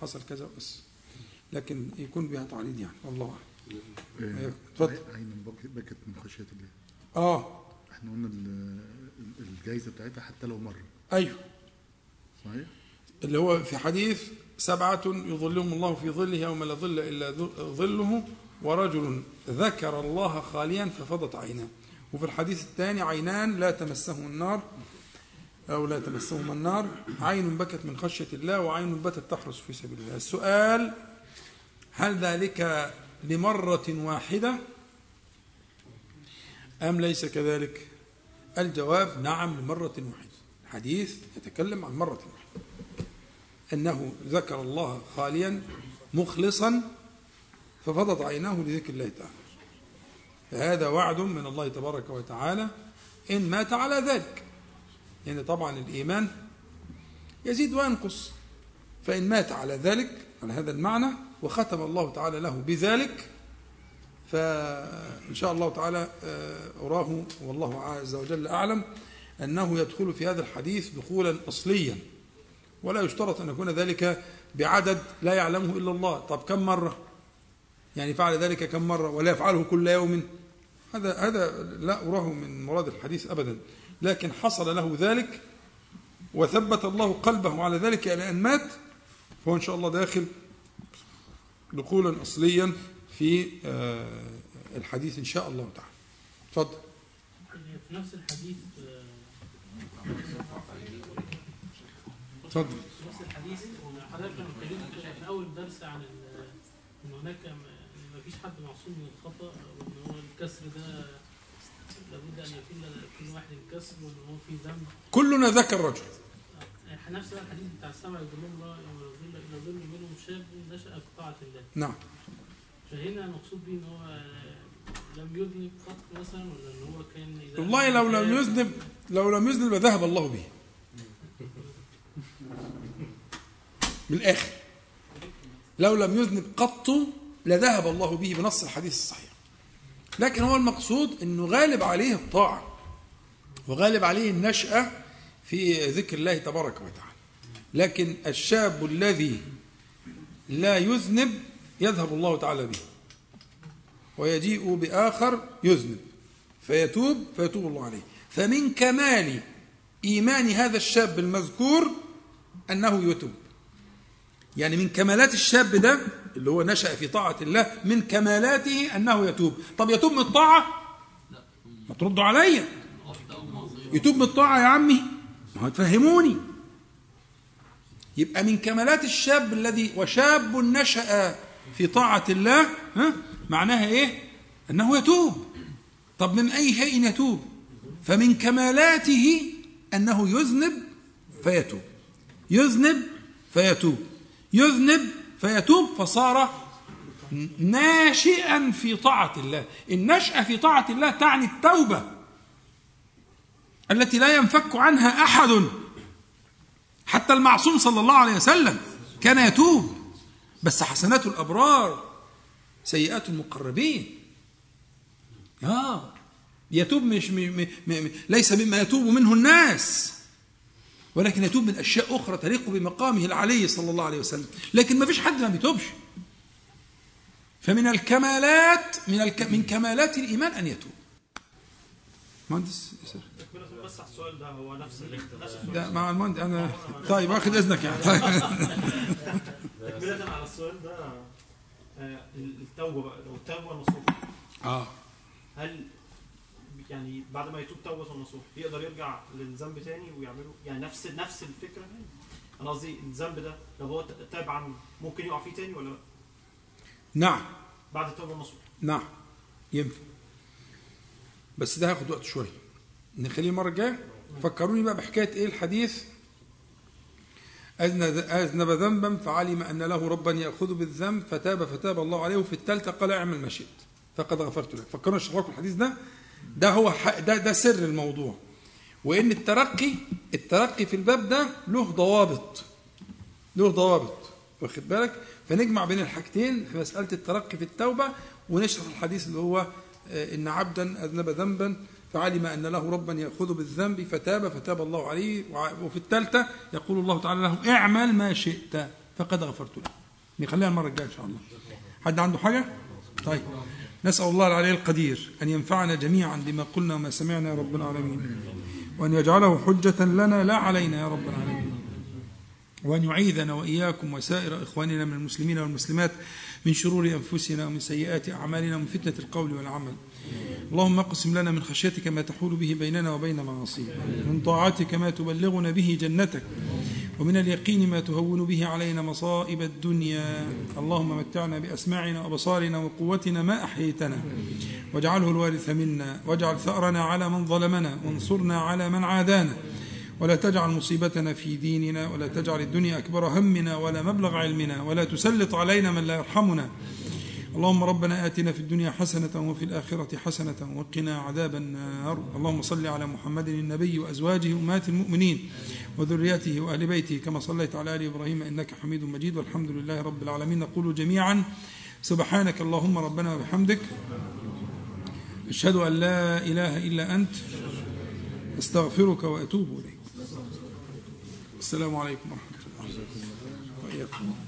حصل كذا بس. لكن يكون بها تعريض يعني. والله. اعلم آه، اتفضل. عين بك- بكت من خشية الله. آه. إحنا قلنا ال- ال- الجايزة بتاعتها حتى لو مرة. أيوه. صحيح؟ اللي هو في حديث سبعة يظلهم الله في ظله يوم لا ظل إلا ظله ورجل ذكر الله خاليا ففضت عيناه. وفي الحديث الثاني عينان لا تمسهم النار أو لا تمسهما النار عين بكت من خشية الله وعين باتت تحرس في سبيل الله. السؤال هل ذلك لمرة واحدة؟ أم ليس كذلك؟ الجواب نعم لمرة واحدة. الحديث يتكلم عن مرة واحدة. أنه ذكر الله خاليا مخلصا ففضت عيناه لذكر الله تعالى. فهذا وعد من الله تبارك وتعالى إن مات على ذلك. يعني طبعا الإيمان يزيد وينقص. فإن مات على ذلك على هذا المعنى وختم الله تعالى له بذلك فإن شاء الله تعالى آه، أراه والله عز وجل أعلم أنه يدخل في هذا الحديث دخولا أصليا. ولا يشترط أن يكون ذلك بعدد لا يعلمه إلا الله. طب كم مرة؟ يعني فعل ذلك كم مرة؟ ولا يفعله كل يوم؟ هذا هذا لا أراه من مراد الحديث أبدا. لكن حصل له ذلك وثبت الله قلبه على ذلك إلى أن مات فهو إن شاء الله داخل دخولا أصليا في آه، الحديث إن شاء الله تعالى. تفضل. في نفس الحديث تفضل في نفس الحديث حضرتك لما اتكلمت في أول درس عن إن هناك ما فيش حد معصوم من الخطأ وان هو الكسر ده لابد أن يكون كل واحد الكسر وإن هو في ذنب. كلنا ذكر رجل آه، نفس الحديث بتاع يظل إلى ظل منهم شاب نشأ في طاعه الله. نعم. فهنا المقصود بيه إن هو لم يذنب قط مثلا ولا إن هو كان والله لو لم يذنب لو لم يذنب لذهب الله به. من الآخر. لو لم يذنب قط لذهب الله به بنص الحديث الصحيح. لكن هو المقصود إنه غالب عليه الطاعة وغالب عليه النشأة في ذكر الله تبارك وتعالى. لكن الشاب الذي لا يذنب يذهب الله تعالى به. ويجيء بآخر يذنب. فيتوب فيتوب الله عليه. فمن كمال إيمان هذا الشاب المذكور أنه يتوب. يعني من كمالات الشاب ده اللي هو نشأ في طاعة الله من كمالاته أنه يتوب. طب يتوب من الطاعة؟ ما تردوا عليا. يتوب من الطاعة يا عمي؟ ما تفهموني. يبقى من كمالات الشاب الذي وشاب نشأ في طاعة الله ها؟ معناها إيه؟ أنه يتوب. طب من أي شيء يتوب؟ فمن كمالاته أنه يذنب فيتوب. يذنب فيتوب. يذنب فيتوب فصار ناشئا في طاعة الله. النشأة في طاعة الله تعني التوبة التي لا ينفك عنها أحد. حتى المعصوم صلى الله عليه وسلم كان يتوب. بس حسنات الأبرار سيئات المقربين. آه يتوب مش م م م ليس مما يتوب منه الناس. ولكن يتوب من أشياء أخرى تليق بمقامه العلي صلى الله عليه وسلم. لكن ما فيش حد ما بيتوبش. فمن الكمالات من الك من كمالات الإيمان أن يتوب. مهندس يسر بس على السؤال ده هو نفس ال- نفس السؤال ده مع المهندس أنا طيب واخد إذنك يعني. طيب. تكملة على السؤال ده آه، التوبة بقى. لو التوبة نصوح آه. هل يعني بعد ما يتوب توبة نصوح يقدر يرجع للذنب تاني ويعمله. يعني نفس نفس الفكرة. أنا قصدي الذنب ده لو هو تاب عنه ممكن يقع فيه تاني ولا لأ؟ نعم. بعد التوبة النصوح نعم. ينفع بس ده هياخد وقت شوية. نخليه المرة الجاية؟ فكروني بقى بحكاية إيه الحديث. أذنب أذنب ذنبا فعلم أن له ربا يأخذ بالذنب فتاب فتاب الله عليه وفي الثالثة قال اعمل ما شئت فقد غفرت لك فكرنا اشرح لكم الحديث ده. ده هو ده ده سر الموضوع. وإن الترقي الترقي في الباب ده له ضوابط له ضوابط واخد بالك؟ فنجمع بين الحاجتين في مسألة الترقي في التوبة ونشرح الحديث اللي هو آه، إن عبدا أذنب ذنبا فعلم أن له ربا يأخذ بالذنب فتاب فتاب الله عليه وفي الثالثة يقول الله تعالى له اعمل ما شئت فقد غفرت لك نخليها المرة الجاية إن شاء الله. حد عنده حاجة؟ طيب. نسأل الله العلي القدير أن ينفعنا جميعا بما قلنا وما سمعنا يا رب العالمين وأن يجعله حجة لنا لا علينا يا رب العالمين وأن يعيذنا وإياكم وسائر إخواننا من المسلمين والمسلمات من شرور أنفسنا ومن سيئات أعمالنا ومن فتنة القول والعمل. اللهم اقسم لنا من خشيتك ما تحول به بيننا وبين معاصيك من طاعتك ما تبلغنا به جنتك ومن اليقين ما تهون به علينا مصائب الدنيا. اللهم متعنا بأسماعنا وأبصارنا وقوتنا ما أحييتنا واجعله الوارث منا واجعل ثأرنا على من ظلمنا وانصرنا على من عادانا. ولا تجعل مصيبتنا في ديننا ولا تجعل الدنيا أكبر همنا ولا مبلغ علمنا ولا تسلط علينا من لا يرحمنا. اللهم ربنا آتنا في الدنيا حسنة وفي الآخرة حسنة وقنا عذاب النار. اللهم صل على محمد النبي وأزواجه أمهات المؤمنين وذريته وأهل بيته كما صليت على آل إبراهيم إنك حميد مجيد. والحمد لله رب العالمين. نقول جميعا سبحانك اللهم ربنا وبحمدك أشهد أن لا إله إلا أنت أستغفرك وأتوب إليك. السلام عليكم ورحمة الله. وإياكم